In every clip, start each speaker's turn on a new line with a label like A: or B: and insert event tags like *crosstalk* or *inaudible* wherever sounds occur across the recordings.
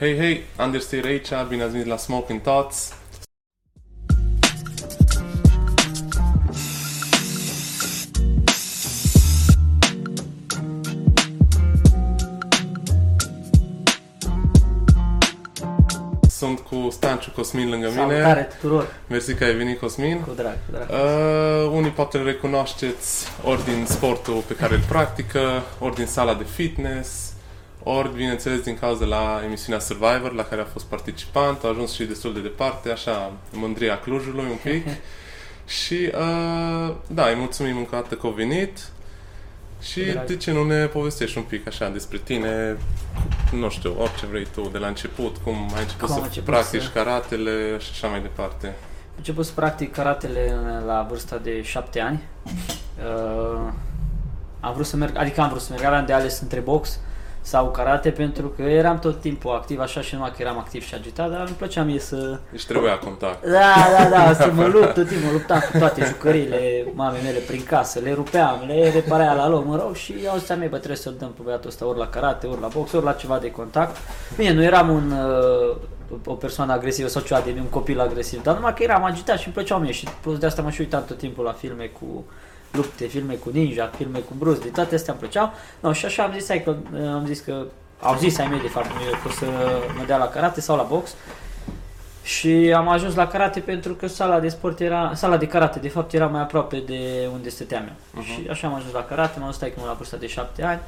A: Hei, hei, Understeer aici, bine ați venit la Smoking Thoughts. Sunt cu Stanciu Cosmin lângă mine.
B: Salutare tuturor!
A: Mersi că ai venit, Cosmin.
B: Cu drag, cu drag.
A: Uh, unii poate îl recunoașteți ori din sportul pe care îl practică, ori din sala de fitness, ori, bineînțeles, din cauza la emisiunea Survivor, la care a fost participant, a ajuns și destul de departe, așa, mândria Clujului un pic. *laughs* și, uh, da, îi mulțumim încă o dată că a venit. Și
B: Drag.
A: de ce nu ne povestești un pic așa despre tine, nu știu, orice vrei tu, de la început, cum ai început
B: Cum am
A: să
B: început
A: practici
B: să-
A: karatele și așa mai departe.
B: Am început să practic karatele la vârsta de 7 ani. Uh, am vrut să merg, adică am vrut să merg, aveam de ales între box sau karate pentru că eram tot timpul activ așa și numai că eram activ și agitat, dar îmi plăcea mie să...
A: Deci trebuia contact.
B: Da, da, da, să mă lupt tot timpul, luptam cu toate jucăriile mamei mele prin casă, le rupeam, le repaream la loc, mă rog, și eu ziceam, mie, bă, trebuie să-l dăm pe băiatul ăsta ori la karate, ori la box, ori la ceva de contact. Bine, nu eram un, uh, o persoană agresivă sau ceva de un copil agresiv, dar numai că eram agitat și îmi plăceau mie și plus de asta mă și uitam tot timpul la filme cu lupte, filme cu ninja, filme cu Bruce Lee, toate astea îmi plăceau. No, și așa am zis, hai că, uh, am zis că, au zis ai mei de fapt, că o să mă dea la karate sau la box. Și am ajuns la karate pentru că sala de sport era, sala de karate de fapt era mai aproape de unde stăteam eu.
A: Mhm.
B: Și așa am ajuns la karate, m-am stai că la vârsta de 7 ani.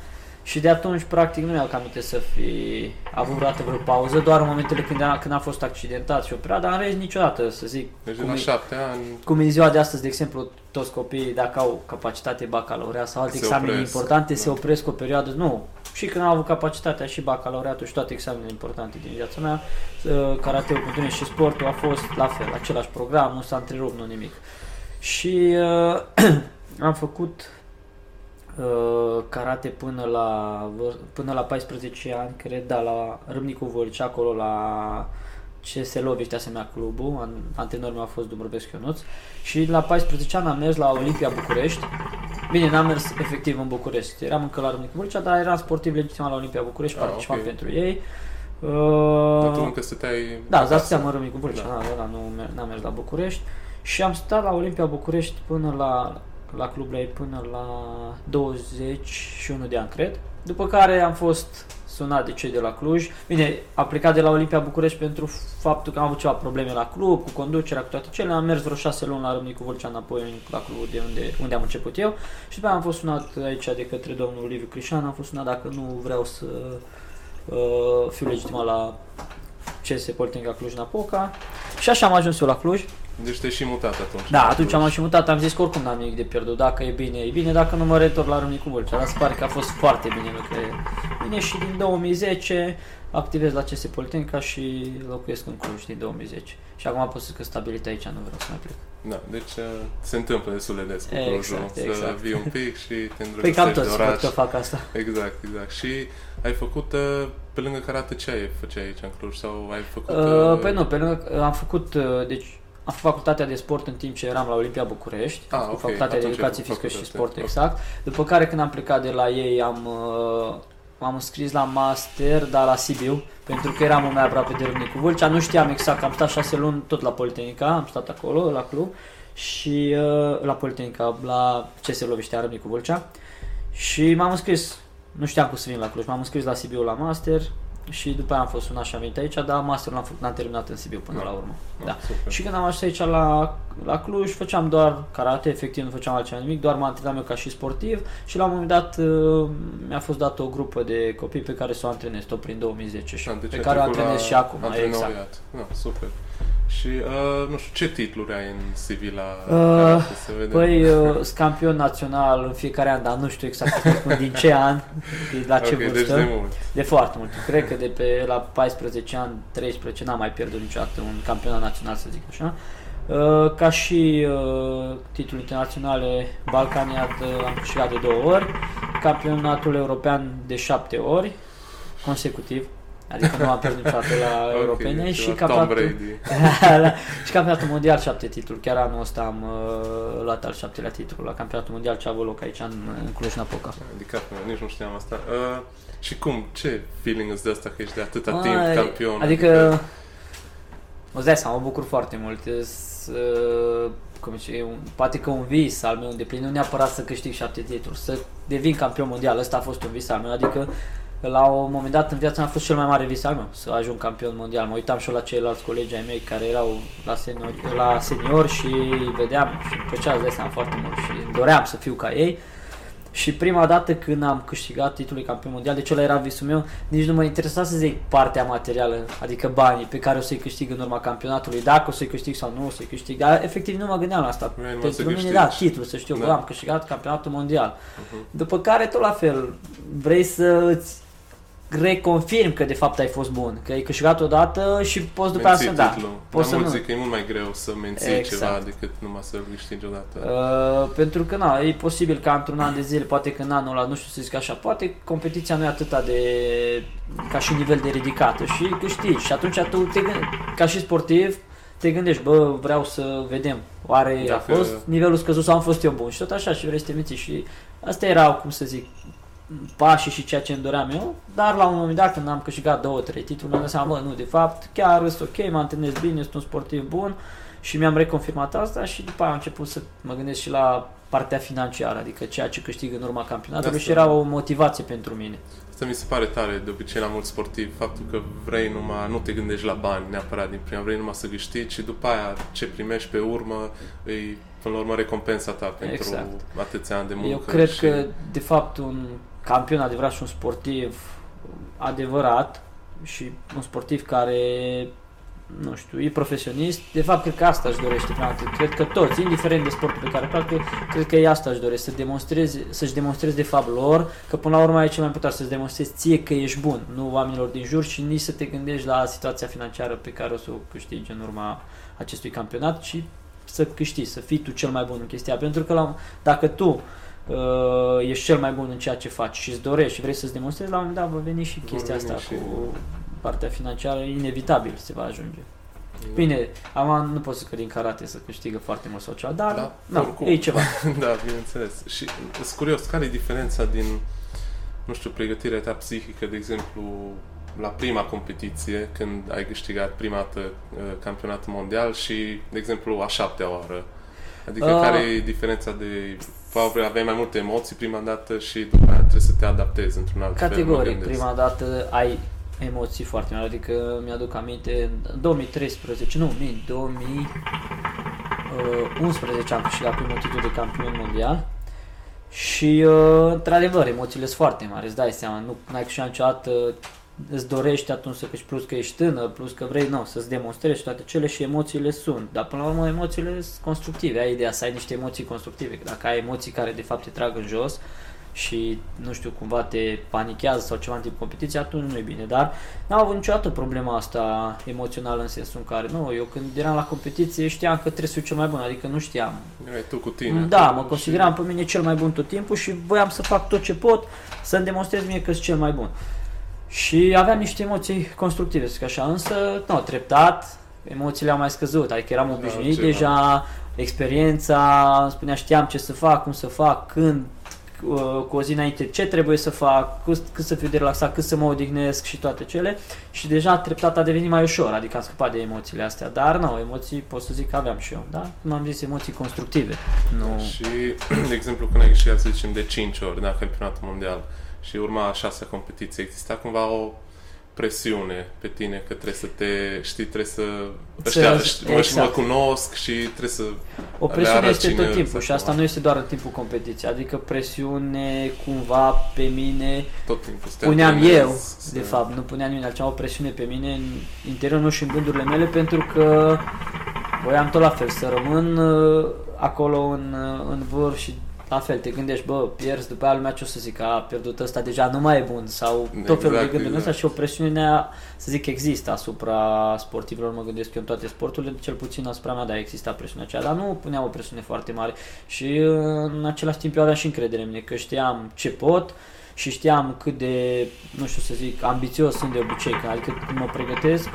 B: Și de atunci, practic, nu mi-au cam aminte să fi avut vreodată vreo pauză, doar în momentele când, a, când am fost accidentat și operat, dar în rest niciodată, să zic,
A: Deci de
B: cum
A: la
B: e,
A: șapte ani
B: cum e în ziua de astăzi, de exemplu, toți copiii, dacă au capacitate bacalaureat sau alte
A: Se
B: examene
A: opresc,
B: importante,
A: da.
B: se opresc o perioadă. Nu, și când am avut capacitatea și bacalaureatul și toate examenele importante din viața mea, uh, karateul pentru mine și sportul a fost la fel, același program, nu s-a întrerupt, nu nimic. Și uh, *clears throat* am făcut uh, karate până la, vâr- până la 14 ani, cred, da, la Râmnicu Vâlcea, acolo la CS Loviște, se numea clubul, an, antrenorul meu a fost Dumbrăvescu Ionuț și la 14 ani am mers la Olimpia București. Bine, n-am mers efectiv în București, eram încă la Râmnicu Vâlcea, dar eram sportiv legitim la Olimpia București,
A: Ah,
B: participam
A: ok.
B: pentru ei.
A: Dar tu
B: Uh,
A: încă stăteai
B: da,
A: acasă.
B: dar stăteam în Râmnicu Vâlcea,
A: Da.
B: da. da, da, nu mer- n-am mers la București. Și am stat la Olimpia București până la, la clubul ei până la 21 de ani, cred. După care am fost sunat de cei de la Cluj. Bine, am plecat de la Olimpia București pentru faptul că am avut ceva probleme la club, cu conducerea, cu toate cele. Am mers vreo șase luni la Râmnicu Vâlcea înapoi la clubul de unde, unde am început eu. Și după aia am fost sunat aici de către domnul Liviu Crișan, am fost sunat dacă nu vreau să uh, fiu legitimat la CS Politehnica Cluj-Napoca. Și așa am ajuns eu la Cluj.
A: Deci te-ai și mutat atunci.
B: Da, atunci am și mutat, am zis că oricum n-am nimic de pierdut, dacă e bine, e bine, dacă nu mă retorc la Râmnicu Vâlcea. Dar se pare că a fost foarte bine, nu că e bine și din 2010 activez la CS Politehnica și locuiesc în Cluj din 2010. Și acum pot să zic că stabilit aici, nu vreau să mai plec.
A: Da, deci uh, se întâmplă destul de des cu
B: Exact,
A: Clujul, să
B: exact.
A: vii un pic și te
B: Păi
A: îndrăgostești
B: cam
A: de
B: toți văd
A: oraș.
B: că fac asta.
A: Exact, exact. Și ai făcut, uh, pe lângă karate, ce ai făceai aici în Cluj? Sau ai făcut...
B: Uh, păi nu, pe lângă, am făcut, uh, deci am făcut facultatea de sport în timp ce eram la Olimpia București,
A: Ah,
B: am făcut
A: ok.
B: facultatea de
A: Atunci ai
B: educație
A: făcut
B: fizică și
A: facultate.
B: sport, exact. După care când am plecat de la ei am uh, m-am înscris la master, dar la Sibiu, pentru că eram mai aproape de Râmnicu Vâlcea, nu știam exact, am stat șase luni tot la Politehnica, am stat acolo, la club, și uh, la Politehnica, la CS Loviștea, Râmnicu Vâlcea, și m-am înscris, nu știam cum să vin la Cluj, m-am înscris la Sibiu la master, și după aia am fost sunat și am venit aici, dar masterul l-am, făcut, l-am terminat în Sibiu până
A: Da.
B: la urmă.
A: Ah,
B: Da.
A: super.
B: Și când am ajuns aici la, la Cluj, făceam doar karate, efectiv nu făceam altceva nimic, doar mă antrenam eu ca și sportiv și la un moment dat uh, mi-a fost dată o grupă de copii pe care să o antrenez tot prin 2010 și
A: Ah, deci
B: pe
A: ai
B: care o
A: trecut la
B: antrenez și acum. Exact.
A: antrenoriat. Da, super. Și, uh, nu știu, ce titluri ai în CV la
B: Uh,
A: karate, să vedem?
B: Păi, uh, *laughs* sunt campion național în fiecare an, dar nu știu exact să spun din ce an, de la ce
A: ok, deci
B: vârstă.
A: de mult.
B: De foarte mult. Cred că de pe la 14 ani, 13, n-am mai pierdut niciodată un campionat național, să zic așa. Uh, Ca și uh, titlul internaționale Balcaniat uh, am câștigat de două ori, campionatul european de șapte ori consecutiv. Adică nu am pierdut niciodată la okay, europene și
A: campionatul, *laughs*
B: și campionatul mondial șapte titluri. Chiar anul ăsta am uh, luat al șaptelea titlu la campionatul mondial ce a avut loc aici în, în Cluj-Napoca.
A: Adică nici nu știam asta. Uh, și cum? Ce feeling îți de asta că ești de atâta Mai, timp campion?
B: Adică, adică... Îți dai seama, mă bucur foarte mult. Uh, cum zice, un, poate că un vis al meu plin, nu neapărat să câștig șapte titluri, să devin campion mondial, ăsta a fost un vis al meu, adică la un moment dat în viața mea a fost cel mai mare vis al meu, să ajung campion mondial. Mă uitam și la ceilalți colegi ai mei care erau la senior, la senior și vedeam și îmi plăcea, îți dai seama, foarte mult și doream să fiu ca ei. Și prima dată când am câștigat titlul campion mondial, deci ăla era visul meu, nici nu mă interesa să zic partea materială, adică banii pe care o să-i câștig în urma campionatului, dacă o să-i câștig sau nu o să-i câștig, dar efectiv nu mă gândeam la asta. Pentru mine, da, titlul, să știu da. că am câștigat campionatul mondial. Uh-huh. După care, tot la fel, vrei să îți reconfirm că de fapt ai fost bun, că ai câștigat odată și poți după aceea să da.
A: Poți să nu. zic că e mult mai greu să menții exact. ceva decât numai să câștigi odată.
B: Uh, pentru că na, e posibil ca într-un an de zile, poate că în anul ăla, nu știu să zic așa, poate competiția nu e atâta de ca și nivel de ridicată și câștigi și atunci tu te gândi, ca și sportiv te gândești, bă, vreau să vedem, oare Dacă... a fost nivelul scăzut sau am fost eu bun și tot așa și vrei să te menții și asta era, cum să zic, pașii și ceea ce îmi doream eu, dar la un moment dat când am câștigat două, trei titluri, mi-am dat seama, bă, nu, de fapt, chiar sunt ok, mă antrenez bine, sunt un sportiv bun și mi-am reconfirmat asta și după aia am început să mă gândesc și la partea financiară, adică ceea ce câștig în urma campionatului și era o motivație pentru mine.
A: Asta mi se pare tare de obicei la mulți sportivi, faptul că vrei numai, nu te gândești la bani neapărat din prima, vrei numai să câștigi și după aia ce primești pe urmă îi până la urmă recompensa ta pentru exact. atâția ani de muncă.
B: Eu cred și... că de fapt un campion adevărat și un sportiv adevărat și un sportiv care nu știu, e profesionist, de fapt cred că asta își dorește prima dată. Cred că toți, indiferent de sportul pe care practic, cred că e asta își dorește, să demonstreze, să-și demonstreze de fapt lor, că până la urmă e cel mai important să-ți demonstrezi ție că ești bun, nu oamenilor din jur și nici să te gândești la situația financiară pe care o să o câștigi în urma acestui campionat, ci să câștigi, să fii tu cel mai bun în chestia. Pentru că la, dacă tu uh, ești cel mai bun în ceea ce faci și îți dorești și vrei să-ți demonstrezi, la un moment dat va veni și chestia asta și... cu partea financiară, inevitabil se va ajunge. Da. Bine, am, nu pot să că din karate să câștigă foarte mult sau ceva, dar da, nu, e ceva. *laughs*
A: da, bineînțeles. Și sunt curios, care e diferența din, nu știu, pregătirea ta psihică, de exemplu, la prima competiție, când ai câștigat prima dată uh, campionatul mondial și, de exemplu, a șaptea oară? Adică uh, care e diferența de probabil aveai mai multe emoții prima dată și după aia trebuie să te adaptezi într-un alt
B: Categoric, fel, prima dată ai emoții foarte mari, adică mi-aduc aminte, în 2013, nu, min, 2011 am câștigat primul titlu de campion mondial și, uh, într-adevăr, emoțiile sunt foarte mari, îți dai seama, nu ai câștigat niciodată îți dorești atunci să câștigi, plus că ești tânăr, plus că vrei nu, să-ți demonstrezi toate cele și emoțiile sunt. Dar până la urmă emoțiile sunt constructive. Ai ideea să ai niște emoții constructive. Că dacă ai emoții care de fapt te trag în jos și nu știu, cumva te panichează sau ceva în timp competiție, atunci nu e bine. Dar n-am avut niciodată problema asta emoțională în sensul în care, nu, eu când eram la competiție știam că trebuie să fiu cel mai bun, adică nu știam.
A: Erai tu cu tine.
B: Da, mă consideram și... pe mine cel mai bun tot timpul și voiam să fac tot ce pot să-mi demonstrez mie că sunt cel mai bun. Și aveam niște emoții constructive, zic așa, însă, nu, treptat, emoțiile au mai scăzut, adică eram da, obișnuit da, deja, experiența, îmi spunea, știam ce să fac, cum să fac, când, uh, cu o zi înainte ce trebuie să fac, cât, cât să fiu de relaxat, cât să mă odihnesc și toate cele și deja treptat a devenit mai ușor, adică am scăpat de emoțiile astea, dar nu, emoții pot să zic că aveam și eu, da? Cum am zis, emoții constructive. Nu...
A: Și, *clears throat* de exemplu, când ai câștigat, să zicem, de 5 ori, da, campionatul mondial, și urma a șasea competiție, exista cumva o presiune pe tine că trebuie să te știi, trebuie să ăștia, exact. mă, și mă cunosc și trebuie să
B: O presiune este tot timpul și asta nu este doar în timpul competiției, adică presiune cumva pe mine
A: tot timpul
B: puneam eu, să... de fapt, nu punea nimeni altceva, o presiune pe mine în interiorul meu și în gândurile mele pentru că voiam tot la fel să rămân uh, acolo în, uh, în vârf și la fel, te gândești, bă, pierzi, după aia lumea ce o să zic, a pierdut ăsta, deja nu mai e bun. Sau tot exact, felul de gânduri. exact. ăsta și o presiune, să zic, există asupra sportivilor, mă gândesc eu în toate sporturile, cel puțin asupra mea, da, există presiunea aceea, dar nu puneam o presiune foarte mare. Și în același timp eu aveam și încredere în mine, că știam ce pot și știam cât de, nu știu să zic, ambițios sunt de obicei, adică când mă pregătesc,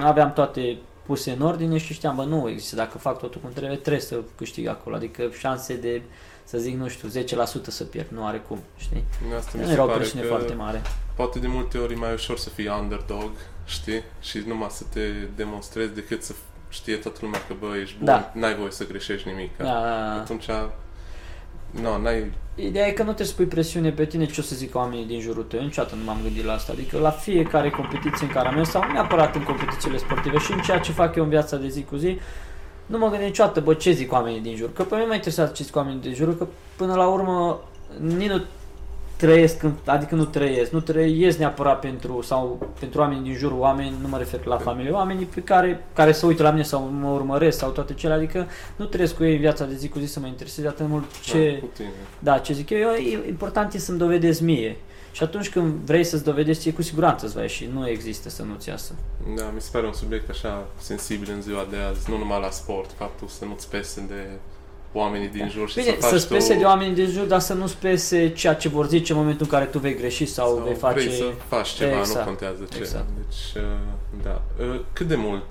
B: aveam toate puse în ordine și știam, bă, nu există, dacă fac totul cum trebuie, trebuie să câștig acolo, adică șanse de, să zic, nu știu, 10% să pierd, nu are cum, știi?
A: Asta
B: nu era o presiune foarte mare.
A: Poate de multe ori e mai ușor să fii underdog, știi? Și numai să te demonstrezi decât să știe toată lumea că, bă, ești bun, da. n-ai voie să greșești nimic.
B: Da, da, da.
A: Atunci, nu, n-ai...
B: Ideea e că nu trebuie să pui presiune pe tine ce o să zic oamenii din jurul tău. Niciodată nu m-am gândit la asta. Adică la fiecare competiție în care am mers sau neapărat în competițiile sportive și în ceea ce fac eu în viața de zi cu zi, nu mă gândesc niciodată, bă, ce zic oamenii din jur. Că pe mine mă interesează ce zic oamenii din jur, că până la urmă nici nu trăiesc, adică nu trăiesc, nu trăiesc neapărat pentru, sau pentru oameni din jurul oameni, nu mă refer la familie, oamenii pe care, care se uită la mine sau mă urmăresc sau toate cele, adică nu trăiesc cu ei în viața de zi cu zi să mă intereseze atât mult ce, da, da ce zic eu, eu, important e să-mi dovedesc mie. Și atunci când vrei să-ți dovedești, ție cu siguranță îți va ieși. Nu există să nu-ți iasă.
A: Da, mi se pare un subiect așa sensibil în ziua de azi, nu numai la sport, faptul să nu-ți pese de oamenii din jur și
B: Bine,
A: să faci
B: să spese tu... de oamenii din jur, dar să nu spese ceea ce vor zice în momentul în care tu vei greși sau, sau vei face...
A: vrei să faci ceva, exact. nu contează ce. Exact. Deci, uh, da. Uh, cât de mult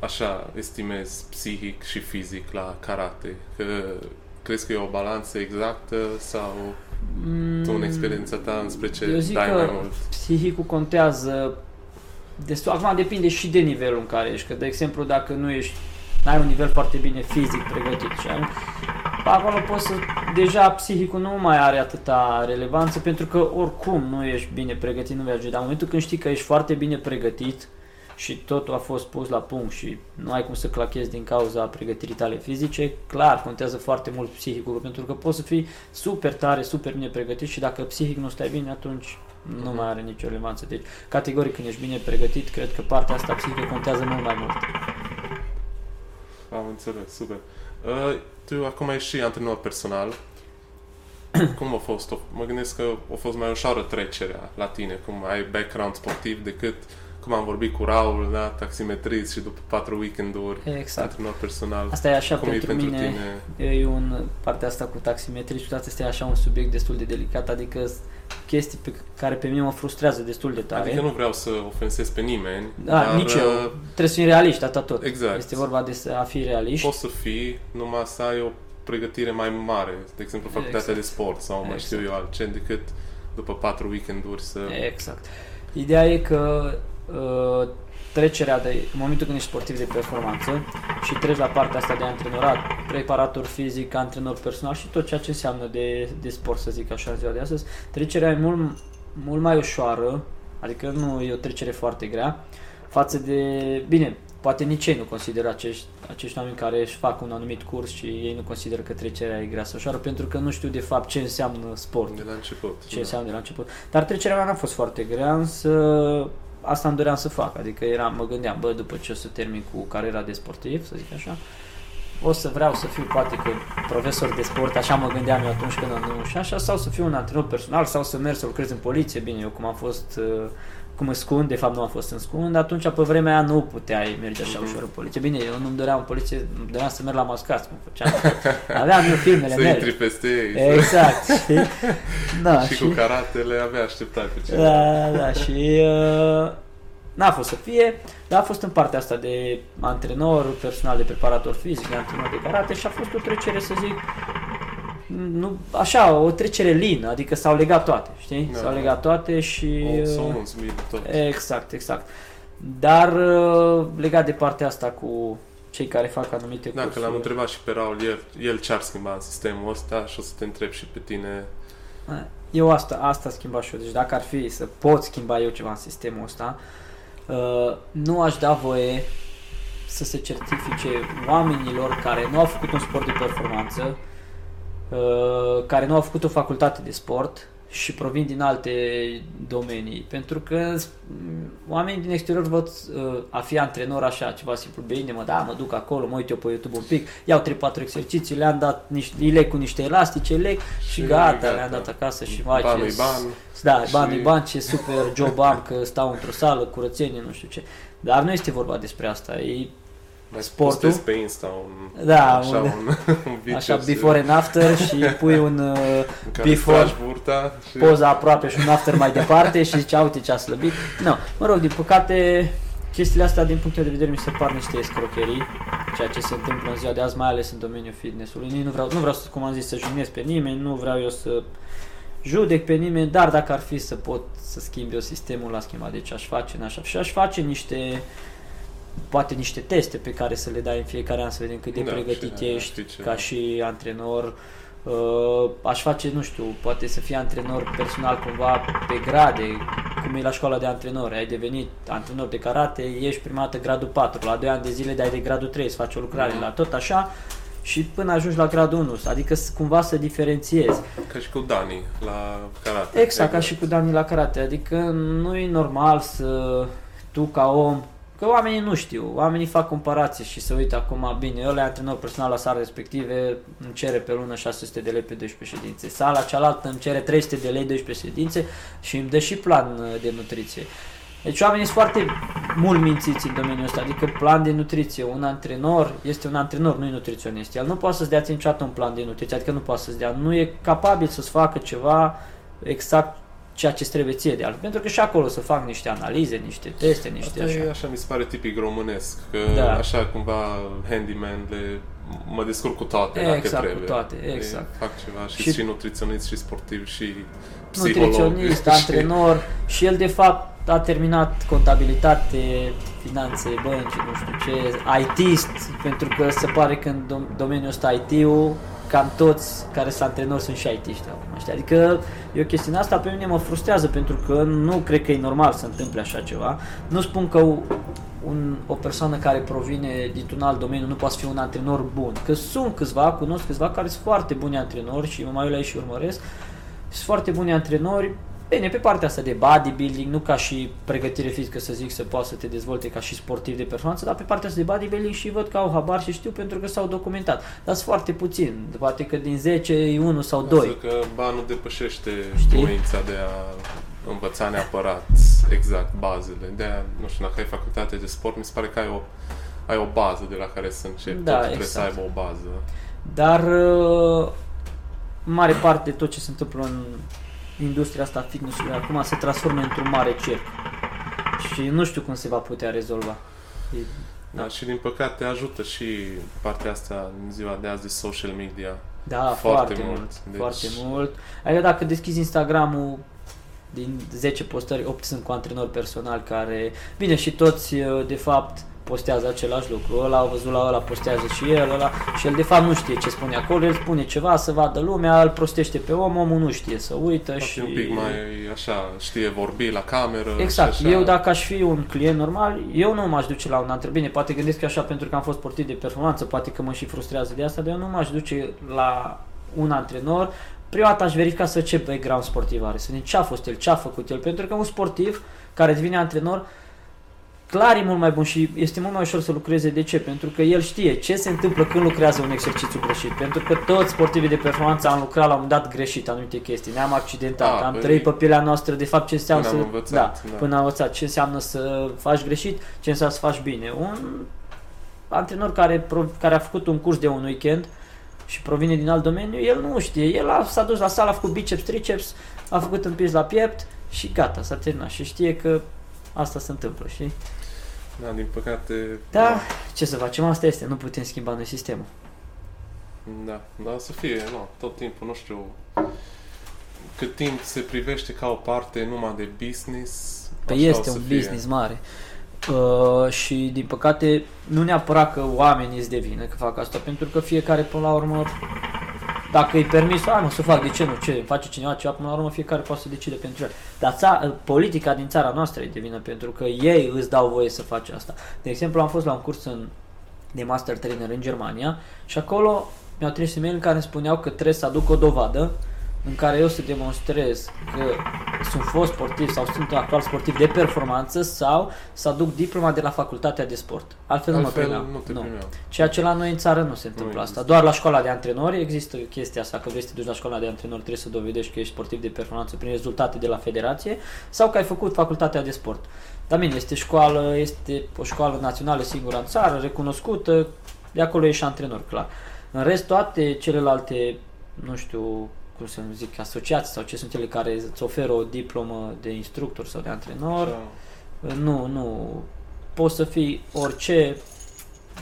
A: așa estimezi psihic și fizic la karate? Că crezi că e o balanță exactă sau mm, tu în experiența ta înspre ce
B: eu zic
A: dai
B: că
A: mai mult?
B: psihicul contează destul. Acum depinde și de nivelul în care ești. Că, de exemplu, dacă nu ești n-ai un nivel foarte bine fizic pregătit și acolo poți să, deja psihicul nu mai are atâta relevanță pentru că oricum nu ești bine pregătit, nu vei ajunge. Dar în momentul când știi că ești foarte bine pregătit și totul a fost pus la punct și nu ai cum să clachezi din cauza pregătirii tale fizice, clar contează foarte mult psihicul pentru că poți să fii super tare, super bine pregătit și dacă psihic nu stai bine, atunci nu mai are nicio relevanță. Deci, categoric, când ești bine pregătit, cred că partea asta psihică contează mult mai mult.
A: Am înțeles, super. Uh, tu acum ești și antrenor personal. *coughs* cum a fost? Mă gândesc că a fost mai ușoară trecerea la tine, cum ai background sportiv decât cum am vorbit cu Raul, da, taximetrist și după patru weekenduri
B: exact.
A: antrenor personal.
B: Asta e așa cum pentru, e pentru mine, tine? e un, partea asta cu taximetrist și toate astea e așa un subiect destul de delicat, adică chestii pe care pe mine mă frustrează destul de tare.
A: Adică nu vreau să ofensez pe nimeni.
B: Da, dar, nici eu. Uh, Trebuie să fii realist, atât tot.
A: Exact.
B: Este vorba de a fi realist.
A: Poți să fii, numai să ai o pregătire mai mare, de exemplu facultatea exact. de sport sau mai exact. știu eu altce, decât după patru weekenduri să...
B: Exact. Ideea e că uh, trecerea de, în momentul când ești sportiv de performanță și treci la partea asta de antrenorat, preparator fizic, antrenor personal și tot ceea ce înseamnă de, de sport, să zic așa, ziua de astăzi, trecerea e mult, mult mai ușoară, adică nu e o trecere foarte grea, față de, bine, poate nici ei nu consideră acești, acești oameni care își fac un anumit curs și ei nu consideră că trecerea e grea sau ușoară pentru că nu știu de fapt ce înseamnă sport.
A: De la început.
B: Ce da. înseamnă de la început. Dar trecerea mea n-a fost foarte grea, însă asta îmi doream să fac, adică eram, mă gândeam, bă, după ce o să termin cu cariera de sportiv, să zic așa, o să vreau să fiu poate că profesor de sport, așa mă gândeam eu atunci când am și așa, sau să fiu un antrenor personal, sau să merg să lucrez în poliție, bine, eu cum am fost uh, cum scund, de fapt nu am fost în scund, atunci pe vremea aia nu puteai merge așa ușor în poliție. Bine, eu nu-mi doream în poliție, îmi doream să merg la mascați, cum făceam. *laughs* Aveam eu filmele
A: să
B: mele.
A: Să intri peste ei.
B: Exact, știi? *laughs*
A: Da, și, și, cu karatele avea așteptat pe
B: ceva. Da, da, și uh, N-a fost să fie, dar a fost în partea asta de antrenor, personal de preparator fizic, de antrenor de karate și a fost o trecere, să zic, nu, așa, o trecere lină, adică s-au legat toate, știi? Da, s-au legat toate și...
A: O, uh, tot.
B: Exact, exact. Dar uh, legat de partea asta cu cei care fac anumite
A: da, cursuri... Da, că l-am întrebat și pe Raul, el, el ce-ar schimba în sistemul ăsta și o să te întreb și pe tine...
B: Eu asta, asta schimba și eu. Deci dacă ar fi să pot schimba eu ceva în sistemul ăsta, uh, Uh, nu aș da voie să se certifice oamenilor care nu au făcut un sport de performanță, uh, care nu au făcut o facultate de sport și provin din alte domenii. Pentru că oamenii din exterior văd uh, a fi antrenor așa, ceva simplu, bine, mă, da, mă duc acolo, mă uit eu pe YouTube un pic, iau 3-4 exerciții, le-am dat niște, îi leg cu niște elastice, leg și, și gata, gata, le-am dat acasă și
A: mai ce... ban.
B: Da, și... bani bani, ce super job am că stau într-o sală, curățenie, nu știu ce. Dar nu este vorba despre asta. E
A: Mai
B: sportul.
A: postezi pe Insta un,
B: Da,
A: așa,
B: un-
A: un, un video
B: Așa,
A: să-
B: before and after și pui un *laughs* uh,
A: în care
B: before,
A: tragi burta și
B: poza aproape și un after mai departe și zice, "A, uite ce a slăbit. Nu, mă rog, din păcate, chestiile astea, din punctul de vedere, mi se par niște escrocherii, ceea ce se întâmplă în ziua de azi, mai ales în domeniul fitnessului. Nici Nu vreau, nu vreau să, cum am zis, să jignesc pe nimeni, nu vreau eu să judec pe nimeni, dar dacă ar fi să pot să schimb eu sistemul, la schimba. Deci aș face în așa și aș face niște poate niște teste pe care să le dai în fiecare an să vedem cât de
A: Da,
B: pregătit
A: și aia,
B: ești
A: știi ce-
B: ca și antrenor. Uh, aș face, nu știu, poate să fii antrenor personal cumva pe grade, cum e la școala de antrenori. Ai devenit antrenor de karate, ești prima dată gradul 4, la 2 ani de zile dai de gradul 3, să faci o lucrare,
A: Mhm.
B: la tot așa și până ajungi la gradul 1, adică să- cumva să diferențiezi.
A: ca și cu Dani la karate.
B: Exact, ca și cu Dani la karate. Adică nu e normal să tu ca om Că oamenii nu știu, oamenii fac comparații și se uită acum, bine, ăla e antrenor personal la sala respective, îmi cere pe lună 600 de lei pe 12 ședințe. Sala cealaltă îmi cere 300 de lei 12 ședințe și îmi dă și plan uh, de nutriție. Deci oamenii sunt foarte mult mințiți în domeniul ăsta, adică plan de nutriție. Un antrenor este un antrenor, nu e nutriționist. El nu poate să-ți dea ție niciodată un plan de nutriție, adică nu poate să-ți dea, nu e capabil să-ți facă ceva exact ceea ce trebuie ție de altfel. Pentru că și acolo să fac niște analize, niște teste, niște
A: Asta
B: așa.
A: e așa, mi se pare tipic românesc, că
B: Da.
A: așa cumva handyman le, mă descurc cu toate dacă
B: Exact, cu
A: trebuie.
B: toate,
A: E,
B: exact.
A: fac ceva și,
B: Și-
A: și, nutriționist și sportiv și psiholog.
B: nutriționist, *laughs*
A: și-
B: antrenor și el de fapt a terminat contabilitate, finanțe, bănci, nu știu ce, ITist, pentru că se pare că în dom- domeniul ăsta IT-ul cam toți care sunt antrenori sunt și IT-ști acum, știi? Adică e o chestiune asta pe mine mă frustrează pentru că nu cred că e normal să întâmple așa ceva. Nu spun că un, o persoană care provine dintr-un alt domeniu nu poate fi un antrenor bun. Că sunt câțiva, cunosc câțiva care sunt foarte buni antrenori și mai la ei și urmăresc. Sunt foarte buni antrenori. Bine, pe partea asta de bodybuilding, nu ca și pregătire fizică să zic să poată să te dezvolte ca și sportiv de performanță, dar pe partea asta de bodybuilding și văd că au habar și știu pentru că s-au documentat. Dar sunt foarte puțin, poate că din 10 e 1 sau 2.
A: Lasă că banul depășește
B: Știi?
A: voința de a învăța neapărat exact bazele. De a, nu știu, dacă ai facultate de sport, mi se pare că ai o, ai o bază de la care să începi.
B: Da,
A: Totul trebuie să
B: exact.
A: aibă o bază.
B: Dar uh, în mare parte tot ce se întâmplă în industria asta fitness-ului acum se transformă într-un mare cerc. Și nu știu cum se va putea rezolva. E,
A: Da. și din păcate ajută și partea asta în ziua de azi de social media.
B: Da,
A: Foarte
B: foarte,
A: mult.
B: mult.
A: Deci-
B: Foarte mult. Adică dacă deschizi Instagram-ul, din 10 postări, 8 sunt cu antrenori personali care, bine, și toți, uh, de fapt, postează același lucru. Ăla a văzut la ăla, postează și el, ăla, și el de fapt nu știe ce spune acolo, el spune ceva să vadă lumea, îl prostește pe om, omul nu știe să uită
A: Poate
B: și...
A: un pic mai așa, știe vorbi la cameră.
B: Exact.
A: și așa.
B: Eu dacă aș fi un client normal, eu nu m-aș duce la un antrenor. Bine, poate gândesc că așa pentru că am fost sportiv de performanță, poate că mă și frustrează de asta, dar eu nu m-aș duce la un antrenor. Prima dată aș verifica să ce background sportiv are, să vedem ce a fost el, ce a făcut el, pentru că un sportiv care devine antrenor clar e mult mai bun și este mult mai ușor să lucreze. De ce? Pentru că el știe ce se întâmplă când lucrează un exercițiu greșit. Pentru că toți sportivii de performanță am lucrat la un moment dat greșit anumite chestii. Ne-am accidentat,
A: Da,
B: am
A: păi,
B: trăit pe pielea noastră de fapt ce înseamnă
A: până am
B: să...
A: învățat,
B: da,
A: da.
B: până am învățat ce înseamnă să faci greșit, ce înseamnă să faci bine. Un antrenor care, pro- care a făcut un curs de un weekend și provine din alt domeniu, el nu știe. El a, s-a dus la sală, a făcut biceps, triceps, a făcut împins la piept și gata, s-a terminat. Și știe că asta se întâmplă, știi?
A: Da, din păcate...
B: Da, ce să facem, asta este, nu putem schimba noi sistemul.
A: Da, da, să fie, nu, tot timpul, nu știu, cât timp se privește ca o parte numai de business,
B: Păi
A: așa o
B: este
A: să
B: un
A: fie.
B: business mare. Uh, și din păcate nu neapărat că oamenii îți devină că fac asta, pentru că fiecare până la urmă dacă îi permis, hai mă să fac, de ce nu, ce, face cineva ceva, până la urmă fiecare poate să decide pentru el. Dar ța, politica din țara noastră îi devină pentru că ei îți dau voie să faci asta. De exemplu, am fost la un curs în, de master trainer în Germania și acolo mi-au trimis e-mail în care îmi spuneau că trebuie să aduc o dovadă în care eu să demonstrez că sunt fost sportiv sau sunt actual sportiv de performanță sau să aduc diploma de la facultatea de sport. Altfel,
A: Altfel
B: nu mă primeau.
A: nu te
B: nu.
A: primeau.
B: Ceea ce la noi în țară nu se întâmplă
A: Nu
B: asta.
A: există.
B: Doar la școala de antrenori există chestia asta, că vrei să te duci la școala de antrenori, trebuie să dovedești că ești sportiv de performanță prin rezultate de la federație sau că ai făcut facultatea de sport. Dar bine, este școală, este o școală națională singură în țară, recunoscută, de acolo ești antrenor, clar. În rest, toate celelalte, nu știu cum să zic, asociații sau ce sunt ele care îți oferă o diplomă de instructor sau de antrenor,
A: Așa.
B: nu, nu. Poți să fii orice,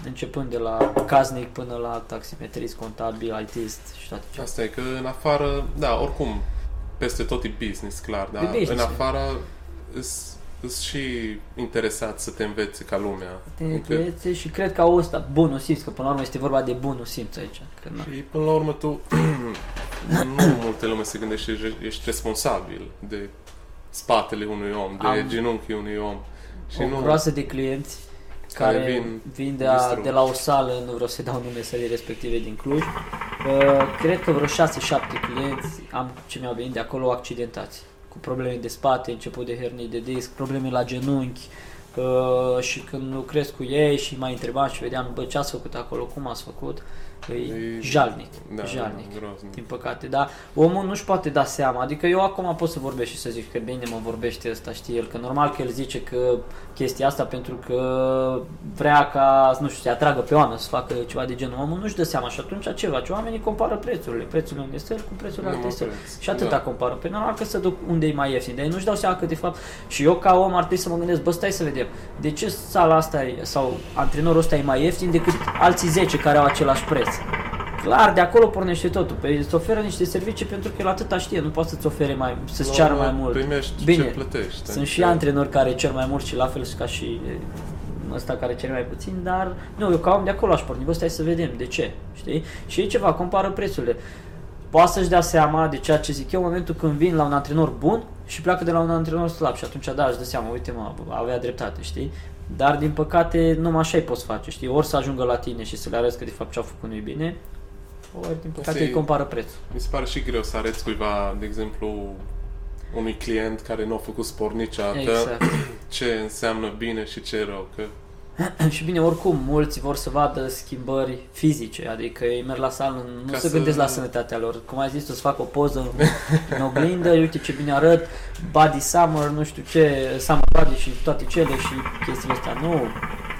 B: începând de la casnic până la taximetrist, contabil, ITist și toate ce.
A: Asta e că în afară, da, oricum, peste tot e business, clar, dar
B: E business,
A: în
B: e.
A: afară îs și interesat să te învețe ca lumea.
B: Te
A: Adică-
B: învețe și cred că au ăsta, bunul simț, că până la urmă este vorba de bunul simț aici. Că, na.
A: Și până la urmă tu, *clears throat* nu multe lume se gândește, ești- ești responsabil de spatele unui om, de
B: Am-
A: genunchii unui om. Și
B: o
A: nu,
B: groasă de clienți
A: Care
B: care,
A: vin
B: vin, de, a,
A: distruși.
B: de la o sală, nu vreau să dau nume sălii respective din Cluj. Uh, cred că vreo 6-7 clienți am ce mi-au venit de acolo accidentați. Cu probleme de spate, început de hernii de disc, probleme la genunchi. Uh, și când lucrez cu ei și mai întrebam și vedeam, bă, ce ați făcut acolo, cum ați făcut, e,
A: E-
B: jalnic,
A: da,
B: jalnic.
A: Da, groznic.
B: din păcate, dar omul nu-și poate da seama, adică eu acum pot să vorbesc și să zic că bine mă vorbește ăsta, știi el, că normal că el zice că chestia asta pentru că vrea ca, nu știu, să atragă pe oameni să facă ceva de genul, omul nu-și dă seama și atunci ce face? Oamenii compară prețurile, prețurile unde stă el cu prețurile
A: Numai
B: alte săli.
A: preț.
B: Și atâta
A: Da.
B: compară. Pe normal că să duc unde e mai ieftin, dar ei nu-și dau seama că de fapt și eu ca om ar trebui să mă gândesc, bă, stai să vedem, de ce sala asta e, sau antrenorul ăsta e mai ieftin decât alții 10 care au același preț? Clar, de acolo pornește totul. Pe îți oferă niște servicii pentru că el atâta știe, nu poate să-ți ofere mai, să-ți
A: La
B: ceară
A: urmă
B: mai mult.
A: Primești
B: Bine,
A: ce plătești.
B: Sunt și
A: adică-
B: antrenori care cer mai mult și la fel ca și e, ăsta care cere mai puțin, dar nu, eu ca om de acolo aș porni, bă, stai să vedem, de ce, știi? Și e ceva, compară prețurile. Poate să-și dea seama de ceea ce zic eu în momentul când vin la un antrenor bun și pleacă de la un antrenor slab și atunci da, își dă seama, uite mă, avea dreptate, știi? Dar din păcate numai așa îi poți face, știi? Ori să ajungă la tine și să le arăți că de fapt ce au făcut nu e bine, ori din păcate
A: Asta e-
B: îi compară prețul.
A: Mi se pare și greu să arăți cuiva, de exemplu, unui client care nu a făcut sport niciodată,
B: Exact. *clears throat*
A: ce înseamnă bine și ce e rău. Că *clears throat*
B: și bine, oricum, mulți vor să vadă schimbări fizice, adică ei merg la sală, nu
A: Ca
B: se
A: să-
B: gândesc la sănătatea lor. Cum ai zis tu, să facă o poză în, în oglindă, *laughs* uite ce bine arăt, body summer, nu știu ce, summer body și toate cele și chestiile astea. Nu,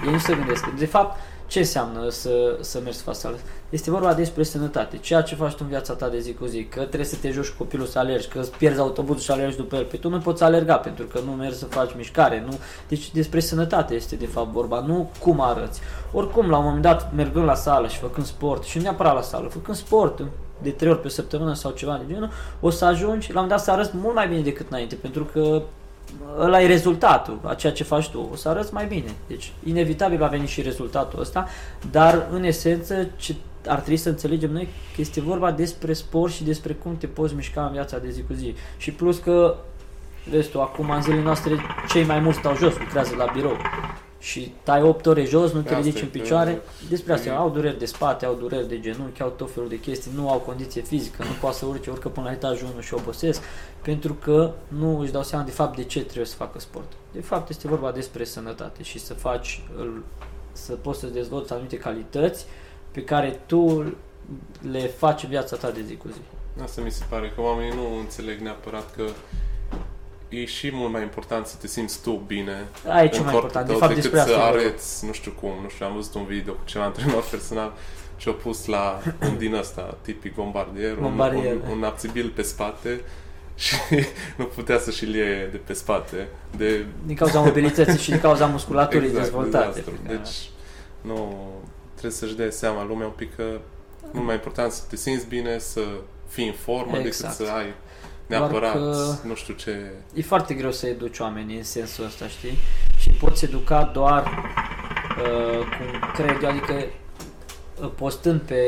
B: ei nu se gândesc. De fapt, ce înseamnă să, să mergi să faci sală? Este vorba despre sănătate. Ceea ce faci tu în viața ta de zi cu zi, că trebuie să te joci cu copilul să alergi, că îți pierzi autobuzul și alergi după el. Pe tu nu poți alerga pentru că nu mergi să faci mișcare. Nu? Deci despre sănătate este de fapt vorba, nu cum arăți. Oricum, la un moment dat, mergând la sală și făcând sport, și nu neapărat la sală, făcând sport de trei ori pe săptămână sau ceva de genul, o să ajungi la un moment dat să arăți mult mai bine decât înainte, pentru că ăla e rezultatul a ceea ce faci tu, o să arăți mai bine. Deci, inevitabil va veni și rezultatul ăsta, dar în esență ce ar trebui să înțelegem noi că este vorba despre sport și despre cum te poți mișca în viața de zi cu zi. Și plus că, vezi tu, acum în zilele noastre cei mai mulți stau jos, lucrează la birou și tai 8 ore jos, nu te
A: Asta
B: ridici
A: e
B: în
A: că-
B: picioare. Despre asta,
A: e-
B: au dureri de spate, au dureri de genunchi, au tot felul de chestii, nu au condiție fizică, nu poate să urce, urcă până la etajul 1 și obosesc, pentru că nu își dau seama de fapt de ce trebuie să facă sport. De fapt este vorba despre sănătate și să faci, îl- să poți să dezvolți anumite calități pe care tu le faci în viața ta de zi cu zi.
A: asta mi se pare că oamenii nu înțeleg neapărat că e și mult mai important să te simți tu bine
B: Aia e cel
A: în
B: mai
A: corpul
B: important. De
A: tău
B: fapt
A: decât
B: despre
A: să
B: asta e vorba.
A: arăți, nu știu cum, nu știu, am văzut un video cu ceva antrenor *laughs* personal și-a pus la un din ăsta, tipic bombardier, un,
B: Bombardier,
A: un,
B: da.
A: un abțibil pe spate *laughs* și nu putea să și lie de pe spate. De,
B: Din cauza mobilității și din cauza musculaturii dezvoltate.
A: dezastru.
B: pe care-
A: Deci, nu, trebuie să-și dea seama lumea un pic că mult mai important să te simți bine, să fii în formă,
B: Exact.
A: decât să ai
B: Doar
A: neapărat,
B: că-
A: nu știu ce...
B: E foarte greu să educi oamenii în sensul ăsta, știi? Și poți educa doar uh, cum cred eu, adică uh, postând pe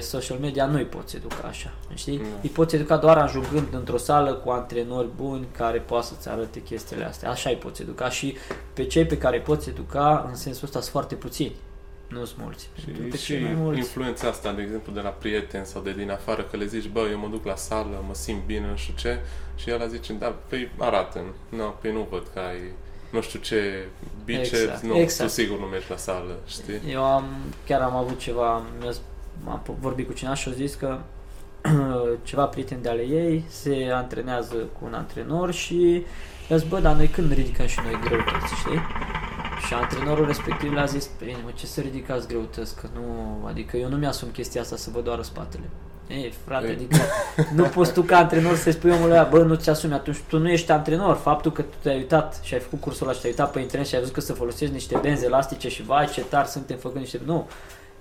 B: social media nu îi poți educa așa, știi?
A: Nu.
B: Îi poți educa doar ajungând într-o sală cu antrenori buni care poate să-ți arate chestiile astea. Așa îi poți educa și pe cei pe care îi poți educa în sensul ăsta sunt foarte puțini. Nu sunt mulți.
A: Și, și mulți. influența asta, de exemplu, de la prieteni sau de din afară, că le zici, bă, eu mă duc la sală, mă simt bine, nu știu ce, și el zice, da, păi arată no, păi nu văd că ai nu știu ce biceps, exact, nu, exact. tu sigur nu mergi la sală, știi?
B: Eu am, chiar am avut ceva, am vorbit cu cineva și au zis că *clears throat* ceva prieteni de ale ei se antrenează cu un antrenor și i-a zis, bă, dar noi când ridicăm și noi greutăți, știi? Și antrenorul respectiv le-a zis, bine, mă, ce să ridicați greutăți, că nu, adică eu nu mi-asum chestia asta să vă doară spatele. Ei, frate, adică nu poți tu ca antrenor să-i spui omului ăla, bă, nu ți asumi, atunci tu nu ești antrenor. Faptul că tu te-ai uitat și ai făcut cursul ăla și te-ai uitat pe internet și ai văzut că să folosești niște benzi elastice și vai ce tari suntem făcând niște... Nu,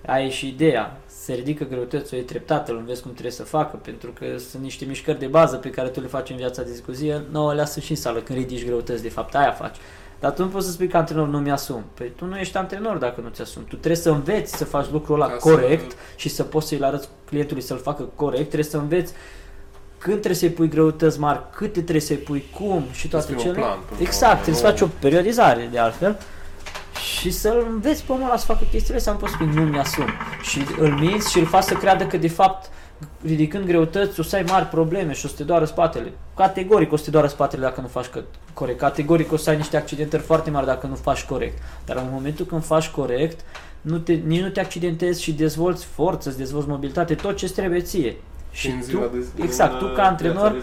B: ai și ideea, se ridică greutăți, o iei treptat, îl înveți cum trebuie să facă, pentru că sunt niște mișcări de bază pe care tu le faci în viața de zi cu zi, nouă le sunt și în sală când ridici greutăți, de fapt aia faci. Dar tu nu poți să spui că antrenor nu mi-asum. Păi tu nu ești antrenor dacă nu ți-asumi. Tu trebuie să înveți să faci lucrul ăla Ca corect să... și să poți să-i arăți clientului să-l facă corect. Trebuie să înveți când trebuie să-i pui greutăți mari, câte trebuie să-i pui, cum și toate cele.
A: Plan,
B: exact, trebuie să faci o periodizare de altfel și să-l înveți pe omul ăla să facă chestiile astea, nu poți spune nu mi-asum. Și îl minți și îl faci să creadă că de fapt ridicând greutăți o să ai mari probleme și o să te doară spatele. Categoric o să te doară spatele dacă nu faci corect. Categoric o să ai niște accidentări foarte mari dacă nu faci corect. Dar în momentul când faci corect, nu te, nici nu te accidentezi și dezvolți forță, îți dezvolți mobilitate, tot ce trebuie ție.
A: Și, și tu,
B: de, exact, tu ca antrenor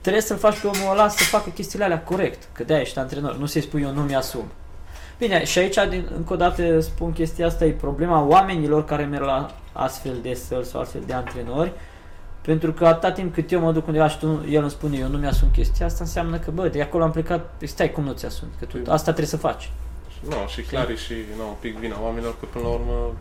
B: trebuie să-l faci pe omul ăla să facă chestiile alea corect, că de-aia ești antrenor, nu să-i spui eu nu mi-asum. Bine, și aici, din, încă o dată spun chestia asta, e problema oamenilor care merg la astfel de săli sau astfel de antrenori, pentru că atâta timp cât eu mă duc undeva și tu, el îmi spune eu nu mi-asum chestia asta, înseamnă că, bă, de acolo am plecat, stai, cum nu ți-asumi? Că tu, păi- asta trebuie să faci.
A: Nu, no, și clar e și no, un pic vina oamenilor, că până la urmă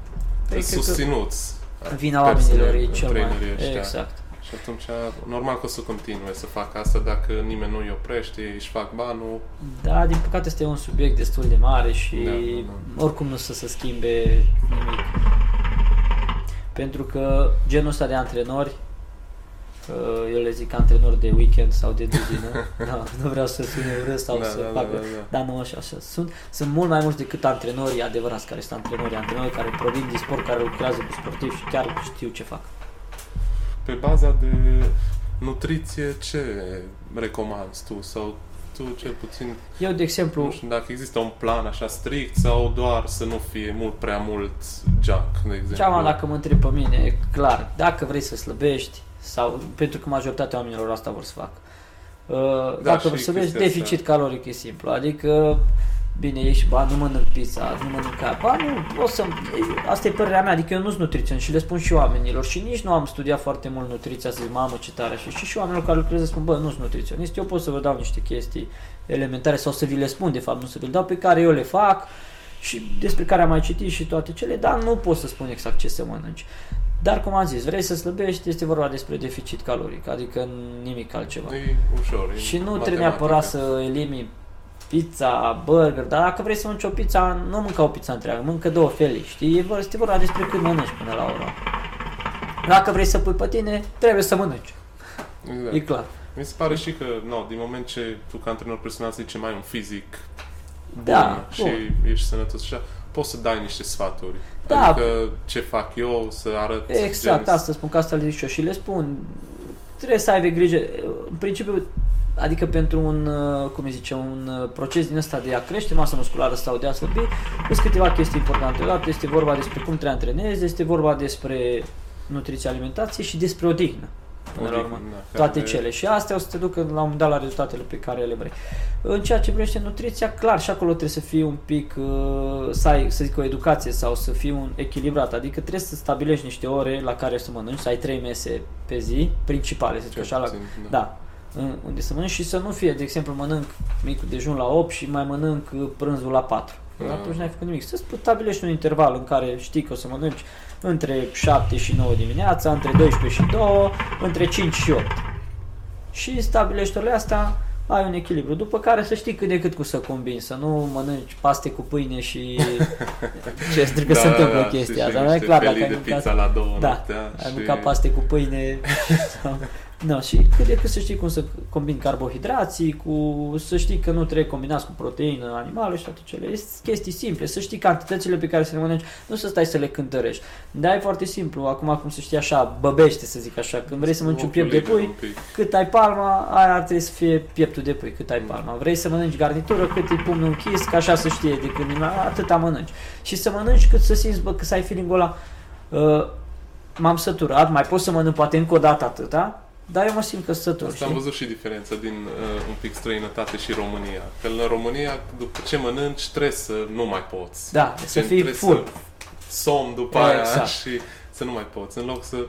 A: păi, susținuți.
B: Vina oamenilor e cel mai... Exact.
A: Și atunci, normal că o să continue să facă asta dacă nimeni nu îi oprește, își fac banul.
B: Da, din păcate este un subiect destul de mare și da, da, da. oricum nu să se schimbe nimic. Pentru că genul ăsta de antrenori, eu le zic antrenori de weekend sau de duzină, *laughs* da, nu vreau să sune urât sau da, să da, facă, da, da, da. nu așa, așa. Sunt, sunt mult mai mulți decât antrenorii adevărați care sunt antrenori, antrenori care provin din sport, care lucrează cu sportivi și chiar știu ce fac
A: pe baza de nutriție, ce recomanzi tu? Sau tu cel puțin...
B: Eu, de exemplu...
A: Nu știu dacă există un plan așa strict sau doar să nu fie mult prea mult junk, de exemplu.
B: Ceama, dacă mă întreb pe mine, clar, dacă vrei să slăbești, sau pentru că majoritatea oamenilor asta vor să facă. Uh, da, dacă vrei să slăbești, deficit caloric e simplu, adică bine, ești, ba, nu mănânc pizza, nu mănânc ca, ba, nu, o să, asta e părerea mea, adică eu nu sunt nutrițion și le spun și oamenilor și nici nu am studiat foarte mult nutriția, să zic, mamă, ce tare, și, și, și oamenilor care lucrează spun, bă, nu sunt nutriționist, eu pot să vă dau niște chestii elementare sau să vi le spun, de fapt, nu să vi le dau, pe care eu le fac și despre care am mai citit și toate cele, dar nu pot să spun exact ce să mănânci. Dar, cum am zis, vrei să slăbești, este vorba despre deficit caloric, adică nimic altceva.
A: E ușor, e
B: și nu trebuie neapărat să elimini pizza, burger, dar dacă vrei să mănânci o pizza, nu mânca o pizza întreagă, mâncă două felii, știi? Este vorba despre cât mănânci până la ora. Dacă vrei să pui pe tine, trebuie să mănânci. Exact. E clar.
A: Mi se pare și că, no, din moment ce tu ca antrenor personal zice mai un fizic
B: da,
A: bun și bun. ești sănătos și așa, poți să dai niște sfaturi. Da. Adică ce fac eu, să arăt
B: Exact, gen... asta spun, că asta le zic și eu și le spun. Trebuie să ai grijă. În principiu, Adică pentru un, uh, cum zice, un uh, proces din ăsta de a crește masa musculară sau de a slăbi, sunt câteva chestii importante. Odată este vorba despre cum trebuie antrenezi, este vorba despre nutriție, alimentație și despre odihnă. Până la urmă, da, toate de... cele. Și astea o să te ducă la un moment dat la rezultatele pe care le vrei. În ceea ce privește nutriția, clar, și acolo trebuie să fii un pic, uh, să ai, să zic, o educație sau să fii un echilibrat. Adică trebuie să stabilești niște ore la care să mănânci, să ai trei mese pe zi, principale, să zic așa. La, da. da unde să mănânc și să nu fie, de exemplu, mănânc micul dejun la 8 și mai mănânc prânzul la 4. Mm. Atunci n-ai făcut nimic. Să stabilești un interval în care știi că o să mănânci între 7 și 9 dimineața, între 12 și 2, între 5 și 8. Și stabilești ore astea, ai un echilibru. După care să știi cât de cât cu să combini, să nu mănânci paste cu pâine și *laughs* ce trebuie da, să se întâmplă da, chestia asta.
A: Dar e clar dacă ai mâncat,
B: la două da, noaptea ai și... mâncat paste cu pâine *laughs* sau Da, și cât de cât să știi cum să combini carbohidrații, cu, să știi că nu trebuie combinați cu proteină animală și toate cele. Este chestii simple, să știi cantitățile pe care să le mănânci, nu să stai să le cântărești. Dar e foarte simplu, acum cum să știi așa, băbește să zic așa, când vrei să mănânci un piept de pui, cât ai palma, aia ar trebui să fie pieptul de pui, cât ai palma. Vrei să mănânci garnitură, cât e pumnul închis, ca așa să știe de când atâta mănânci. Și să mănânci cât să simți, bă, că să ai feeling-ul ăla, uh, m-am săturat, mai pot să mănânc poate încă o dată atâta, dar eu mă simt că sătul,
A: Asta am văzut și diferența din uh, un pic străinătate și România. Că în România, după ce mănânci, trebuie să nu mai poți.
B: Da, să fii full.
A: Să somn după aia exact. *laughs* și să nu mai poți. În loc să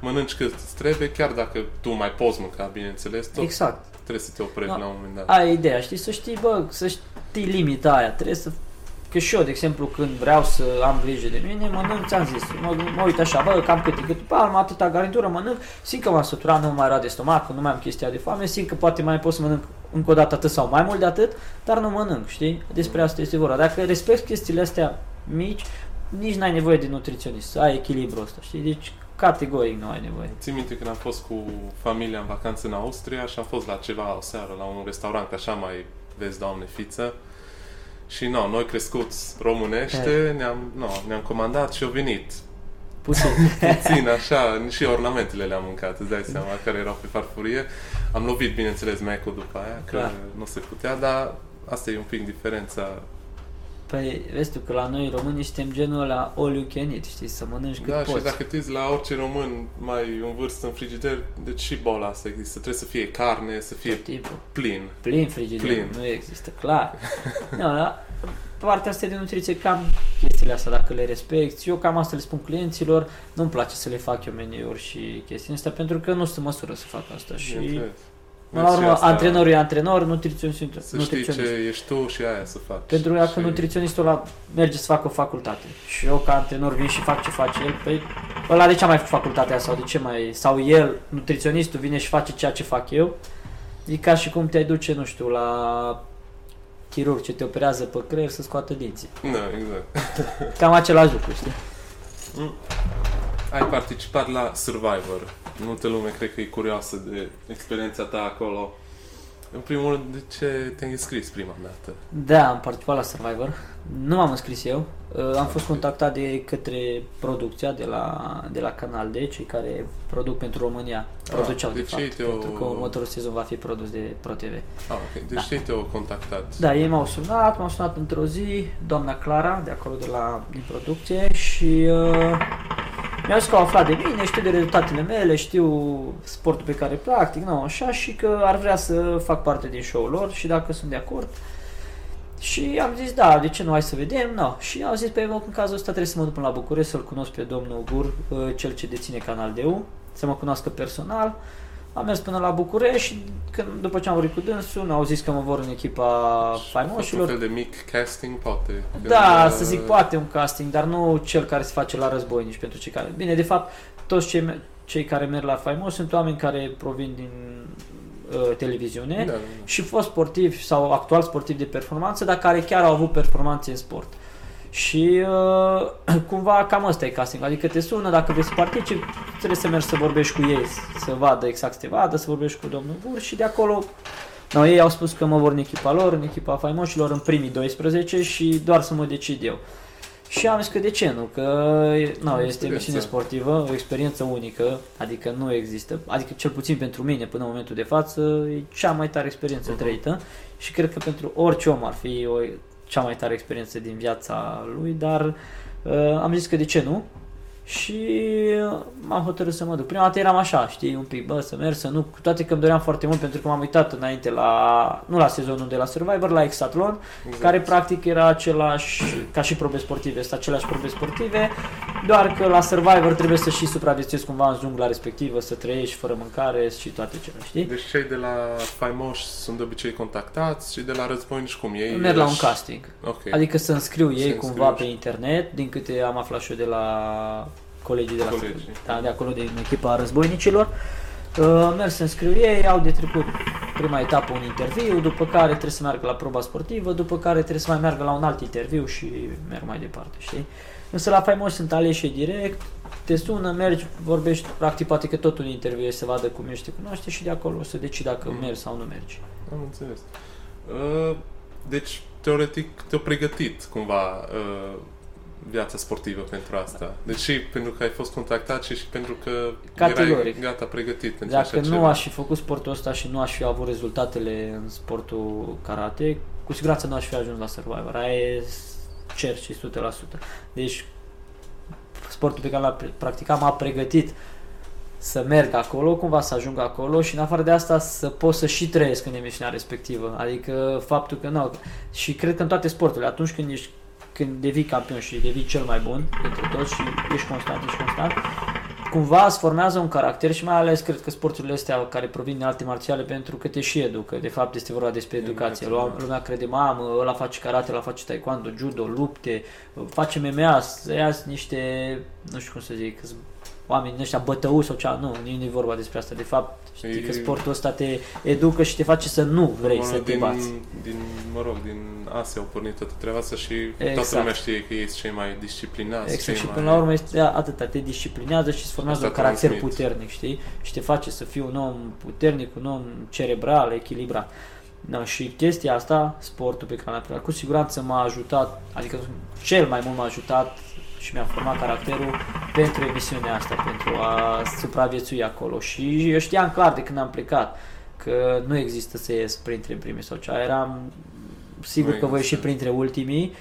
A: mănânci cât îți trebuie, chiar dacă tu mai poți mănânca, bineînțeles, tot
B: exact.
A: trebuie să te oprești da. la un moment dat.
B: Ai ideea, știi, să știi, bă, să știi limita aia, trebuie să Că și eu, de exemplu, când vreau să am grijă de mine, mănânc, ți-am zis, mă, mă uit așa, bă, cam cât e cât palma, atâta garnitură, mănânc, simt că m-am săturat, nu mai era de stomac, nu mai am chestia de foame, simt că poate mai pot să mănânc încă o dată atât sau mai mult de atât, dar nu mănânc, știi? Despre asta este vorba. Dacă respecti chestiile astea mici, nici n-ai nevoie de nutriționist, să ai echilibru ăsta, știi? Deci categoric nu ai nevoie.
A: Țin minte când am fost cu familia în vacanță în Austria și am fost la ceva o seară la un restaurant, că așa mai vezi, doamne fiță, și no, noi crescuți românește, ne-am, no, ne-am comandat și au venit.
B: Puțin. *laughs*
A: Puțin, așa, și ornamentele le-am mâncat, îți dai seama, care erau pe farfurie. Am lovit, bineînțeles, mecul după aia, că Clar. nu se putea, dar asta e un pic diferența
B: Păi, vezi tu că la noi românii suntem genul ăla all you can eat, știi, să mănânci cât
A: da,
B: poți.
A: și dacă te la orice român mai în vârstă în frigider, deci și boala asta există. Trebuie să fie carne, să fie plin.
B: Plin frigider, plin. nu există, clar. *laughs* nu, da, partea asta de nutriție, cam chestiile astea, dacă le respecti. Eu cam asta le spun clienților, nu-mi place să le fac eu meniuri și chestii astea, pentru că nu sunt în măsură să fac asta. Și Până la urmă, asta, antrenorul e antrenor, nutriționistul
A: Să nutriționist. știi ce ești tu și aia să faci.
B: Pentru că și... nutriționistul ăla merge să facă o facultate și eu ca antrenor vin și fac ce face el, păi ăla de ce mai facultatea sau de ce mai... Sau el, nutriționistul, vine și face ceea ce fac eu. E ca și cum te-ai duce, nu știu, la chirurg ce te operează pe creier să scoată dinții.
A: Da, exact.
B: Cam același lucru, știi?
A: Mm. Ai participat la Survivor multă lume cred că e curioasă de experiența ta acolo. În primul rând, de ce te-ai înscris prima dată?
B: Da, am participat la Survivor. Nu m-am înscris eu. Uh, am fost contactat de către producția de la, de la Canal D, cei care produc pentru România. Ah, produceau, de, de fapt, te-o... pentru că următorul sezon va fi produs de ProTV.
A: Ah, ok. Deci da. te-au contactat?
B: Da, ei m-au sunat, m-au sunat într-o zi, doamna Clara, de acolo de la din producție și uh, mi-a zis că au aflat de mine, știu de rezultatele mele, știu sportul pe care practic, nu, așa, și că ar vrea să fac parte din show-ul lor și dacă sunt de acord. Și am zis, da, de ce nu, hai să vedem, no. Și am zis, pe în cazul ăsta trebuie să mă duc până la București, să-l cunosc pe domnul Gur, uh, cel ce deține Canal DU, să mă cunoască personal. Am mers până la București și când, după ce am vorbit cu dânsul, au zis că mă vor în echipa faimoșilor.
A: Un fel de mic casting, poate.
B: Da, să zic, poate un casting, dar nu cel care se face la războinici pentru cei care... Bine, de fapt, toți cei, cei care merg la faimos sunt oameni care provin din uh, televiziune da, da, da. și fost sportivi sau actual sportivi de performanță, dar care chiar au avut performanțe în sport. Și uh, *clears throat* cumva cam asta e casting, adică te sună, dacă vrei să participi, trebuie să mergi să vorbești cu ei, să vadă exact să te vadă, să vorbești cu domnul Bur și de acolo no, ei au spus că mă vor în echipa lor, în echipa faimoșilor, în primii 12 și doar să mă decid eu. Și am zis că de ce nu, că no, este o emisiune sportivă, o experiență unică, adică nu există, adică cel puțin pentru mine până în momentul de față, e cea mai tare experiență uh-huh. trăită și cred că pentru orice om ar fi o cea mai tare experiență din viața lui, dar uh, am zis că de ce nu și m-am hotărât să mă duc. Prima dată eram așa, știi, un pic, bă, să merg, să nu, cu toate că îmi doream foarte mult pentru că m-am uitat înainte la, nu la sezonul de la Survivor, la Exatlon, exact. care practic era același, ca și probe sportive, este aceleași probe sportive, doar că la Survivor trebuie să și supraviețuiesc cumva în jungla respectivă, să trăiești fără mâncare și toate cele, știi?
A: Deci cei de la faimoși sunt de obicei contactați și de la războinici cum ei?
B: Merg la un casting. Okay. Adică să înscriu ei cumva pe internet, din câte am aflat și eu de la colegii de la Colegii. Da, de acolo din echipa războinicilor. Uh, merg să înscriu ei, au de trecut prima etapă un interviu, după care trebuie să meargă la proba sportivă, după care trebuie să mai meargă la un alt interviu și merg mai departe, știi? Însă la faimos sunt aleși direct, te sună, mergi, vorbești, practic poate că tot un interviu e să vadă cum ești, te cunoaște și de acolo o să decidi dacă mm. mergi sau nu mergi.
A: Am înțeles. Uh, deci, teoretic, te-au pregătit cumva uh, viața sportivă pentru asta. Deci și pentru că ai fost contactat și, și pentru că
B: Categoric.
A: erai gata pregătit pentru
B: Dacă
A: așa
B: nu
A: ceva.
B: aș fi făcut sportul ăsta și nu aș fi avut rezultatele în sportul karate, cu siguranță nu aș fi ajuns la Survivor. Aia e cer și 100%. Deci sportul pe care l-am practicat m-a pregătit să merg acolo, cumva să ajung acolo și în afară de asta să pot să și trăiesc în emisiunea respectivă. Adică faptul că nu. Și cred că în toate sporturile, atunci când ești când devii campion și devii cel mai bun dintre toți și ești constant, ești constant, cumva îți formează un caracter și mai ales cred că sporturile astea care provin din alte marțiale pentru că te și educă. De fapt este vorba despre educație.
A: Educație,
B: Lumea, lumea crede, mamă, ăla face karate, ăla face taekwondo, judo, lupte, face MMA, să iați niște, nu știu cum să zic, oameni ăștia bătău sau cea, nu, nu e vorba despre asta. De fapt, știi
A: E-
B: că sportul ăsta te educă și te face să nu vrei
A: Mă,
B: să te
A: din,
B: bați.
A: din, mă rog, din Asia au pornit toată treaba asta și
B: Exact.
A: toată lumea știe că ei sunt cei mai disciplinați.
B: Exact,
A: cei
B: și
A: mai...
B: până la urmă este atâta, te disciplinează și îți formează
A: Asta
B: un caracter
A: transmit.
B: puternic, știi? Și te face să fii un om puternic, un om cerebral, echilibrat. No, și chestia asta, sportul pe care l-am aplicat, cu siguranță m-a ajutat, adică cel mai mult m-a ajutat și mi-a format caracterul pentru emisiunea asta, pentru a supraviețui acolo. Și eu știam clar de când am plecat că nu există să ies printre primii sau cea. Eram sigur
A: Nu
B: că voi ieși
A: există.
B: printre ultimii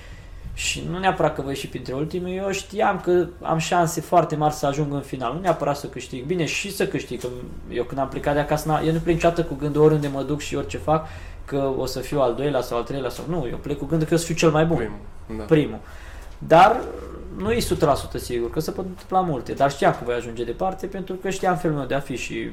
B: și nu neapărat că voi ieși printre ultimii, eu știam că am șanse foarte mari să ajung în final. Nu neapărat să câștig, bine și să câștig. Că eu când am plecat de acasă, n- eu nu plec niciodată cu gândul oriunde mă duc și orice fac, că o să fiu al doilea sau al treilea sau nu, eu plec cu gândul că eu o să fiu cel mai bun
A: Primul, da.
B: primul. Dar nu e 100% sigur, că se pot întâmpla multe, dar știam că voi ajunge departe pentru că știam felul meu de a fi și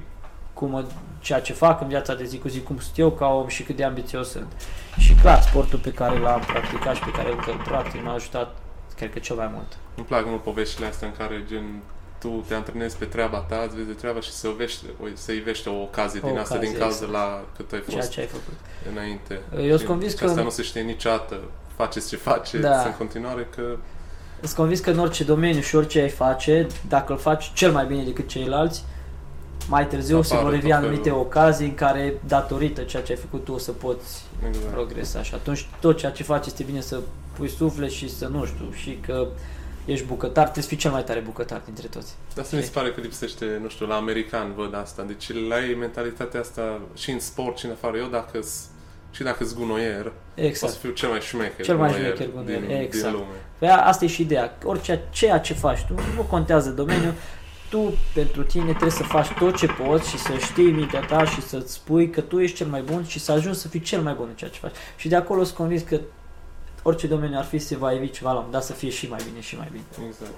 B: cum, ceea ce fac în viața de zi cu zi, cum sunt eu ca om și cât de ambițios sunt. Și clar, sportul pe care l-am practicat și pe care încă îl practic m-a ajutat, cred că cel mai mult.
A: Îmi plac mult poveștile astea în care gen tu te antrenezi pe treaba ta, îți vezi de treaba și se ivește, se ivește o ocazie
B: O
A: din asta
B: ocazie,
A: din cauza
B: exact.
A: la cât ai
B: Ceea
A: fost
B: ce ai făcut.
A: înainte.
B: Eu sunt
A: Și
B: convins că-
A: Asta nu se știe niciodată. Faceți ce faceți
B: Da.
A: în continuare că
B: Sunt convins că în orice domeniu și orice ai face, dacă îl faci cel mai bine decât ceilalți, mai târziu se
A: Apare
B: vor revi
A: tot
B: anumite
A: felul.
B: ocazii în care, datorită ceea ce ai făcut tu, o să poți
A: exact.
B: progresa și atunci tot ceea ce faci este bine să pui suflet și să nu știu și că ești bucătar, trebuie să fii cel mai tare bucătar dintre toți.
A: Dar asta mi se pare că lipsește, nu știu, la american văd asta. Deci la ei mentalitatea asta și în sport și în afară. Eu dacă și dacă sunt gunoier, o
B: Exact.
A: să fiu cel mai șmecher
B: Cel mai
A: gunoier
B: șmecher gunoier,
A: din,
B: exact.
A: din lume.
B: Păi a- asta e și ideea. Orice ceea ce faci tu, nu contează domeniul, tu pentru tine trebuie să faci tot ce poți și să știi mintea ta și să-ți spui că tu ești cel mai bun și să ajungi să fii cel mai bun în ceea ce faci. Și de acolo sunt convins că orice domeniu ar fi, se va evi ceva la un moment dat să fie și mai bine și mai bine.
A: Exact.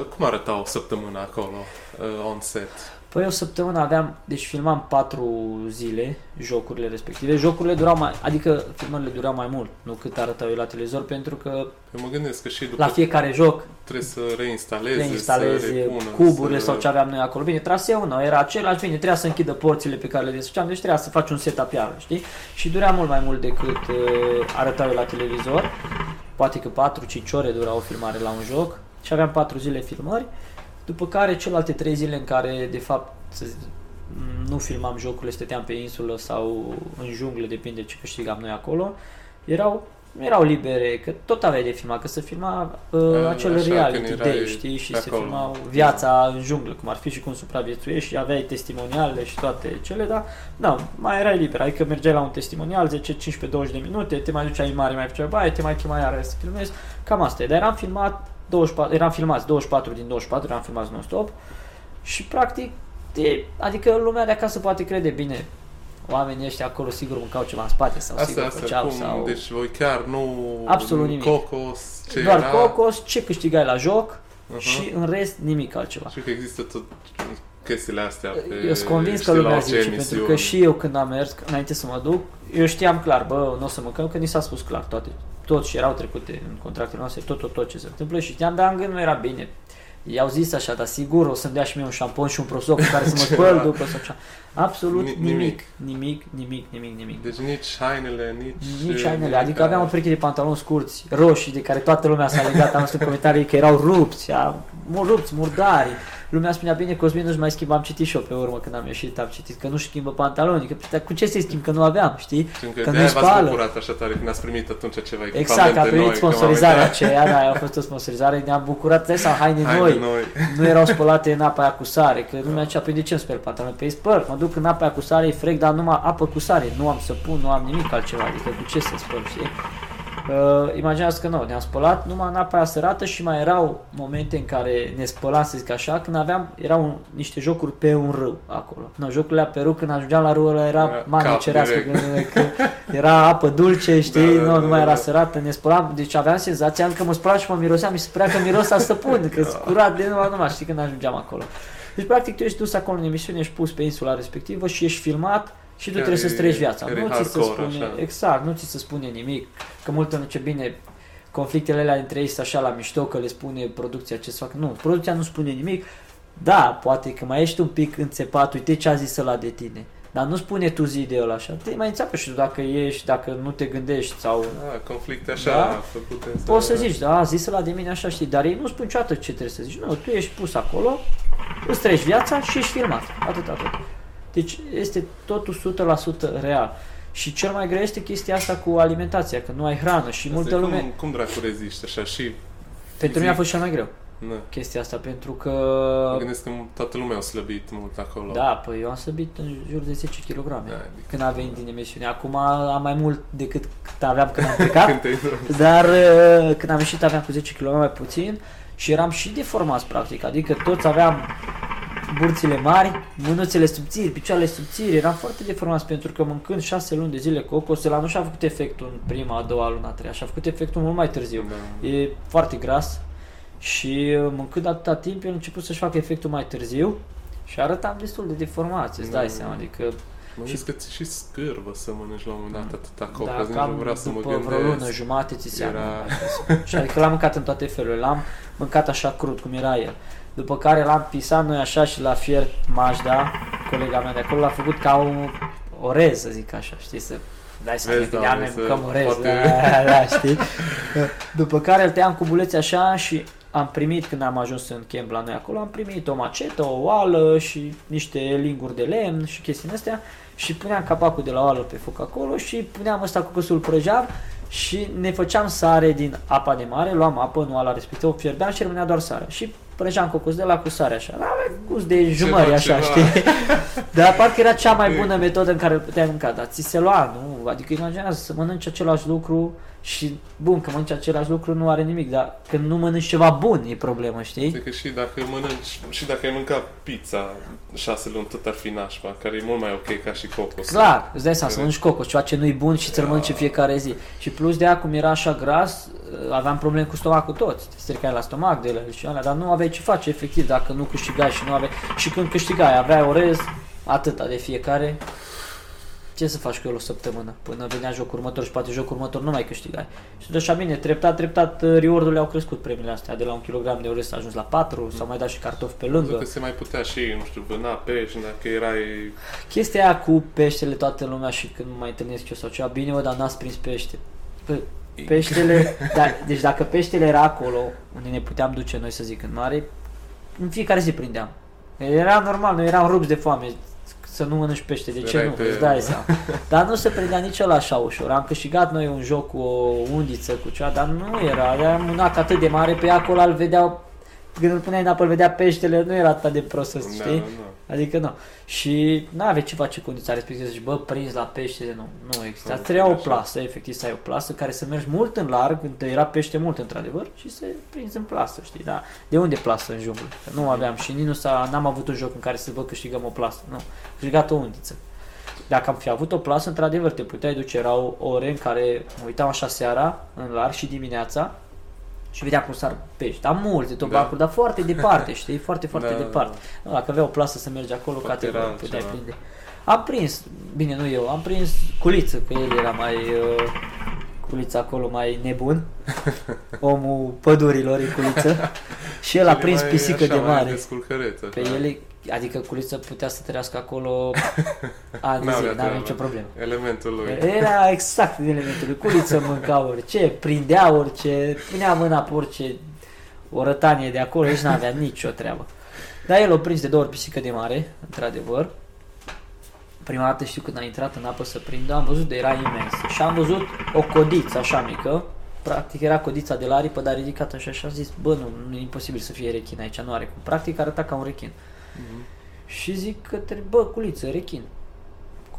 A: Uh, cum arăta o săptămână acolo, uh, on set?
B: Păi o săptămână aveam, deci filmam patru zile jocurile respective. Jocurile durau mai, adică filmările durau mai mult, nu cât arătau eu la televizor, pentru că
A: Eu mă gândesc că și după
B: la fiecare joc
A: trebuie să reinstaleze,
B: le instalezi
A: să repună,
B: cuburile
A: să...
B: sau ce aveam noi acolo. Bine, traseul nu era același, bine, trebuia să închidă porțile pe care le desfăceam, deci trebuia să faci un setup iară, știi? Și durea mult mai mult decât uh, arătau eu la televizor. Poate că 4-5 ore dura o filmare la un joc și aveam 4 zile filmări, după care celelalte 3 zile în care, de fapt, să zic, nu filmam jocurile, stăteam pe insulă sau în junglă, depinde ce câștigam noi acolo, erau nu erau libere, că tot aveai de filmat, că se filma uh,
A: A,
B: acel
A: așa,
B: reality
A: când erai
B: day, știi, și
A: pe
B: se
A: acolo.
B: filmau viața în junglă, cum ar fi și cum supraviețuiești și aveai testimoniale și toate cele, dar da, mai erai liber, adică mergeai la un testimonial, 10, 15, 20 de minute, te mai duceai în mare, mai făceai baie, te mai chema iară să filmezi, cam asta e, dar eram filmat 24, eram filmați 24 din 24, eram filmați non-stop și practic, de, adică lumea de acasă poate crede, bine, oamenii ăștia acolo sigur mâncau ceva în spate sau
A: Asta,
B: sigur
A: asta,
B: făceau
A: cum,
B: sau...
A: deci voi chiar nu...
B: Absolut nimic.
A: Cocos, ce
B: doar
A: era...
B: cocos, ce câștigai la joc
A: Uh-huh.
B: și în rest nimic altceva.
A: Știu că există tot chestiile astea pe...
B: Eu sunt convins că
A: știi, la
B: lumea
A: orice
B: zice, pentru
A: emisiuni.
B: că și eu când am mers, înainte să mă duc, eu știam clar, bă, nu o să mâncăm, că ni s-a spus clar toate, tot și erau trecute în contractele noastre, tot, tot, tot ce se întâmplă și știam, dar în gând nu era bine. I-au zis așa, dar sigur o să-mi dea și mie un șampon și un prosop cu care să mă *laughs* spăl după sau așa. Absolut
A: Ni-
B: nimic.
A: nimic.
B: Nimic, nimic, nimic, nimic.
A: Deci nici hainele, nici...
B: Nici hainele,
A: nimic,
B: adică aveam o pereche de pantaloni scurți, roșii, de care toată lumea s-a legat, am văzut în comentarii că erau rupți, a, mu- rupți, murdari. Lumea spunea, bine, Cosmin nu-și mai schimba, am citit și eu pe urmă când am ieșit, am citit că nu-și schimbă pantaloni, că dar cu ce să-i schimb, că nu aveam, știi?
A: Știm că,
B: Că
A: că
B: nu-i
A: de-aia v-ați
B: spală.
A: bucurat așa tare când ați primit atunci ceva
B: Exact,
A: echipamente
B: a primit
A: noi, că m-am
B: sponsorizarea
A: uitat.
B: aceea, da, a fost o *laughs* sponsorizare, ne-am bucurat, dai sau haine,
A: Haine
B: noi,
A: noi.
B: nu erau spălate în apa aia cu sare, că lumea zicea, păi de ce îmi speli pantaloni? Pe spăl, mă duc în apa aia cu sare, e frec, dar numai apă cu sare, nu am să pun, nu am nimic altceva, adică cu ce să spăl, știi? Uh, imaginează că nu, ne-am spălat numai în apa aia sărată și mai erau momente în care ne spălam, să zic așa, când aveam, erau un, niște jocuri pe un râu acolo. No, jocurile pe râu, când ajungeam la râu ăla era
A: Era
B: mame
A: cap
B: cerească,
A: direct.
B: că, că era apă dulce, știi,
A: Da, da,
B: nu, nu
A: da,
B: mai era
A: da.
B: sărată, ne spălam, deci aveam senzația că mă spălam și mă miroseam, mi se părea că miros a stăpân, că curat de numai numai, știi, când ajungeam acolo. Deci, practic, tu ești dus acolo în emisiune, ești pus pe insula respectivă și ești filmat și tu
A: Chiar
B: trebuie să-ți
A: e-
B: trăiești viața.
A: chiar e
B: Nu ți se
A: hardcore,
B: spune,
A: așa.
B: exact, nu ți se spune nimic, că multă nu ce bine conflictele alea între ei sunt așa la mișto că le spune producția ce să facă. Nu, producția nu spune nimic. Da, poate că mai ești un pic înțepat, uite ce a zis ăla de tine. Dar nu spune tu zi de ăla așa. Te mai înțeapă și tu dacă ești, dacă nu te gândești sau...
A: Da, conflicte așa
B: Da?
A: făcute.
B: Poți să zici, da, a zis ăla de mine așa, știi, dar ei nu spun niciodată ce trebuie să zici. Nu, tu ești pus acolo, îți treci viața și ești filmat. Atât, atât. Deci este totul 100% real. Și cel mai greu este chestia asta cu alimentația, că nu ai hrană și multă
A: cum,
B: lume...
A: Cum dracu reziști așa și...
B: Pentru mine a fost cel mai greu
A: Na.
B: chestia asta, pentru că...
A: Mă gândesc că toată lumea a slăbit mult acolo.
B: Da, păi eu am săbit în jur de 10 kg
A: Da, adică-
B: când a venit din emisiune. Acum am mai mult decât cât aveam când am plecat. *laughs*
A: Când te-ai dus.
B: Dar uh, când am ieșit aveam cu 10 kg mai puțin și eram și deformați practic, adică toți aveam burțile mari, mânuțele subțiri, picioarele subțiri, eram foarte deformați pentru că mâncând 6 luni de zile cocos, la nu și-a făcut efectul în prima, a doua lună, a treia, și-a făcut efectul mult mai târziu.
A: Da.
B: E foarte gras și uh, mâncând atâta timp, el a început să-și facă efectul mai târziu și arătam destul de deformați, îți dai
A: Da.
B: seama, adică
A: Mă gândesc că ți și scârbă să mănânci la un moment dat atâta cocă,
B: da,
A: nici
B: cam
A: nu vreau să mă
B: după vreo lună
A: gândesc.
B: jumate ți se
A: Era-
B: Și adică l-am mâncat în toate felurile, l-am mâncat așa crud, cum era el. După care l-am pisat noi așa și la fier Majda, colega mea de acolo, l-a făcut ca o orez, să zic așa, știi, să dai seama
A: Vezi,
B: că
A: da,
B: de ne
A: vezi,
B: mâncăm orez,
A: poate-
B: da, da, știi. După care îl tăiam cu buleți așa și am primit, când am ajuns în camp la noi acolo, am primit o macetă, o oală și niște linguri de lemn și chestiile astea și puneam capacul de la oală pe foc acolo și puneam ăsta cu căsul prăjav și ne făceam sare din apa de mare, luam apă în oala respectivă, o fierbeam și rămânea doar sare. Și prăjeam cocos de la cu sare așa. Avea gust de jumări așa,
A: ceva.
B: știi? *laughs* Dar parcă era cea mai bună metodă în care îl puteai mânca, dar ți se lua, nu? Adică imaginează să mănânci același lucru și, bun, că mănânci același lucru nu are nimic, dar când nu mănânci ceva bun e problemă, știi?
A: Adică și dacă mănânci, și dacă ai mâncat pizza șase luni, tot ar fi nașpa, care e mult mai ok ca și cocos.
B: Clar, îți dai seama să
A: Corect.
B: mănânci cocos, ceva ce nu-i bun și ți-l mănânci în fiecare zi. Și plus de aia, cum era așa gras, aveam probleme cu stomacul toți. Te stricai la stomac de ele și alea, dar nu aveai ce face efectiv dacă nu câștigai și nu aveai... Și când câștigai, aveai orez, atâta de fiecare. Ce să faci cu el o săptămână? Până venea jocul următor și poate jocul următor nu mai câștigai. Și așa bine, treptat, treptat, reward-urile au crescut premiile astea. De la un kilogram de orez a ajuns la 4, s-au mai dat și cartofi pe
A: Văzut
B: lângă.
A: că se mai putea și, nu știu, vâna pești, dacă erai...
B: Chestia aia cu peștele, toată lumea și când mă mai întâlnesc eu sau ceva, bine mă, dar n-ați prins pește. Păi, peștele, *laughs* da, deci dacă peștele era acolo, unde ne puteam duce noi să zic în mare, în fiecare zi prindeam. Era normal, noi eram rupți de foame să nu mănânci pește, de ce
A: Erai
B: nu?
A: pe-
B: Îți dai seama. Dar nu se prindea nici ăla așa ușor. Am câștigat noi un joc cu o undiță, cu ceva, dar nu era. Era un ac atât de mare, pe acolo îl vedeau, când îl puneai în apă, îl vedea peștele, nu era atât de prost, să
A: Da,
B: știi?
A: da.
B: Adică nu. Și nu avea ce face condiția respectivă, să zici, bă, prins la pește, nu, nu există.
A: Nu,
B: Trebuia o
A: așa.
B: plasă, efectiv să ai o plasă care să mergi mult în larg, unde era pește mult într-adevăr, și să prinzi în plasă, știi, da. De unde plasă în junglă? Că nu aveam și nici nu s-a, n-am avut un joc în care să vă câștigăm o plasă, nu. Am câștigat o undiță. Dacă am fi avut o plasă, într-adevăr, te puteai duce, erau ore în care mă uitam așa seara, în larg și dimineața, și vedeam cum sar pești. Dar multe tobacuri, dar foarte departe, *laughs* știi? Foarte, foarte
A: Da, da,
B: departe. Nu, dacă avea o plasă să mergi acolo,
A: Poate
B: categoric
A: era
B: puteai
A: altceva.
B: prinde. Am prins, bine, nu eu, am prins culiță, că el era mai... Uh, culița acolo mai nebun. Omul pădurilor e culiță. și el a *laughs* prins pisică de mare.
A: Pe
B: el, adică culița putea să trăiască acolo *laughs* ani de zile, n-avea nicio problemă.
A: Elementul lui.
B: Era exact elementul lui. Culiță *laughs* mânca orice, prindea orice, punea mâna pe orice o rătanie de acolo, nici n-avea nicio treabă. Dar el o prins de două ori pisică de mare, într-adevăr. Prima dată știu când a intrat în apă să prindă, am văzut de era imens. Și am văzut o codiță așa mică, practic era codița de la aripă, dar ridicată așa și am zis, bă, nu, nu e imposibil să fie rechin aici, nu are cum. Practic arăta ca un rechin. Mm-hmm. Și zic către, bă, culiță, rechin.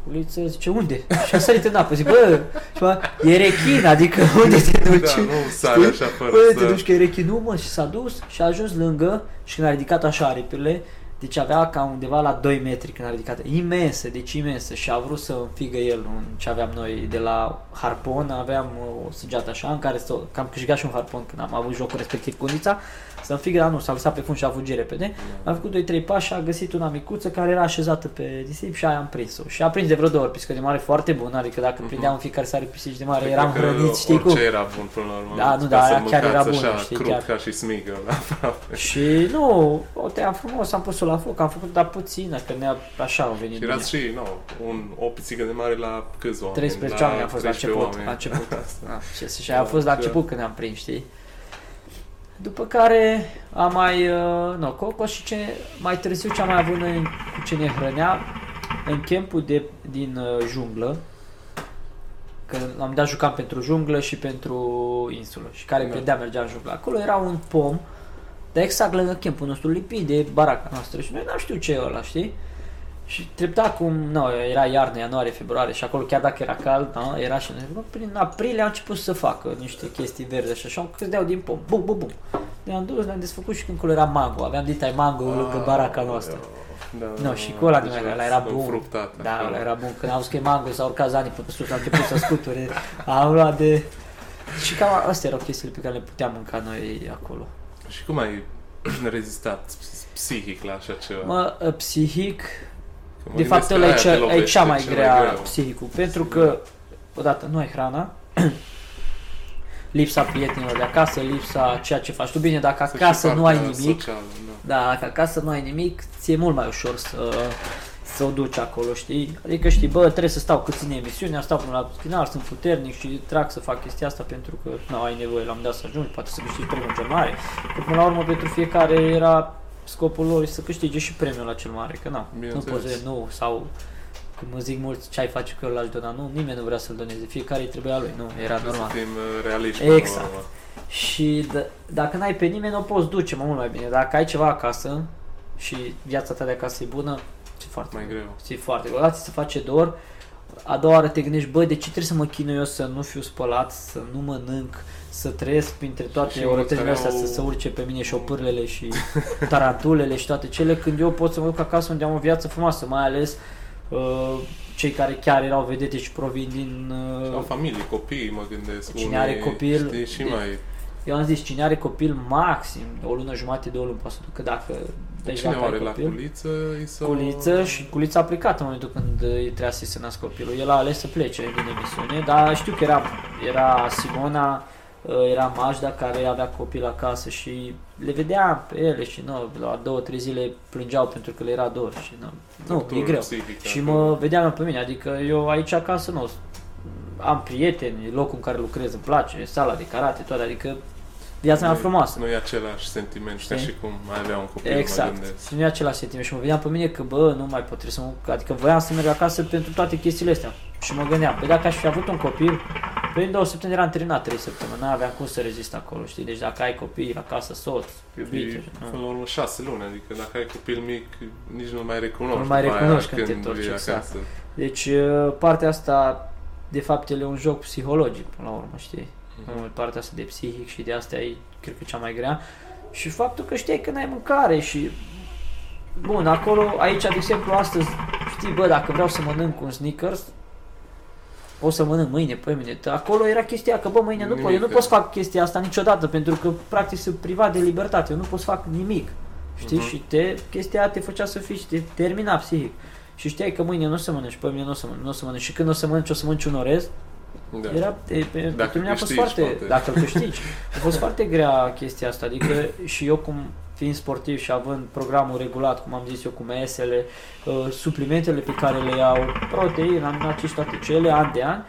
B: Culiță zice, unde? *laughs* Și a sărit în apă, zic, bă, ceva, e rechin, adică *laughs* unde te da, duci?
A: Da, nu sare așa fără
B: bă, să... te duci că e rechin, nu mă, și s-a dus și a ajuns lângă și când a ridicat așa aripile, deci avea ca undeva la 2 metri când a ridicat, imensă, deci imensă. Și a vrut să înfigă el în ce aveam noi de la harpon, aveam o săgeată așa în care să, cam câștigat și un harpon când am avut jocul respectiv cu Nița să înfigă, dar nu, s-a lăsat pe fund și a fugit repede. Da. Am făcut 2-3 pași și a găsit una micuță care era așezată pe disip și aia am prins-o. Și a prins de vreo două ori piscă de mare foarte bună, adică dacă uh-huh. prindeam în fiecare seară pisici de mare, eram hrăniți, știi cum?
A: era bun până la urmă.
B: Da, nu, da, chiar era bun, știi, chiar.
A: ca și smigă, *laughs*
B: Și nu, o team frumos, am pus-o la foc, am făcut dar puțină, că ne așa au venit
A: Și erați și, nu, un, o pisică de mare la câți oameni?
B: 13 oameni am fost la început, la început. Da, și, și a fost la început când am prins, știi? După care am mai, uh, no, Coco și ce, mai târziu ce am mai avut noi cu ce ne hrănea în campul de, din uh, junglă, că am dat jucam pentru junglă și pentru insulă și care da. credea mergea în junglă. Acolo era un pom, dar exact lângă campul nostru, lipit de baraca noastră și noi n-am știut ce e ăla, știi? Și treptat cum, nu, era iarnă, ianuarie, februarie și acolo chiar dacă era cald, da, era și prin aprilie a început să facă niște chestii verzi și așa, cădeau din pom, bum, bum, bum. Ne-am dus, ne-am desfăcut și când acolo era mango, aveam ditai mango ah, lângă baraca noastră. Da, no, da, și cu ăla din ăla era bun.
A: Fructat,
B: da, ăla era bun. Când am văzut că e mango, s-au urcat zanii pe sus, am început să scuture. *laughs* Am luat de... Și cam astea erau chestiile pe care le puteam mânca noi acolo.
A: Și cum ai *clears throat* rezistat psihic la așa ceva?
B: Mă, psihic, de fapt, ăla e, cea, e cea mai grea mai psihicul, pentru că, odată, nu ai hrana, *clears throat* lipsa prietenilor de acasă, lipsa ceea ce faci tu. Bine, dacă acasă nu ai nimic, social, da. da, dacă acasă nu ai nimic, ți-e mult mai ușor să, să o duci acolo, știi? Adică știi, bă, trebuie să stau cât ține emisiunea, stau până la final, sunt puternic și trag să fac chestia asta pentru că nu ai nevoie la un dat să ajungi, poate să câștigi premiul cel mare. Că până la urmă pentru fiecare era scopul lor să câștige și premiul la cel mare, că na, nu poți să nu, sau cum mă zic mulți ce ai face că eu l-aș dona, nu, nimeni nu vrea să-l doneze, fiecare îi trebuia lui, nu, era
A: Trebuie
B: normal.
A: Să fim uh, realiști.
B: Exact. Și d- dacă n-ai pe nimeni, o poți duce mă mult mai bine. Dacă ai ceva acasă și viața ta de acasă e bună, e foarte
A: mai greu.
B: E foarte greu. Odată se face dor, a doua oară te gândești, bă, de ce trebuie să mă chinui eu să nu fiu spălat, să nu mănânc, să trăiesc printre toate orătările astea, au... să se urce pe mine șopârlele și tarantulele și toate cele, când eu pot să mă duc acasă unde am o viață frumoasă, mai ales uh, cei care chiar erau vedete și provin din...
A: Uh, au familie, copii, mă gândesc.
B: Cine are copil...
A: Știi, și mai...
B: Eu am zis, cine are copil maxim, o lună jumate, două luni poate să ducă dacă
A: deci Cine are la culiță?
B: Să... Culiță și culița a plecat în momentul când trebuia să se nască copilul. El a ales să plece din emisiune, dar știu că era, era Simona, uh, era Majda care avea copil acasă și le vedeam pe ele și nu, la două, trei zile plângeau pentru că le era dor și nu, nu e greu. Psihic, și mă vedeam pe mine, adică eu aici acasă nu am prieteni, locul în care lucrez îmi place, sala de karate, toate, adică viața mea frumoasă.
A: Nu e același sentiment Știi? ca și cum mai avea un copil,
B: Exact.
A: Mă
B: nu e același sentiment și mă vedeam pe mine că, bă, nu mai pot să mă... Adică voiam să merg acasă pentru toate chestiile astea. Și mă gândeam, pe dacă aș fi avut un copil, pe două săptămâni eram terminat, trei săptămâni, nu aveam cum să rezist acolo, știi? Deci dacă ai copii acasă, soț, iubit...
A: Până la urmă șase luni, adică dacă ai copil mic, nici nu mai recunoști.
B: Nu mai recunoști când, când te întorci, exact. Deci partea asta, de fapt, e un joc psihologic, până la urmă, știi? Mm-hmm. Partea asta de psihic și de asta e, cred că, cea mai grea. Și faptul că știi că n-ai mâncare și... Bun, acolo, aici, de exemplu, astăzi, știi, bă, dacă vreau să mănânc un Snickers, o să mănânc mâine, pe mine. Acolo era chestia că, bă, mâine nu pot, eu nu pot să fac chestia asta niciodată, pentru că, practic, sunt privat de libertate, eu nu pot să fac nimic. Știi? Uh-huh. Și te, chestia te făcea să fii și te termina psihic. Și știai că mâine nu o să mănânci, pe mine nu o să mănânci, nu o să mănânci. Și când o să mănânci, o să mănânci un orez, Da. Era, e, pentru mine a fost foarte, poate. dacă îl *laughs* câștigi, a fost foarte grea chestia asta, adică și eu cum fiind sportiv și având programul regulat, cum am zis eu, cu mesele, uh, suplimentele pe care le iau, proteine, aminoacizi și toate cele, an de an,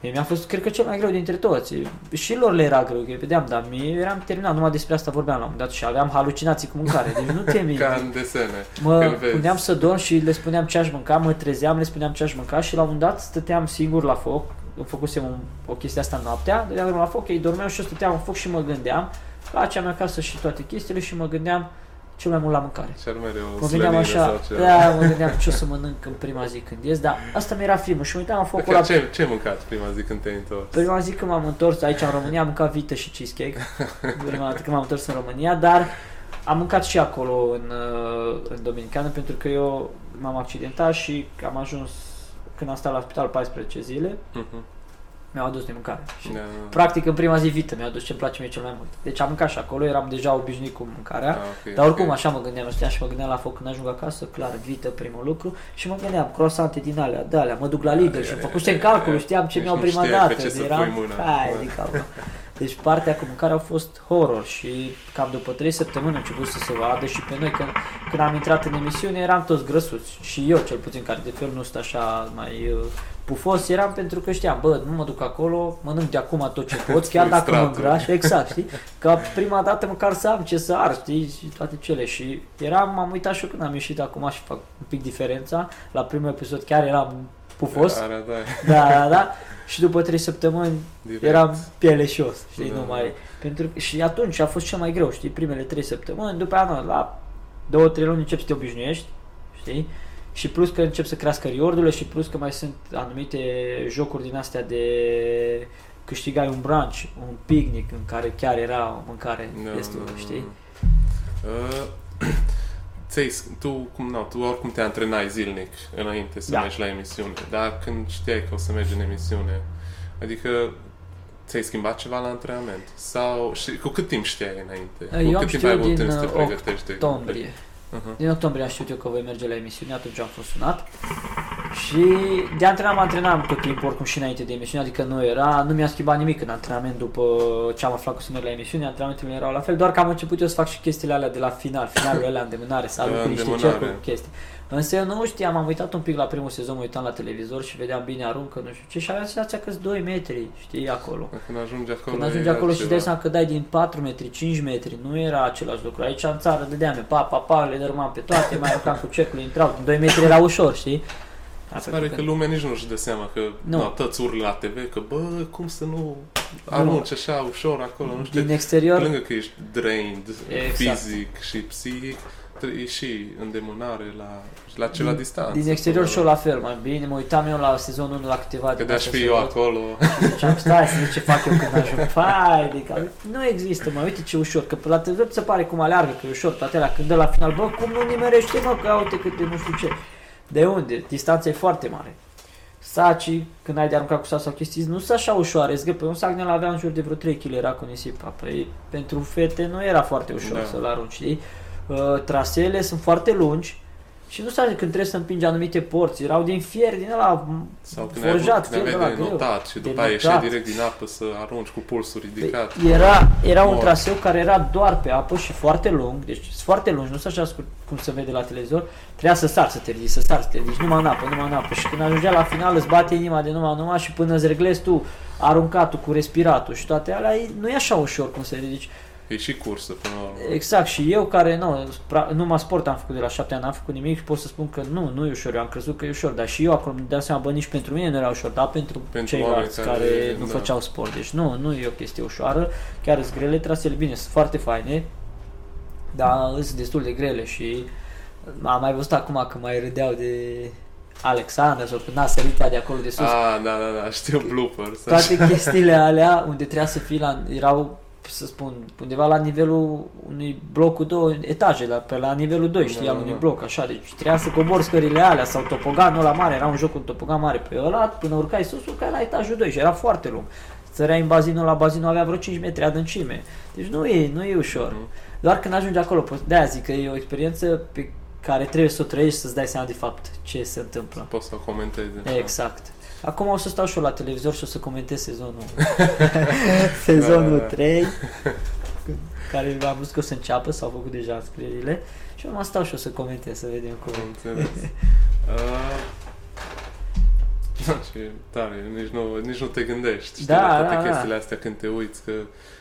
B: Mie mi-a fost, cred că, cel mai greu dintre toți. Și lor le era greu, că vedeam, dar mie eram terminat, numai despre asta vorbeam la un dat și aveam halucinații cu mâncare, deci nu te *laughs*
A: Ca în desene.
B: Mă puneam să dorm și le spuneam ce aș mânca, mă trezeam, le spuneam ce aș mânca și la un dat stăteam singur la foc, făcusem un, o chestie asta noaptea, dădeam la foc, ei dormeau și eu stăteam în foc și mă gândeam la cea mea casă și toate chestiile și mă gândeam cel mai mult la mâncare.
A: Și mereu
B: mă gândeam așa, da, mă gândeam ce o să mănânc în prima zi când ies, dar asta mi era filmul și mă uitam la focul
A: ăla. Ce, ce mâncat prima zi când te-ai întors?
B: Prima zi când m-am întors aici în România am mâncat vită și cheesecake, prima dată când m-am întors în România, dar am mâncat și acolo în, uh, în Dominicană pentru că eu m-am accidentat și am ajuns când am stat la spital 14 zile. Uh-huh mi-au adus de mâncare. Și da. Practic în prima zi vită mi-au adus ce-mi place mie cel mai mult. Deci am mâncat și acolo, eram deja obișnuit cu mâncarea, da, okay, dar oricum okay. așa mă gândeam, știam și mă gândeam la foc când ajung acasă, clar, vită primul lucru și mă gândeam, croissante din alea, de alea, mă duc la Lidl și am făcut în calcul, știam ce deci mi-au prima dată.
A: Ce eram, hai,
B: deci partea cu mâncare a fost horror și cam după 3 săptămâni a început să se vadă și pe noi când, când am intrat în emisiune eram toți grăsuți și eu cel puțin care de fel nu sunt așa mai uh, pufos eram pentru că știam, bă, nu mă duc acolo, mănânc de acum tot ce *laughs* pot, chiar dacă mă îngraș, exact, știi? Ca prima dată măcar să am ce să ar, știi, și toate cele. Și eram, m-am uitat și eu când am ieșit acum și fac un pic diferența, la primul episod chiar eram pufos. Da,
A: da,
B: da, da. Și după trei săptămâni Direct. eram pieleșos, știi, da. nu mai... Pentru, și atunci a fost cel mai greu, știi, primele trei săptămâni, după aia, la două, trei luni începi să te obișnuiești, știi? Și plus că încep să crească riordurile și plus că mai sunt anumite jocuri din astea de câștigai un brunch, un picnic în care chiar era o mâncare no, destul, no, știi? *clears throat* Uh,
A: ți tu, cum, no, tu oricum te antrenai zilnic înainte să da. mergi la emisiune, dar când știai că o să mergi în emisiune, adică ți-ai schimbat ceva la antrenament? Sau și, cu cât timp știai înainte?
B: Eu
A: cu cât timp
B: ai avut timp să te pregătești? octombrie. Uh-huh. Din octombrie am știut eu că voi merge la emisiune, atunci am fost sunat. Și de antrenam, antrenam tot timpul, oricum și înainte de emisiune, adică nu era, nu mi-a schimbat nimic în antrenament după ce am aflat că să merg la emisiune, antrenamentele erau la fel, doar că am început eu să fac și chestiile alea de la final, finalul ăla îndemânare, să aduc niște cercuri cu chestii. Însă eu nu știam, am uitat un pic la primul sezon, mă uitam la televizor și vedeam bine aruncă, nu știu ce, și avea senzația că 2 metri, știi, acolo.
A: Când ajungi acolo,
B: Când ajungi acolo și dai seama că dai din 4 metri, 5 metri, nu era același lucru. Aici în țară dădeam, pa, pa, pa, le dărmam pe toate, mai aruncam cu cercul, intrau, din 2 metri era ușor, știi?
A: Se pare că lumea nici nu-și dă seama că nu. No, toți urlă la TV că bă, cum să nu arunci așa ușor acolo, nu știu.
B: Din exterior...
A: Lângă că ești drained exact. fizic și psihic, e și îndemânare la, la ce la distanță.
B: Din exterior și eu la fel, mai bine. Mă uitam eu la sezonul 1 la câteva
A: Că de-aș fi eu acolo. *laughs*
B: Și am stai să ce fac eu când ajung. *laughs* Fai, adică nu există, mă, uite ce ușor. Că la televizor se pare cum aleargă, că e ușor toate alea. Când dă la final, bă, cum nu nimerește, mă, că uite câte nu știu ce. De unde? Distanța e foarte mare. Saci, când ai de aruncat cu sac sau chestii, nu sunt așa ușoare. Zic, pe un sac ne avea în jur de vreo 3 kg, era cu nisip. Păi, pentru fete nu era foarte ușor da. să-l arunci, știi? Uh, traseele sunt foarte lungi și nu știu când trebuie să împingi anumite porți, erau din fier, din ăla
A: Sau când forjat, ai, când aveai de notat și după aia ieșeai direct din apă să arunci cu pulsul ridicat.
B: Păi, era, era un traseu care era doar pe apă și foarte lung, deci foarte lung, nu sunt așa cum se vede la televizor, trebuia să sar să te ridici, să sar să te ridici, numai în apă, numai în apă. Și când ajungea la final îți bate inima de numai numai și până îți reglezi tu aruncatul cu respiratul și toate alea, nu e așa ușor cum să ridici.
A: E și cursă până la urmă.
B: Exact, și eu care nu, numai sport am făcut de la șapte ani, n-am făcut nimic și pot să spun că nu, nu e ușor, eu am crezut că e ușor, dar și eu acolo îmi dau seama, bă, nici pentru mine nu era ușor, dar pentru, pentru ceilalți care, care nu da. făceau sport, deci nu, nu e o chestie ușoară, chiar sunt grele, trasele bine, sunt foarte faine, dar sunt destul de grele și am mai văzut acum că mai râdeau de Alexandra sau când a sărit de acolo de sus.
A: Ah, da, da, da, știu bloopers.
B: Toate chestiile *laughs* alea unde trebuia să fii la, erau să spun, undeva la nivelul unui bloc cu două etaje, la, pe la nivelul 2, știi, da, al unui da. bloc, așa, deci trebuia să cobori scările alea sau topoganul la mare, era un joc cu un topogan mare pe ăla, până urcai sus, urcai la etajul 2 și era foarte lung. Săreai în bazinul, la bazinul avea vreo 5 metri adâncime. Deci nu e, nu e ușor. Mm-hmm. Doar când ajungi acolo, de-aia zic că e o experiență pe care trebuie să o trăiești să-ți dai seama de fapt ce se întâmplă.
A: Poți să o comentezi.
B: Exact. Acum o să stau și eu la televizor și o să comentez sezonul *laughs* sezonul 3 *laughs* care am văzut că o să înceapă, s-au făcut deja înscrierile și eu mă stau și o să comentez, să vedem cum.
A: Am înțeles. *laughs* uh, ce tare, nici nu, nici nu te gândești, știi,
B: Da,
A: la toate
B: da, da.
A: chestiile astea când te uiți, că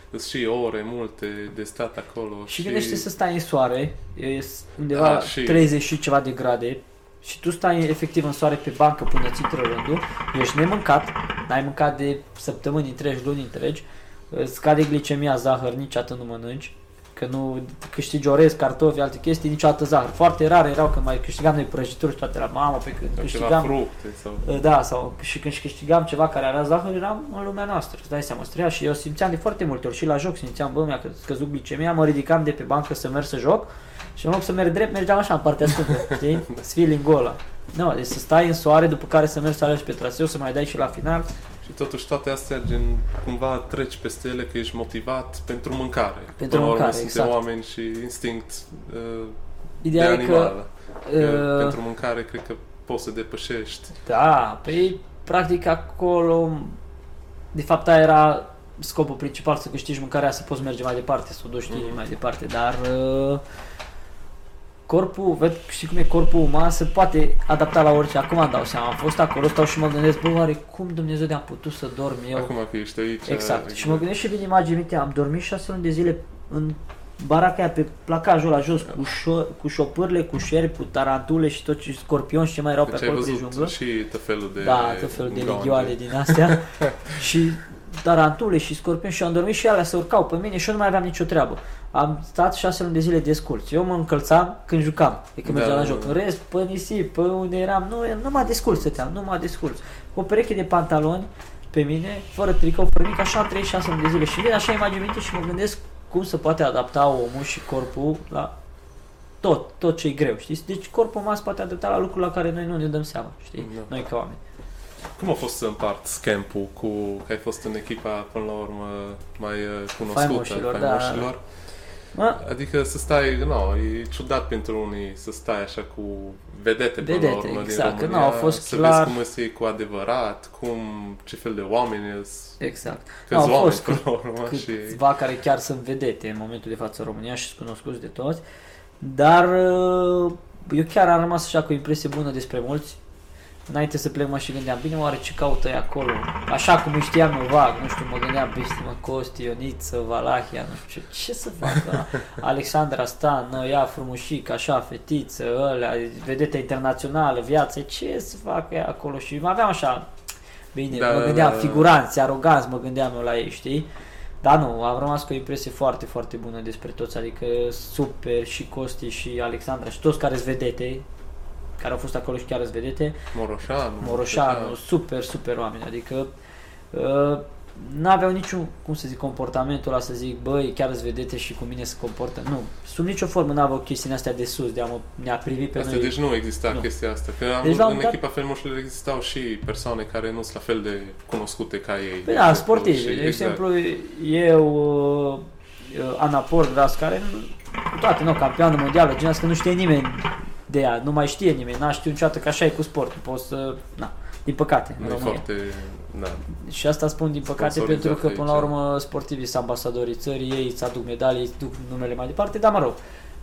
A: sunt și ore multe de stat acolo.
B: Și gândește să stai în soare, e undeva
A: Da,
B: da,
A: și-
B: 30 și ceva de grade și tu stai efectiv în soare pe bancă până ți intră rândul, ești nemâncat, n-ai mâncat de săptămâni întregi, luni întregi, îți scade glicemia, zahăr, niciodată nu mănânci, că nu câștigi orez, cartofi, alte chestii, niciodată zahăr. Foarte rar erau când mai câștigam noi prăjituri și toate la mamă, pe când
A: sau ceva
B: câștigam
A: fructe sau...
B: da, sau și când câștigam ceva care avea zahăr, eram în lumea noastră, îți dai seama, stărea și eu simțeam de foarte multe ori și la joc simțeam, bă, mi-a scăzut glicemia, mă ridicam de pe bancă să merg să joc și în loc să merg drept, mergeam așa în partea stângă, știi? Feeling ăla. Nu, deci să stai în soare, după care să mergi să alegi pe traseu, să mai dai și la final.
A: Și totuși toate astea, gen, cumva treci peste ele că ești motivat pentru mâncare.
B: Pentru
A: Până la urmă,
B: mâncare,
A: suntem
B: exact.
A: oameni și instinct uh, de
B: Ideea e că,
A: animal. Că
B: uh,
A: Pentru mâncare cred că poți să depășești.
B: da, păi, practic acolo, de fapt, aia era scopul principal, să câștigi mâncarea, să poți merge mai departe, să o duci
A: Mhm.
B: mm-hmm. mai departe, dar uh, corpul, ved, știi cum e corpul uman, se poate adapta la orice. Acum îmi dau seama, am fost acolo, stau și mă gândesc, bă, oare cum Dumnezeu de-am putut să dorm eu?
A: Acum că ești aici...
B: exact. Și mă gândesc și vin imagini, uite, am dormit șase luni de zile în baraca aia pe placajul la jos, cu, șo- cu șopârle, cu șerpi, cu tarantule și tot ce scorpioni și ce mai erau pe
A: Deci ai
B: acolo prin
A: văzut
B: junglă.
A: și tot felul de...
B: Da, tot felul de
A: gaunde.
B: ligioane din astea. *laughs* și tarantule și scorpioni și am dormit și alea să urcau pe mine și eu nu mai aveam nicio treabă. Am stat șase luni de zile desculț. Eu mă încălțam când jucam, de când
A: Da,
B: mergeam la
A: da,
B: joc.
A: da.
B: În rest, pe nisip, pe unde eram, nu, nu mă desculț stăteam, nu mă desculț. Cu o pereche de pantaloni pe mine, fără tricou, fără nimic, așa am trăit șase luni de zile. Și vin așa imagini minte și mă gândesc cum se poate adapta omul și corpul la tot, tot ce e greu, știți? Deci corpul uman se poate adapta la lucruri la care noi nu ne dăm seama, știi?
A: Da.
B: Noi ca oameni.
A: Cum a fost să împarți campul cu... că ai fost în echipa, până la urmă, mai uh, cunoscută,
B: Faimoșilor, da.
A: faimoșilor.
B: Mă,
A: Adică să stai, nu, e ciudat pentru unii să stai așa cu vedete, până
B: Vedete,
A: la urmă
B: exact,
A: din
B: că nu,
A: România,
B: au fost
A: să
B: clar-
A: vezi cum îți e cu adevărat, cum, ce fel de oameni sunt,
B: Exact.
A: că
B: Au
A: oameni
B: fost
A: până la urmă și...
B: câțiva care chiar sunt vedete în momentul de față în România și sunt cunoscuți de toți, dar uh, eu chiar am rămas așa cu o impresie bună despre mulți. Înainte să plec mă și gândeam, bine oare ce caută ei acolo? Așa cum îi știam eu vag, nu știu, mă gândeam peste mă Costi, Ioniță, Valahia, nu știu ce, ce să facă? *laughs* Alexandra Stan, nă, ea frumușică, așa, fetiță, ălea, vedete internațională, viață, ce să facă ea acolo? Și mă aveam așa, bine,
A: Da,
B: mă
A: da,
B: gândeam,
A: da, da.
B: figuranți, aroganți, mă gândeam eu la ei, știi? Dar nu, am rămas cu o impresie foarte, foarte bună despre toți, adică super și Costi și Alexandra și toți care sunt vedete, care au fost acolo și chiar sunt vedete,
A: Moroșanu.
B: Moroșanu, super, super oameni, adică uh, n-aveau niciun, cum să zic, comportamentul ăla să zic, băi, chiar îți vedete și cu mine se comportă. Nu, sub nicio formă n-aveau chestiile astea de sus, de a mă, ne-a privit pe
A: Asta,
B: noi.
A: deci nu exista
B: Nu.
A: chestia asta. Că am,
B: Deci,
A: deci,
B: la un
A: în
B: dat-
A: echipa Felmușilor existau și persoane care nu sunt la fel de cunoscute ca ei.
B: Păi
A: de
B: da,
A: exemplu,
B: sportivi.
A: și-
B: De
A: exact.
B: exemplu, eu, uh, uh, Ana Porgras, care nu- cu toate, nu, campioană mondială, genul ăsta, că nu știe nimeni de ea, nu mai știe nimeni, n-a știut niciodată că așa e cu sportul, poți să, na, din păcate, în
A: Nu e
B: România.
A: foarte... Da.
B: Și asta spun din păcate
A: Sponsorizat
B: pentru că până la
A: aici.
B: urmă sportivii sunt ambasadorii țării, ei îți aduc medalii, îți duc numele mai departe, dar mă rog.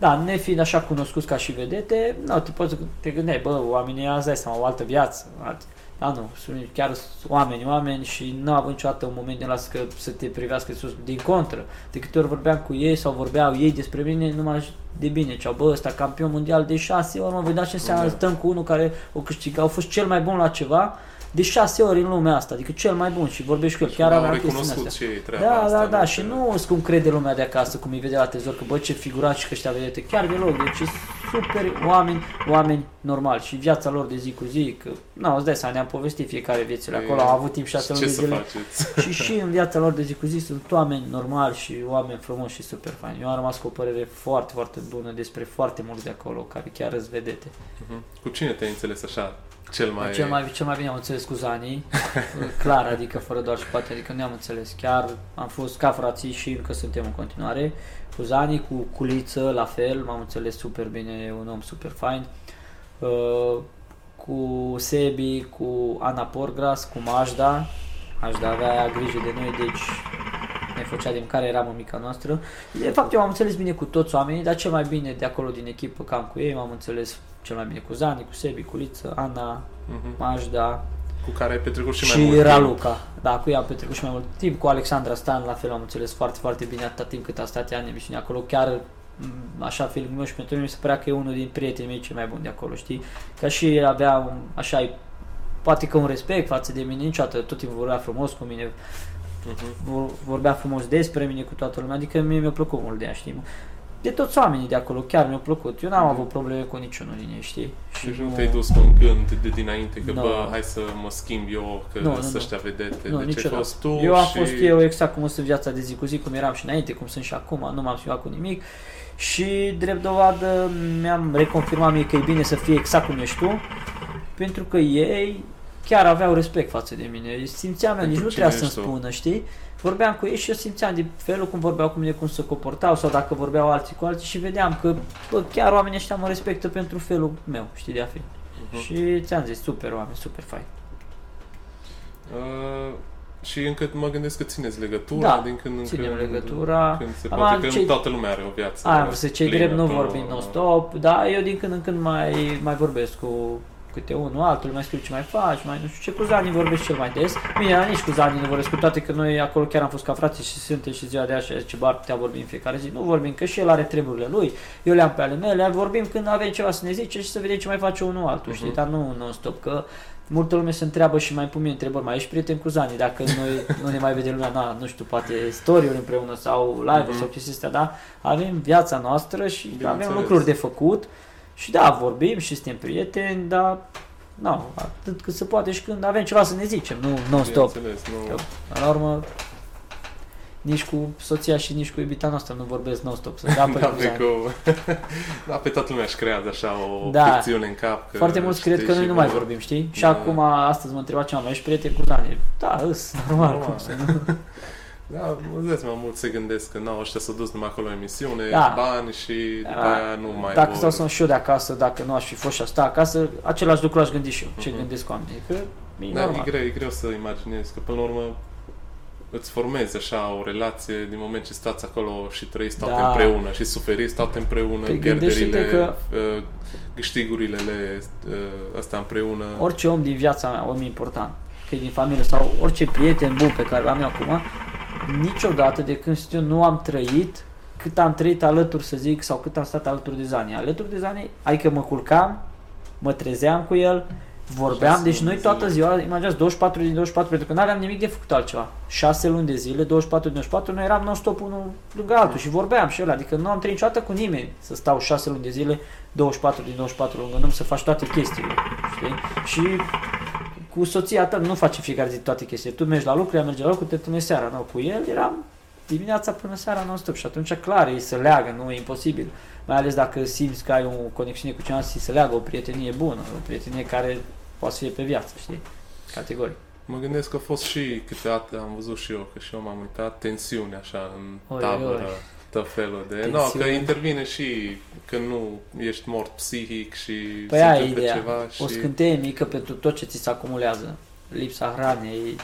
B: Da, nefiind așa cunoscuți ca și vedete, nu, te poți te gândeai, bă, oamenii azi dai seama, o altă viață. Alt... Da, nu, sunt chiar sunt oameni, oameni și nu au niciodată un moment din las că să te privească sus. Din contră, de câte ori vorbeam cu ei sau vorbeau ei despre mine, numai de bine. Ceau, bă, ăsta campion mondial de șase ori, mă, voi da ce înseamnă,
A: Da.
B: stăm cu unul care o câștiga, au fost cel mai bun la ceva, de șase ori în lumea asta, adică cel mai bun și vorbești cu el. Chiar
A: au
B: aveam chestiile
A: recunoscut
B: astea.
A: și ei treaba
B: Da,
A: asta.
B: da, da,
A: nu?
B: și
A: Că-
B: nu sunt cum crede lumea de acasă, cum îi vede la tezor, că bă, ce figurat și că ăștia vedete, chiar deloc, deci sunt super oameni, oameni normali și viața lor de zi cu zi, că, nu, îți dai seama, ne-am povestit fiecare viețile
A: Păi,
B: acolo, au avut timp șase luni
A: Ce
B: de
A: să
B: zile
A: faceți? *laughs*
B: și și în viața lor de zi cu zi sunt oameni normali și oameni frumoși și super faini. Eu am rămas cu o părere foarte, foarte bună despre foarte mulți de acolo, care chiar îți vedete.
A: Mhm. Cu cine te-ai înțeles așa cel mai...
B: Cel mai, cel mai bine am înțeles cu Zanii, *laughs* clar, adică fără doar și poate, adică ne-am înțeles. Chiar am fost ca frații și încă suntem în continuare. Cu Zanii, cu Culiță, la fel, m-am înțeles super bine, e un om super fain. Uh, cu Sebi, cu Ana Porgras, cu Majda. Majda avea grijă de noi, deci ne făcea din care eram în mica noastră. De fapt, eu m-am înțeles bine cu toți oamenii, dar cel mai bine de acolo din echipă, cam cu ei, m-am înțeles cel mai bine cu Zani, cu Sebi, cu Liță, Ana, uh-huh. Majda,
A: cu care ai petrecut și,
B: și
A: mai mult
B: Raluca.
A: Timp.
B: Da, cu ea am petrecut și mai mult timp. Cu Alexandra Stan, la fel, am înțeles foarte, foarte bine atâta timp cât a stat ea în emisiune acolo. Chiar așa filmul meu și pentru mine mi se părea că e unul din prietenii mei cei mai buni de acolo, știi? Ca și avea un, așa, poate că un respect față de mine, niciodată tot timpul vorbea frumos cu mine, uh-huh. vorbea frumos despre mine cu toată lumea, adică mie mi-a plăcut mult de ea, știi? De toți oamenii de acolo, chiar mi-a plăcut. Eu n-am avut probleme cu niciunul din ei, știi?
A: Și deci nu te-ai dus cu un gând de dinainte că, no. bă, hai să mă schimb eu, că no, să ăștia vedete.
B: Nu,
A: deci
B: niciodată.
A: fost tu
B: Eu am
A: și...
B: fost eu exact cum sunt viața de zi cu zi, cum eram și înainte, cum sunt și acum, nu m-am schimbat cu nimic. Și, drept dovadă, mi-am reconfirmat mie că e bine să fie exact cum ești tu, pentru că ei chiar aveau respect față de mine. Simțeam, nici nu trebuia să-mi spună, știi? Vorbeam cu ei și eu simțeam de felul cum vorbeau cu mine, cum se comportau sau dacă vorbeau alții cu alții și vedeam că bă, chiar oamenii ăștia mă respectă pentru felul meu, știi, de a fi. Uh-huh. Și ți-am zis, super oameni, super fain.
A: Uh, și încă mă gândesc că țineți legătura
B: da,
A: din când în
B: ținem
A: când.
B: legătura.
A: Când se poate, că cei... toată lumea are o viață.
B: Aia, să cei drept nu vorbim non-stop, dar eu din când în când mai, mai vorbesc cu câte unul altul, mai scriu ce mai faci, mai nu știu ce, cu Zani vorbesc cel mai des. Bine, nici cu Zani nu vorbesc, cu toate că noi acolo chiar am fost ca frate și suntem și ziua de așa, ce bar putea vorbi în fiecare zi. Nu vorbim, că și el are treburile lui, eu le-am pe ale mele, vorbim când avem ceva să ne zice și să vedem ce mai face unul altul, uh-huh. știi, dar nu non-stop, că multă lume se întreabă și mai pun mie întrebări, mai ești prieten cu Zani, dacă noi nu ne mai vedem lumea, na, nu știu, poate story împreună sau live uh-huh. sau chestii astea, da? Avem viața noastră și Bine avem înțeles. lucruri de făcut și da, vorbim și suntem prieteni, dar nu, atât cât se poate și când avem ceva să ne zicem, nu non-stop.
A: Nu.
B: la urmă, nici cu soția și nici cu iubita noastră nu vorbesc non-stop. Să *laughs* da,
A: da, pe, cu... *laughs* da, pe toată lumea își creează așa o da. ficțiune în cap.
B: Că Foarte mulți cred că noi nu mai vorbim, știi? Da. Și acum, astăzi mă întreba ce mai ești prieten cu Dani? Da, îs, normal, normal. cum să nu. *laughs*
A: Da, îți mai mult se gândesc că nu, ăștia s-au dus numai acolo în emisiune, da. bani și după da. aia nu mai
B: Dacă vor... stau să și eu de acasă, dacă nu aș fi fost și asta acasă, același lucru aș gândi și eu, ce uh-huh. gândesc oamenii. Că e
A: da,
B: normal.
A: e greu, e greu să imaginezi, că până la urmă îți formezi așa o relație din moment ce stați acolo și trăiți toate da. împreună și suferiți toate împreună, păi pierderile, că... Uh, câștigurile le, uh, asta împreună.
B: Orice om din viața mea, om important, că e din familie sau orice prieten bun pe care l-am eu acum, niciodată de când știu nu am trăit cât am trăit alături, să zic, sau cât am stat alături de Zani. Alături de Zani, adică mă culcam, mă trezeam cu el, vorbeam, deci noi toată ziua, imaginați, 24 din 24, pentru că nu aveam nimic de făcut altceva. 6 luni de zile, 24 din 24, noi eram non-stop unul lângă altul și vorbeam și el, adică nu am trăit niciodată cu nimeni să stau 6 luni de zile, 24 din 24 lângă noi, să faci toate chestiile, știi? Și cu soția ta nu face fiecare zi toate chestiile. Tu mergi la lucru, ea merge la lucru, te întâlnești seara. Nu, cu el eram dimineața până seara non-stop și atunci clar ei se leagă, nu e imposibil. Mai ales dacă simți că ai o conexiune cu cineva, să se leagă o prietenie bună, o prietenie care poate să fie pe viață, știi? Categoric.
A: Mă gândesc că a fost și câteodată, am văzut și eu, că și eu m-am uitat, tensiune așa în oi, tabără. Oi tot felul de... Nu, că intervine și când nu ești mort psihic și
B: păi se ai ideea. ceva și... O scânteie mică pentru tot ce ți se acumulează. Lipsa hranei,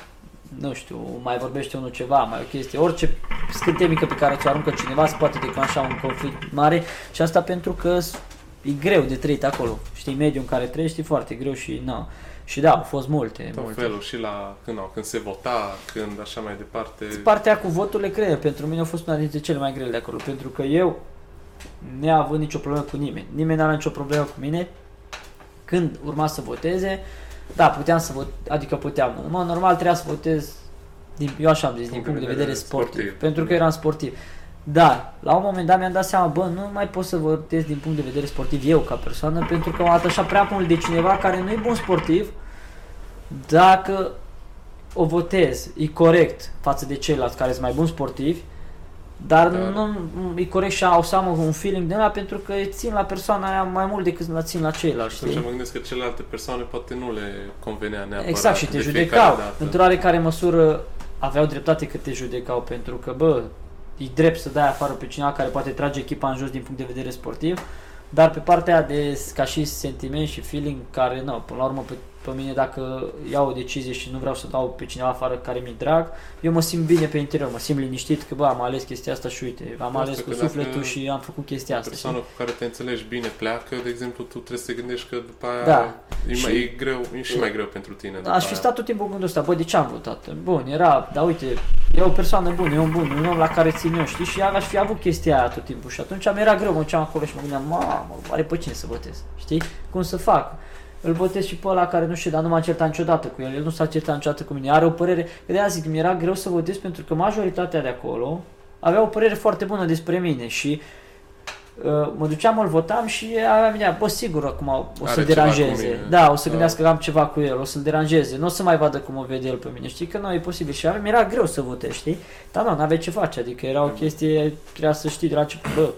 B: nu știu, mai vorbește unul ceva, mai o chestie, orice scânteie mică pe care ți-o aruncă cineva se poate declanșa un conflict mare și asta pentru că e greu de trăit acolo. Știi, mediul în care trăiești e foarte greu și nu. Și da, au fost multe.
A: Tot
B: multe.
A: felul și la când, no, când se vota, când așa mai departe.
B: Partea cu voturile cred, pentru mine a fost una dintre cele mai grele de acolo, pentru că eu, neavând nicio problemă cu nimeni, nimeni n-a nicio problemă cu mine, când urma să voteze, da, puteam să vot, adică puteam, în mod normal trebuia să votez, din, eu așa am zis, din punct de vedere sportiv, sportiv pentru că da. eram sportiv. Dar, la un moment dat mi-am dat seama, bă, nu mai pot să votez din punct de vedere sportiv eu ca persoană, pentru că am atașat prea mult de cineva care nu e bun sportiv, dacă o votez, e corect față de ceilalți care sunt mai buni sportivi, dar da. nu e corect și au să am un feeling de la pentru că țin la persoana aia mai mult decât la țin la ceilalți, știi?
A: mă gândesc că celelalte persoane poate nu le convenea neapărat.
B: Exact, și te judecau. Într-o oarecare măsură aveau dreptate că te judecau pentru că, bă, e drept să dai afară pe cineva care poate trage echipa în jos din punct de vedere sportiv, Dar pe partea aia de ca și sentiment și feeling care, nu, până la urmă pe pe mine dacă iau o decizie și nu vreau să dau pe cineva afară care mi-e drag, eu mă simt bine pe interior, mă simt liniștit că bă, am ales chestia asta și uite, am ales cu sufletul și am făcut chestia asta.
A: Persoana cu care te înțelegi bine pleacă, de exemplu, tu trebuie să te gândești că după aia da. e, și, mai, e, greu, e și mai greu pentru tine.
B: Da, aș fi stat tot timpul gândul ăsta, bă, de ce am votat? Bun, era, dar uite, e o persoană bună, e un bun, un om la care țin eu, știi? Și aș fi avut chestia aia tot timpul și atunci mi era greu, mă duceam acolo și mă gândeam, mamă, are pe cine să votez, știi? Cum să fac? Îl votez și pe ăla care nu știu, dar nu m-a certat niciodată cu el, el nu s-a certat niciodată cu mine, are o părere, că de aia zic, mi era greu să votez pentru că majoritatea de acolo avea o părere foarte bună despre mine și uh, mă duceam, îl votam și avea mine, bă, sigur, acum o să-l deranjeze. Da, o să da. gândească că am ceva cu el, o să-l deranjeze, nu o să mai vadă cum o vede el pe mine, știi, că nu e posibil. Și mi era greu să votez, știi? Dar nu, n-aveai ce face, adică era o chestie, trebuia să știi de la început, bă,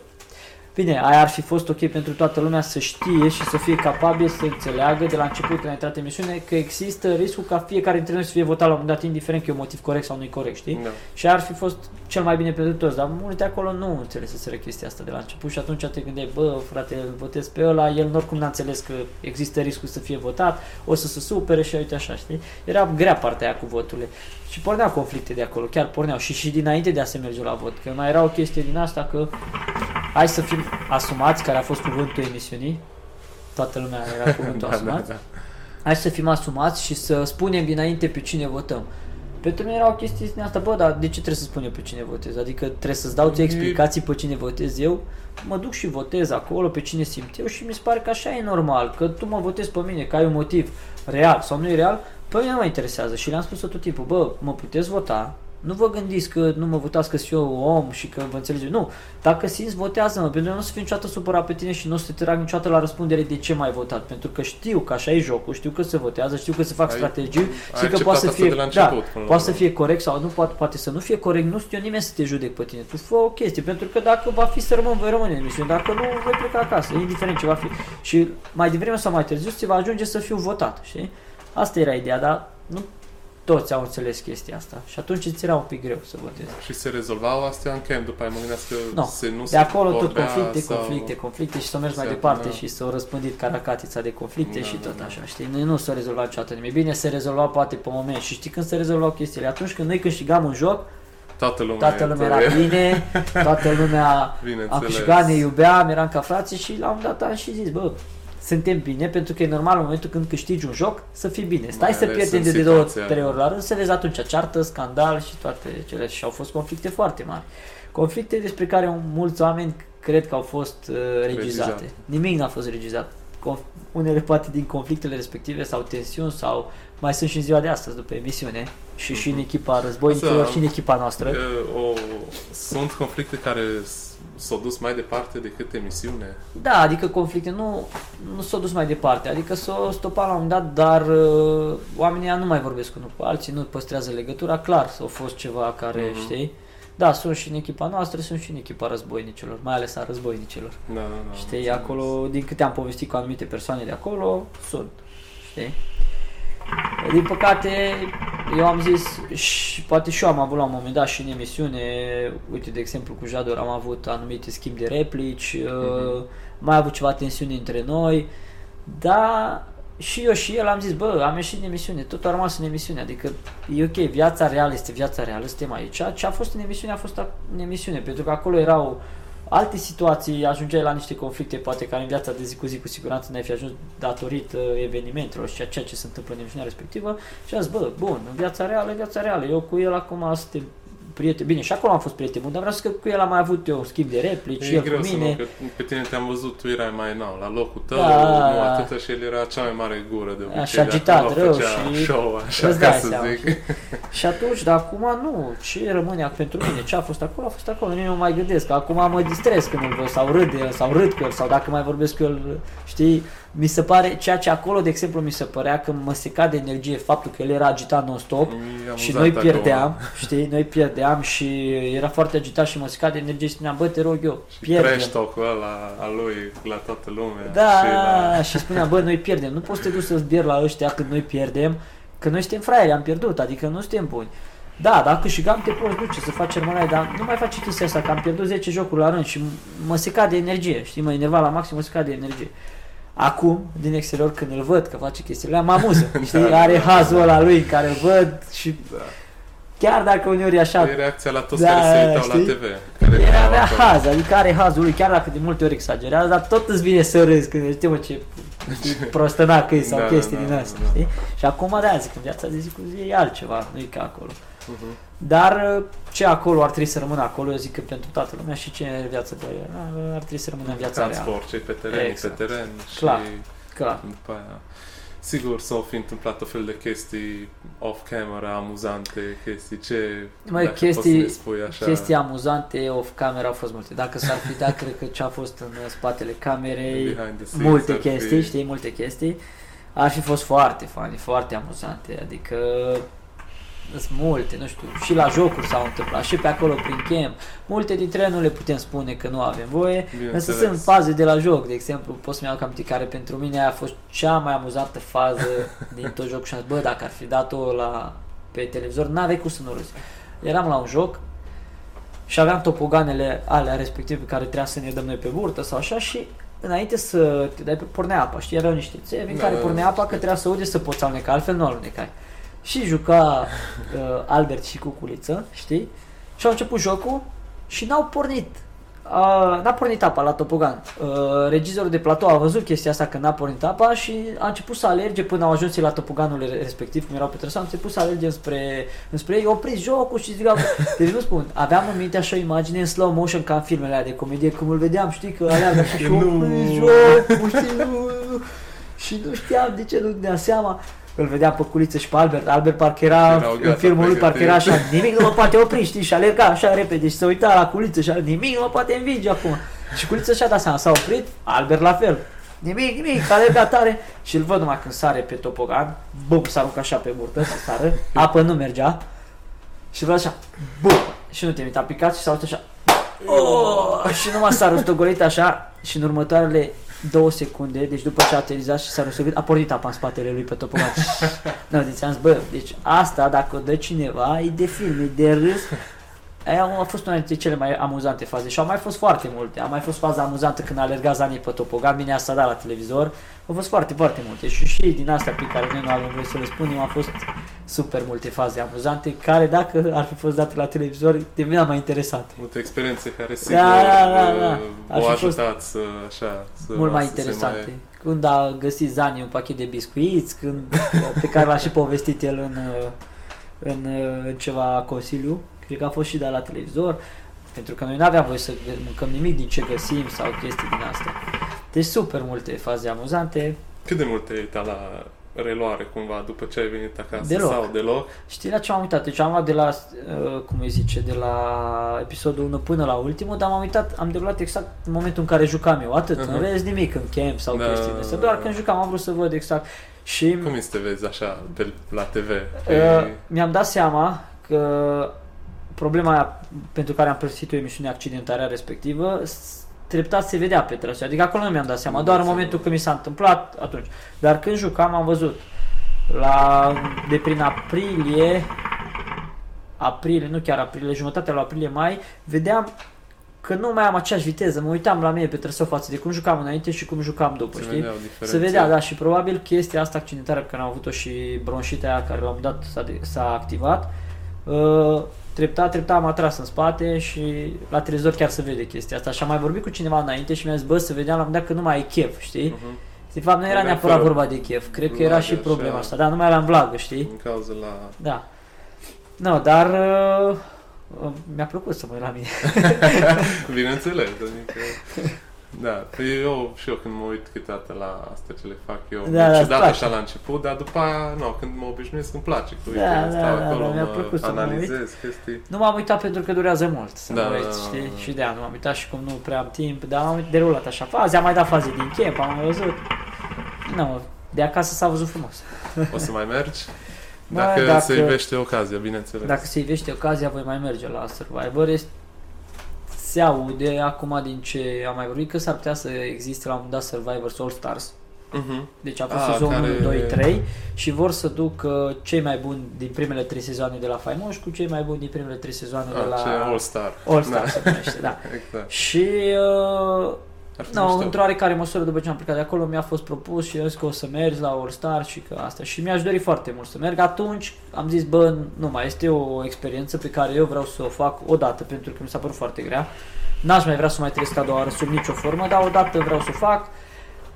B: Bine, aia ar fi fost ok pentru toată lumea să știe și să fie capabil să înțeleagă de la început când a intrat emisiune că există riscul ca fiecare dintre noi să fie votat la un moment dat, indiferent că e un motiv corect sau nu e corect, știi? Da. Și ar fi fost cel mai bine pentru toți, dar multe acolo nu înțeleseseră chestia asta de la început și atunci te gândeai, bă, frate, îl votez pe ăla, el oricum n-a înțeles că există riscul să fie votat, o să se supere și uite așa, știi? Era grea partea aia cu voturile. Și porneau conflicte de acolo, chiar porneau și și dinainte de a se merge la vot, că mai era o chestie din asta că hai să fim asumați, care a fost cuvântul emisiunii, toată lumea era cuvântul *laughs* da, asumați, da, da. hai să fim asumați și să spunem dinainte pe cine votăm. Pentru mine era o chestie din asta, bă, dar de ce trebuie să spun eu pe cine votez? Adică trebuie să-ți dau ție explicații pe cine votez eu? Mă duc și votez acolo pe cine simt eu și mi se pare că așa e normal, că tu mă votezi pe mine, că ai un motiv real sau nu e real, pe mine nu mă interesează și le-am spus tot timpul, bă, mă puteți vota, nu vă gândiți că nu mă votați că sunt eu om și că vă înțelegeți. Nu. Dacă simți, votează-mă. Pentru că nu o să fiu niciodată supărat pe tine și nu o să te trag niciodată la răspundere de ce m-ai votat. Pentru că știu că așa e jocul, știu că se votează, știu că se fac ai, strategii și că poate să fie, da, început, da, poate să fie corect sau nu, poate, poate să nu fie corect. Nu știu eu nimeni să te judec pe tine. Tu fă o chestie. Pentru că dacă va fi să rămân, voi rămâne în emisiune. Dacă nu, voi pleca acasă. Indiferent ce va fi. Și mai devreme sau mai târziu ți va ajunge să fiu votat. Știi? Asta era ideea, dar nu toți au înțeles chestia asta și atunci îți era un pic greu să votezi.
A: Și se rezolvau astea în camp, după aia mă gândesc că
B: no.
A: se, nu
B: de acolo tot conflicte, sau... conflicte, conflicte și s-au mers mai departe da. și s-au răspândit caracatița de conflicte da, și da, tot da. așa, știi? Noi nu s-au rezolvat niciodată nimic. Bine, se rezolva poate pe moment și știi când se rezolvau chestiile? Atunci când noi câștigam un joc,
A: Toată lumea,
B: toată lumea era bine, toată lumea *laughs* a câștigat, ne iubeam, eram ca frații și la un dat am și zis, bă, suntem bine, pentru că e normal în momentul când câștigi un joc să fii bine. Stai Mai să pierdem de, de două, trei ori la rând, să vezi atunci ceartă, scandal și toate cele. Și au fost conflicte foarte mari. Conflicte despre care mulți oameni cred că au fost uh, regizate. Regizat. Nimic n-a fost regizat. Conf- unele poate din conflictele respective sau tensiuni sau mai sunt și în ziua de astăzi după emisiune și uh-huh. și în mhm. echipa războinicilor și în echipa noastră.
A: O, sunt conflicte care s-au dus mai departe decât emisiune?
B: Da, adică conflicte nu, nu s-au dus mai departe, adică s-au stopat la un dat, dar uh, oamenii nu mai vorbesc unul cu alții, nu păstrează legătura, clar, s-au fost ceva care, uh-huh. știi? Da, sunt și în echipa noastră, sunt și în echipa războinicilor, mai ales a războinicilor.
A: Da, da, da.
B: Știi, acolo, din câte am povestit cu anumite persoane de acolo, sunt, știi? Din păcate, eu am zis, și poate și eu am avut la un moment dat și în emisiune, uite, de exemplu, cu Jador am avut anumite schimb de replici, mm-hmm. mai avut ceva tensiune între noi, dar și eu și el am zis, bă, am ieșit în emisiune, tot a rămas în emisiune, adică e ok, viața reală este viața reală, suntem aici, ce a fost în emisiune a fost în emisiune, pentru că acolo erau alte situații ajungeai la niște conflicte, poate care în viața de zi cu zi cu siguranță n-ai fi ajuns datorită evenimentelor și a ceea ce se întâmplă în emisiunea respectivă și am zis, bă, bun, în viața reală, în viața reală, eu cu el acum suntem prieten, bine, și acolo am fost prieten bun, dar vreau să că cu el am mai avut eu schimb de replici, e el greu cu mine. Să
A: nu, că pe tine te-am văzut, tu erai mai nou, la locul tău, da, nu atâta și el era cea mai mare gură de obicei.
B: Așa agitat rău și
A: show, așa ca să
B: seama. zic. *laughs* și atunci, dar acum nu, ce rămâne pentru mine, ce a fost acolo, a fost acolo, nu mai gândesc, acum mă distrez când îl văd sau râd sau râd cu el sau dacă mai vorbesc cu el, știi, mi se pare, ceea ce acolo, de exemplu, mi se părea că mă seca de energie faptul că el era agitat non-stop și noi pierdeam, acolo. știi, noi pierdeam și era foarte agitat și mă seca de energie și spuneam, bă, te rog eu, pierdem.
A: Și talk-ul ăla a lui la toată lumea.
B: Da, și, la... și spuneam, bă, noi pierdem, nu poți să te duci să-ți la ăștia când noi pierdem, că noi suntem fraieri, am pierdut, adică nu suntem buni. Da, dacă câștigam te poți duce să faci cermănaie, dar nu mai face chestia asta, că am pierdut 10 jocuri la rând și mă seca de energie, știi, mă enerva la maxim, mă seca de energie. Acum, din exterior, când îl văd că face chestiile alea, mă amuză, *laughs* știi,
A: Da,
B: are
A: da,
B: hazul
A: da.
B: ăla lui în care îl văd și
A: Da.
B: chiar dacă uneori e așa,
A: E reacția la toți
B: Da,
A: care se uitau
B: știi?
A: la TV. Care
B: el
A: erau
B: avea
A: acolo.
B: haz, adică are hazul lui, chiar dacă de multe ori exagerează, dar tot îți vine să râzi când știi, mă, ce *laughs* știi, prostănac e sau
A: Da,
B: chestii
A: da,
B: din
A: da,
B: astea,
A: da.
B: știi? Și acum de zic, în viața de zi cu zi e altceva, nu e ca acolo.
A: Mhm.
B: Dar uh, ce acolo ar trebui să rămână acolo, eu zic că pentru toată lumea și ce e viața de ar trebui să rămână în viața
A: Ca în
B: reală.
A: sport, ce pe teren,
B: Exact.
A: pe teren
B: Clar.
A: și
B: Clar.
A: după aia. Sigur s-au fi întâmplat o fel de chestii off-camera, amuzante, chestii, ce...
B: Măi,
A: dacă
B: chestii-
A: poți să ne spui așa...
B: Chestii amuzante off-camera au fost multe. Dacă s-ar fi dat, cred că ce a fost în uh, spatele camerei,
A: behind the scenes
B: multe
A: ar fi-
B: chestii, știi, multe chestii. Ar fi fost foarte funny, foarte amuzante, adică sunt multe, nu știu, și la jocuri s-au întâmplat, și pe acolo prin camp. Multe dintre ele nu le putem spune că nu avem voie, însă
A: Bineînțeles.
B: sunt faze de la joc, de exemplu, pot să-mi iau aminte care pentru mine a fost cea mai amuzantă fază *laughs* din tot jocul și am zis, bă, dacă ar fi dat-o la, pe televizor, n-aveai cum să nu râzi. Eram la un joc și aveam topoganele alea respective pe care trebuia să ne dăm noi pe burtă sau așa și înainte să te dai pe pornea apa, știi, aveau niște țevi în
A: Da,
B: care
A: da,
B: pornea
A: da,
B: apa că
A: știu.
B: trebuia să aude să poți aluneca, altfel nu alunecai. Și juca uh, Albert și Cuculiță, știi? Și au început jocul și n-au pornit. Uh, n-a pornit apa la topogan. Uh, regizorul de platou a văzut chestia asta că n-a pornit apa și a început să alerge până au ajuns ei la topoganul respectiv, cum erau pe trăsă, a început să alerge înspre, înspre ei, oprit jocul și zicau, *laughs* deci nu spun, aveam în minte așa o imagine în slow motion ca în filmele alea de comedie, cum îl vedeam, știi, că aleargă *laughs* așa și
A: Nu.
B: oprit jocul, știi, nu, nu. și nu știam de ce nu dea seama. Îl vedeam pe Culiță și pe Albert. Albert parcă era
A: Erau
B: în
A: gata,
B: filmul lui, parcă era
A: pregătiți.
B: așa, nimic nu mă poate opri, știi, și alerga așa repede și se uita la Culiță și a- nimic nu mă poate învinge acum. Și Culiță și-a dat seama, s-a oprit, Albert la fel. Nimic, nimic, alerga tare și îl văd numai când sare pe topogan, bum, s-a aruncat așa pe burtă să sară, apă nu mergea și văd așa, bum, și nu te uita, a picat și s-a uitat așa, oh, și numai s-a rostogolit așa și în următoarele două secunde, deci după ce a aterizat și s-a rostogolit, a pornit apa în spatele lui pe topogan. *laughs* nu, deci am zis, bă, deci asta dacă o dă cineva, e de film, e de râs. Aia a fost una dintre cele mai amuzante faze și au mai fost foarte multe. A mai fost faza amuzantă când a alergat Zanii pe topogan, bine asta da la televizor. Au fost foarte, foarte multe și și din astea pe care noi nu avem voie să le spunem, au fost super multe faze amuzante care dacă ar fi fost date la televizor devenea mai interesante.
A: Multe experiențe care sigur
B: Da, da, da, da.
A: uh,
B: Ar
A: v-au
B: fi fost
A: ajutat să, așa, să
B: mult mai
A: să se
B: interesante. Când a găsit Zani un pachet de biscuiți, când, pe care l-a și povestit el în, uh, în, uh, în ceva consiliu, cred că a fost și dat la televizor, pentru că noi nu aveam voie să mâncăm nimic din ce găsim sau chestii din astea. Deci super multe faze amuzante.
A: Cât de mult te-ai uitat la reluare cumva după ce ai venit acasă
B: Deloc.
A: sau deloc?
B: Știi la ce am uitat? Deci am luat de la, uh, cum îi zice, de la episodul 1 până la ultimul, dar m-am uitat, am derulat exact în momentul în care jucam eu, atât,
A: Mhm.
B: în rest nimic, în camp sau
A: Da,
B: chestii de astea,
A: da,
B: doar
A: da.
B: când jucam am vrut să văd exact. Și
A: Cum este te vezi așa pe, la TV?
B: Uh,
A: E-
B: mi-am dat seama că problema aia pentru care am părăsit o emisiune accidentarea respectivă s- treptat se vedea pe traseu. Adică acolo nu mi-am dat seama,
A: Nu
B: doar în
A: dai
B: momentul
A: seama.
B: când mi s-a întâmplat, atunci. Dar când jucam am văzut la, de prin aprilie aprilie, nu chiar aprilie, jumătatea la aprilie-mai, vedeam că nu mai am aceeași viteză, mă uitam la mine pe traseu față de cum jucam înainte și cum jucam după,
A: se
B: știi?
A: vedeau
B: Se
A: diferențe.
B: vedea, da, și probabil chestia asta accidentare pe care am avut-o și bronșita aia care la un moment dat s-a, de- s-a activat, uh, treptat, treptat am atras în spate și la televizor chiar se vede chestia asta. Și am mai vorbit cu cineva înainte și mi-a zis, bă, să vedeam la un moment dat că nu mai e chef, știi?
A: Mhm.
B: De fapt, nu era
A: Era
B: neapărat
A: fără
B: vorba de chef, cred că era
A: blagă,
B: și problema
A: așa.
B: asta, dar nu mai eram blagă, știi?
A: Din cauza la...
B: Da. Nu, dar uh, uh, mi-a plăcut să mă uit la mine. *laughs* *laughs*
A: Bineînțeles, adică... Da, păi eu și eu când mă uit câteodată la asta ce le fac eu,
B: Da,
A: da,
B: da,
A: e
B: îți
A: ciudat
B: place.
A: așa la început, dar după aia, nu, când mă obișnuiesc îmi place. Că, uite,
B: Da, da,
A: stau
B: da,
A: acolo,
B: da, mi-a
A: mă
B: plăcut să mă uit.
A: analizez chestii.
B: Nu m-am uitat pentru că durează mult să
A: Da,
B: mă
A: da,
B: uit,
A: da,
B: știi?
A: da.
B: Și de aia nu m-am uitat și cum nu prea am timp, dar am derulat așa faze, am mai dat faze din camp, am mai văzut. Nu, de acasă s-a văzut frumos.
A: O să mai mergi? *laughs*
B: Bă,
A: Dacă,
B: dacă-
A: se ivește ocazia, bineînțeles.
B: Dacă se ivește ocazia, voi mai merge la Survivor. Este, se aude acum din ce am mai vorbit că s-ar putea să existe la un moment dat Survivor All Stars.
A: Mhm.
B: Deci a fost
A: Ah,
B: sezonul
A: care-
B: 1, 2, 3 și vor să ducă cei mai buni din primele trei sezoane de la Faimoș cu cei mai buni din primele trei sezoane de
A: Ah,
B: la
A: ce All-Star.
B: All Star
A: Da.
B: se numește, da. *laughs*
A: Exact.
B: Și uh,
A: Ar fi
B: no,
A: mișto.
B: într-o oarecare măsură după ce am plecat de acolo mi-a fost propus și eu zis că o să mergi la All Star și că asta. Și mi-aș dori foarte mult să merg. Atunci am zis, bă, nu mai este o experiență pe care eu vreau să o fac odată pentru că mi s-a părut foarte grea. N-aș mai vrea să mai trăiesc a doua oară sub nicio formă, dar odată vreau să o fac.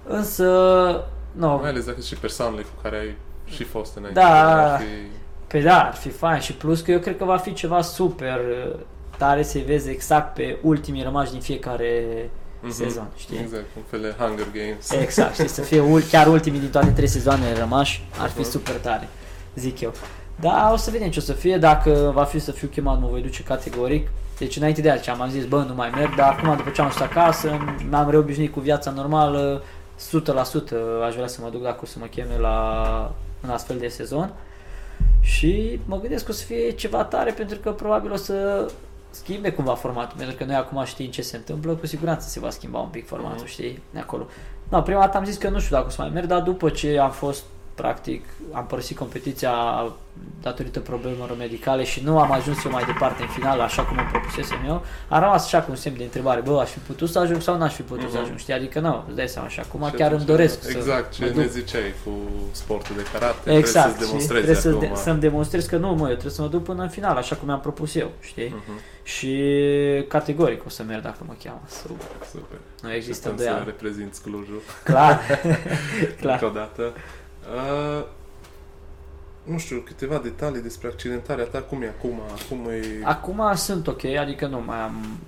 B: Însă, nu,
A: Mai ales dacă și persoanele cu care ai și fost înainte.
B: Da.
A: Ar fi...
B: Pe da, ar fi fain și plus că eu cred că va fi ceva super uh, tare să-i vezi exact pe ultimii rămași din fiecare
A: Mhm.
B: sezon, știi?
A: Exact, un fel de Hunger Games.
B: Exact, știi, să fie ul- chiar ultimii din toate trei sezoanele rămași, ar fi
A: Mhm.
B: super tare, zic eu. Da, o să vedem ce o să fie, dacă va fi să fiu chemat, mă voi duce categoric. Deci înainte de aceea am zis, bă, nu mai merg, dar acum după ce am stat acasă, m-am reobișnuit cu viața normală, 100% aș vrea să mă duc dacă o să mă cheme la un astfel de sezon. Și mă gândesc că o să fie ceva tare pentru că probabil o să schimbe cumva formatul, pentru că noi acum știm ce se întâmplă, cu siguranță se va schimba un pic formatul,
A: Mhm.
B: știi, de acolo. Da, prima dată am zis că nu știu dacă o să mai merg, dar după ce am fost, practic, am părăsit competiția datorită problemelor medicale și nu am ajuns eu mai departe în final, așa cum îmi propusesem eu, a rămas așa cu un semn de întrebare, bă, aș fi putut să ajung sau n-aș fi putut să
A: Mhm.
B: ajung, știi, adică nu, îți dai seama și acum
A: Și
B: chiar îmi
A: atunci,
B: doresc să
A: Exact, ce
B: mă
A: ne
B: duc
A: ziceai cu sportul de karate.
B: Exact,
A: Trebuie să-ți
B: și
A: demonstrezi
B: trebuie să
A: acum.
B: de- să-mi demonstrez că nu, mă, eu trebuie să mă duc până în final, așa cum mi-am propus eu, știi?
A: Mhm,
B: Și categoric o să merg dacă mă cheamă. Super.
A: Super.
B: Nu există
A: Așteptăm să
B: îndoială.
A: reprezinți Clujul
B: Clar. *laughs* Clar.
A: încă o dată. Uh, nu știu, câteva detalii despre accidentarea ta. Cum e acum? Acum e...
B: Acum sunt ok, adică nu mai am...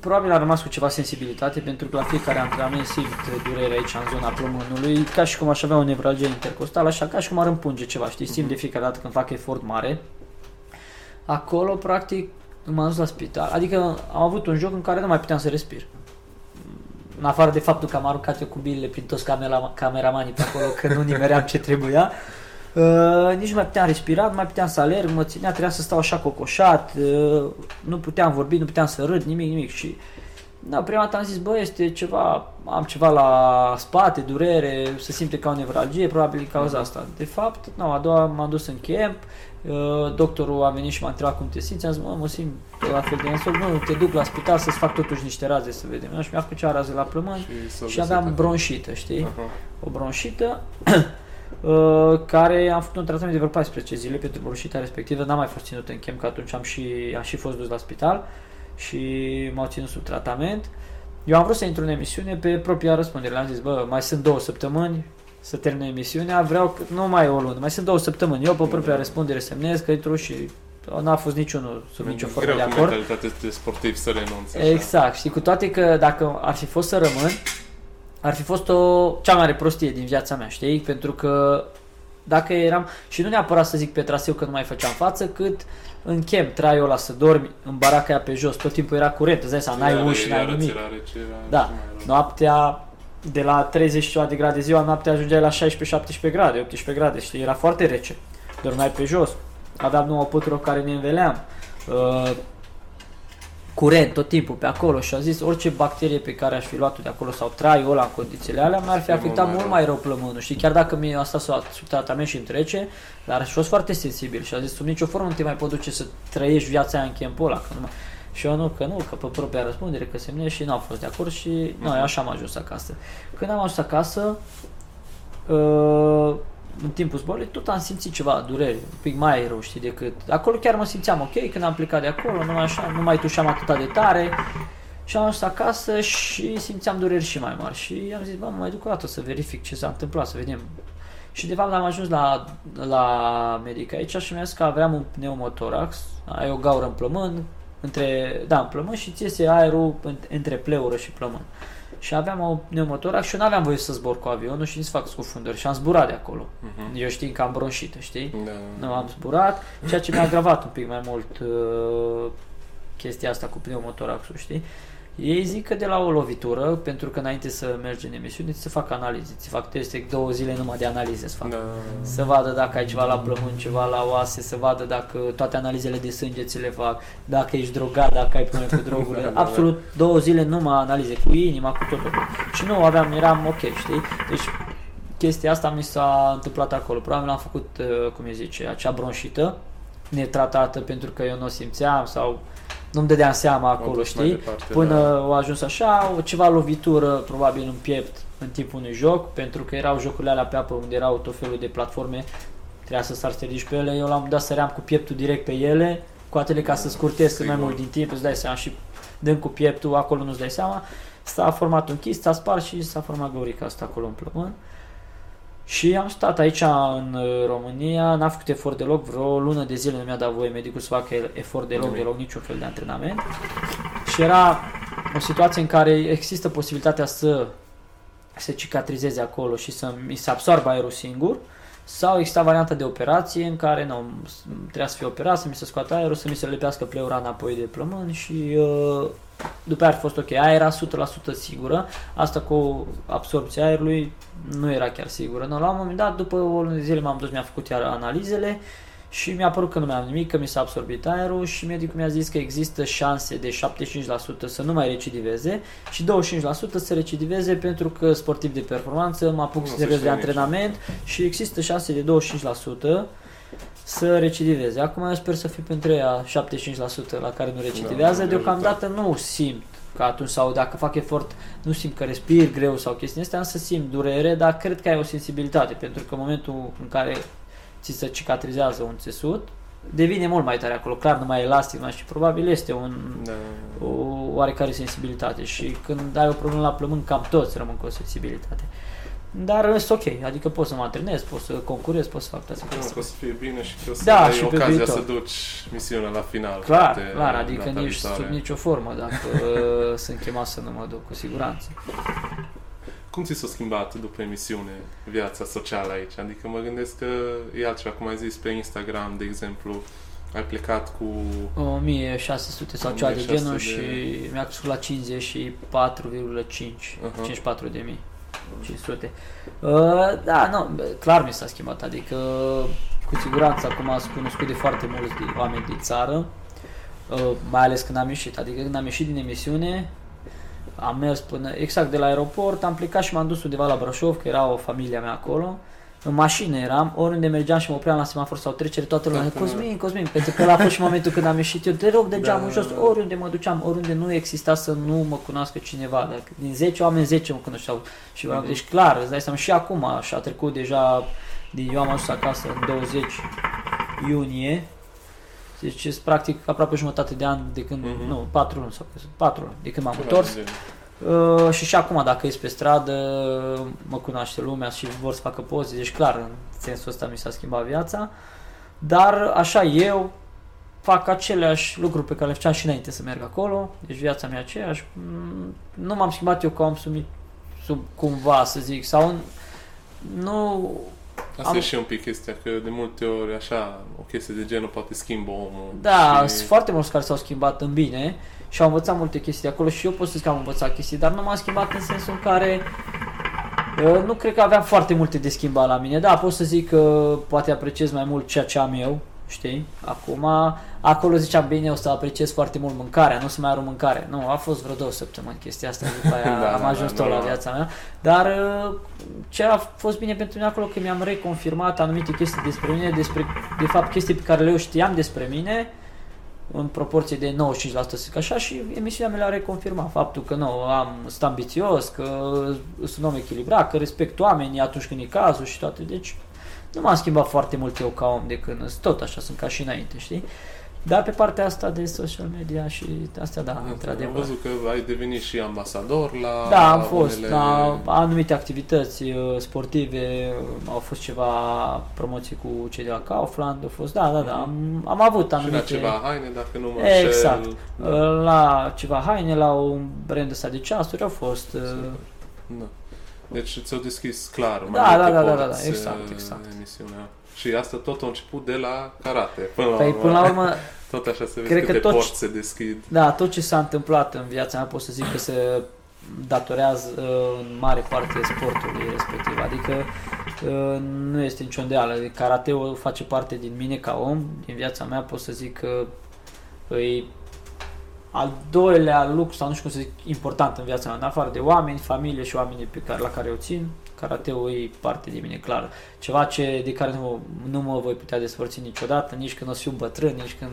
B: Probabil am rămas cu ceva sensibilitate pentru că la fiecare antrenament simt durere aici în zona plămânului, ca și cum aș avea o nevralgie intercostală, așa ca și cum ar împunge ceva, știi, simt de fiecare dată când fac efort mare. Acolo, practic, m-am dus la spital, adică am avut un joc în care nu mai puteam să respir. În afară de faptul că am aruncat eu cu bilele prin toți camera, cameramanii pe acolo, că nu nimeream ce trebuia. Uh, nici nu mai puteam respira, nu mai puteam să alerg, mă ținea, trebuia să stau așa cocoșat, uh, nu puteam vorbi, nu puteam să râd, nimic, nimic. Și da, prima dată am zis, bă, este ceva, am ceva la spate, durere, se simte ca o nevralgie, probabil din cauza asta. De fapt, nu, a doua m-am dus în camp, uh, doctorul a venit și m-a întrebat cum te simți, am zis, mă, mă simt la fel de nasol, nu, te duc la spital să-ți fac totuși niște raze să vedem. Și mi-a făcut cea raze la plămâni
A: s-a
B: și
A: găsit
B: aveam
A: acolo.
B: bronșită, știi?
A: Aha.
B: o bronșită *clears throat* uh, care am făcut un tratament de vreo 14 zile pentru bronșita respectivă, n-am mai fost ținut în chem, că atunci am și, am și fost dus la spital și m-au ținut sub tratament. Eu am vrut să intru în emisiune pe propria răspundere, le-am zis, bă, mai sunt două săptămâni să termin emisiunea, vreau, că- nu mai e o lună, mai sunt două săptămâni, eu pe propria răspundere semnez că intru și n-a fost niciunul sub nicio formă
A: Greu
B: de
A: cu
B: acord.
A: mentalitate de sportiv să renunți. așa.
B: Exact, știi, cu toate că dacă ar fi fost să rămân, ar fi fost o cea mai mare prostie din viața mea, știi? Pentru că dacă eram, și nu neapărat să zic pe traseu că nu mai făceam față, cât în camp traiul ăla să dormi în baraca aia pe jos, tot timpul era curent, îți dai seama, n-ai
A: Iară-
B: uși, n-ai
A: iară
B: nimic.
A: ți era rece, era
B: Da,
A: și mai rău.
B: noaptea de la 30 și ceva de grade ziua, noaptea ajungeai la 16-17 grade, 18 grade, știi, era foarte rece. Dormeai pe jos, aveam nouă pătură cu care ne înveleam. Uh, curent tot timpul pe acolo și a zis orice bacterie pe care aș fi luat-o de acolo sau traiul ăla în condițiile alea mi-ar fi
A: E
B: afectat
A: mult mai
B: mult mai rău plămânul. Și chiar dacă mi-a stat sub sub tratament și îmi trece, dar aș fi fost foarte sensibil și a zis sub nicio formă nu te mai pot duce să trăiești viața aia în campul ăla, că nu mai... Și eu nu, că nu, că pe propria răspundere, că semnez și n-au fost de acord și noi așa am ajuns acasă. Când am ajuns acasă, uh, în timpul zborului, tot am simțit ceva durere, un pic mai rău, știi, decât... Acolo chiar mă simțeam ok, când am plecat de acolo, nu mai, așa, nu mai tușeam atât de tare și am ajuns acasă și simțeam dureri și mai mari și am zis, bă, mă mai duc o dată să verific ce s-a întâmplat, să vedem. Și de fapt am ajuns la, la medic aici și mi-a zis că aveam un pneumotorax, ai o gaură în plămân, între, da, în plămân și ți iese aerul în- între pleură și plămân. Și aveam o pneumotorax și eu nu aveam voie să zbor cu avionul și nici să fac scufundări și am zburat de acolo.
A: Mhm.
B: Eu știind că am bronșită, știi?
A: Da.
B: Nu am zburat, ceea ce mi-a agravat un pic mai mult uh, chestia asta cu pneumotoraxul, știi? Ei zic că de la o lovitură, pentru că înainte să mergi în emisiune, ți se fac analize, ți fac teste două zile numai de analize să fac. Da. Să vadă dacă ai ceva la plămâni, ceva la oase, să vadă dacă toate analizele de sânge ți le fac, dacă ești drogat, dacă ai probleme cu *laughs* drogurile. Da, Absolut două zile numai analize cu inima, cu tot, tot. Și nu aveam, eram ok, știi? Deci chestia asta mi s-a întâmplat acolo. Probabil am făcut, uh, cum îi zice, acea bronșită netratată pentru că eu nu o simțeam sau nu-mi dădeam seama acolo, știi? Departe, Până da. au ajuns așa, ceva lovitură probabil în piept în timpul unui joc, pentru că erau jocurile alea pe apă unde erau tot felul de platforme, trebuia să sar să pe ele, eu l-am dat săream cu pieptul direct pe ele, cu atele ca să scurtez cât mai mult din timp, îți dai seama și dăm cu pieptul, acolo nu-ți dai seama, s-a format un chist, s-a spart și s-a format gaurica asta acolo în plămân. Și am stat aici în uh, România, n-am făcut efort deloc, vreo lună de zile nu mi-a dat voie. Medicul să facă efort deloc, deloc, niciun fel de antrenament. Și era o situație în care există posibilitatea să se cicatrizeze acolo și să mi se absorbă aerul singur, sau exista varianta de operație în care nu, trebuia să fie operat, să mi se scoată aerul, să mi se lepească pleura înapoi de plămân și uh, după aia a fost ok. Aia era 100% sigură, asta cu absorpția aerului nu era chiar sigură. No, la un moment dat, după o lună de zile m-am dus, mi-a făcut iar analizele și mi-a părut că nu mai am nimic, că mi s-a absorbit aerul și medicul mi-a zis că există șanse de 75% să nu mai recidiveze și 25% să recidiveze pentru că sportiv de performanță mă apuc serios de antrenament și există șanse de 25% să recidiveze. Acum eu sper să fiu pentru ea 75% la care nu recidivează. Da, Deocamdată nu simt că atunci sau dacă fac efort nu simt că respir greu sau chestii astea, să simt durere, dar cred că ai o sensibilitate pentru că în momentul în care ți se cicatrizează un țesut, devine mult mai tare acolo, clar nu mai elastic, mai și probabil este un, da. o oarecare sensibilitate și când ai o problemă la plămân, cam toți rămân cu o sensibilitate. Dar este ok, adică pot să mă antrenez, pot să concurez, pot să fac toate
A: chestii. o să fie bine și că o să da, ai și ocazia să duci misiunea la final.
B: Clar, clar, adică nici sub nicio formă, dacă *laughs* sunt chemat să nu mă duc, cu siguranță.
A: Cum ți s-a schimbat după emisiune viața socială aici? Adică mă gândesc că e altceva, cum ai zis pe Instagram, de exemplu, ai plecat cu...
B: 1600 sau ceva de genul de... și mi-a crescut la 54,5, uh-huh. 54 de mii. 500. Uh, da, nu, clar mi s-a schimbat, adică cu siguranță acum am cunoscut de foarte mulți de oameni din țară, uh, mai ales când am ieșit, adică când am ieșit din emisiune, am mers până exact de la aeroport, am plecat și m-am dus undeva la Brașov, că era o familie mea acolo, în mașină eram, oriunde mergeam și mă opream la semafor sau trecere, toată lumea, Cosmin, Cosmin, pentru că la fost și momentul când am ieșit eu, te rog de geamul da, jos, oriunde mă duceam, oriunde nu exista să nu mă cunoască cineva, dacă din 10 oameni 10 mă cunoșteau și uh-huh. deci clar, îți dai seama, și acum și a trecut deja, din eu am ajuns acasă în 20 iunie, deci practic aproape jumătate de an de când, uh-huh. nu, 4 luni sau 4 luni, de când m-am întors. Uh, și și acum, dacă ești pe stradă, mă cunoaște lumea și vor să facă poze, deci clar, în sensul ăsta mi s-a schimbat viața. Dar așa eu fac aceleași lucruri pe care le făceam și înainte să merg acolo, deci viața mea aceeași. Mm, nu m-am schimbat eu ca om sub, sub cumva, să zic, sau nu...
A: Asta am... e și un pic chestia, că de multe ori așa, o chestie de genul poate schimbă omul.
B: Da, și... sunt foarte mulți care s-au schimbat în bine și am învățat multe chestii acolo și eu pot să zic că am învățat chestii, dar nu m-am schimbat în sensul în care uh, nu cred că aveam foarte multe de schimbat la mine. Da, pot să zic că poate apreciez mai mult ceea ce am eu, știi? Acum, acolo ziceam, bine, o să apreciez foarte mult mâncarea, nu o să mai arunc mâncare. Nu, a fost vreo două săptămâni chestia asta, după aia *laughs* da, am da, ajuns da, tot da, la viața mea. Dar uh, ce a fost bine pentru mine acolo, că mi-am reconfirmat anumite chestii despre mine, despre, de fapt, chestii pe care le eu știam despre mine, în proporție de 95% să zic așa și emisiunea mea le-a reconfirmat faptul că nu, am, sunt ambițios, că sunt om echilibrat, că respect oamenii atunci când e cazul și toate, deci nu m-am schimbat foarte mult eu ca om de când tot așa sunt ca și înainte, știi? Dar pe partea asta de social media și astea, da, într-adevăr.
A: Am văzut că ai devenit și ambasador la
B: Da, am fost unele... la anumite activități uh, sportive, au fost ceva promoții cu cei de la Kaufland, au fost, da, da, da, am, am avut anumite...
A: Și la ceva haine, dacă nu mă
B: Exact, da. la ceva haine, la un brand ăsta de ceasuri au fost... Uh,
A: da. Deci ți-au deschis clar mai
B: Da,
A: multe
B: da, da, da, da,
A: porți,
B: exact,
A: uh,
B: exact.
A: emisiunea. Și asta tot a început de la karate. Până la
B: Păi
A: urmă,
B: până la urmă, *laughs*
A: tot așa se vede
B: cred că
A: câte
B: tot-
A: porți se deschid.
B: da, tot ce s-a întâmplat în viața mea pot să zic că se datorează uh, în mare parte sportului respectiv. Adică uh, nu este nicio îndeală. Karateul face parte din mine ca om, din viața mea pot să zic că e al doilea lucru, sau nu știu cum să zic, important în viața mea, în afară de oameni, familie și oamenii pe care, la care o țin, karateul e parte din mine, clar. Ceva ce, de care nu, nu mă voi putea despărți niciodată, nici când o să fiu bătrân, nici când...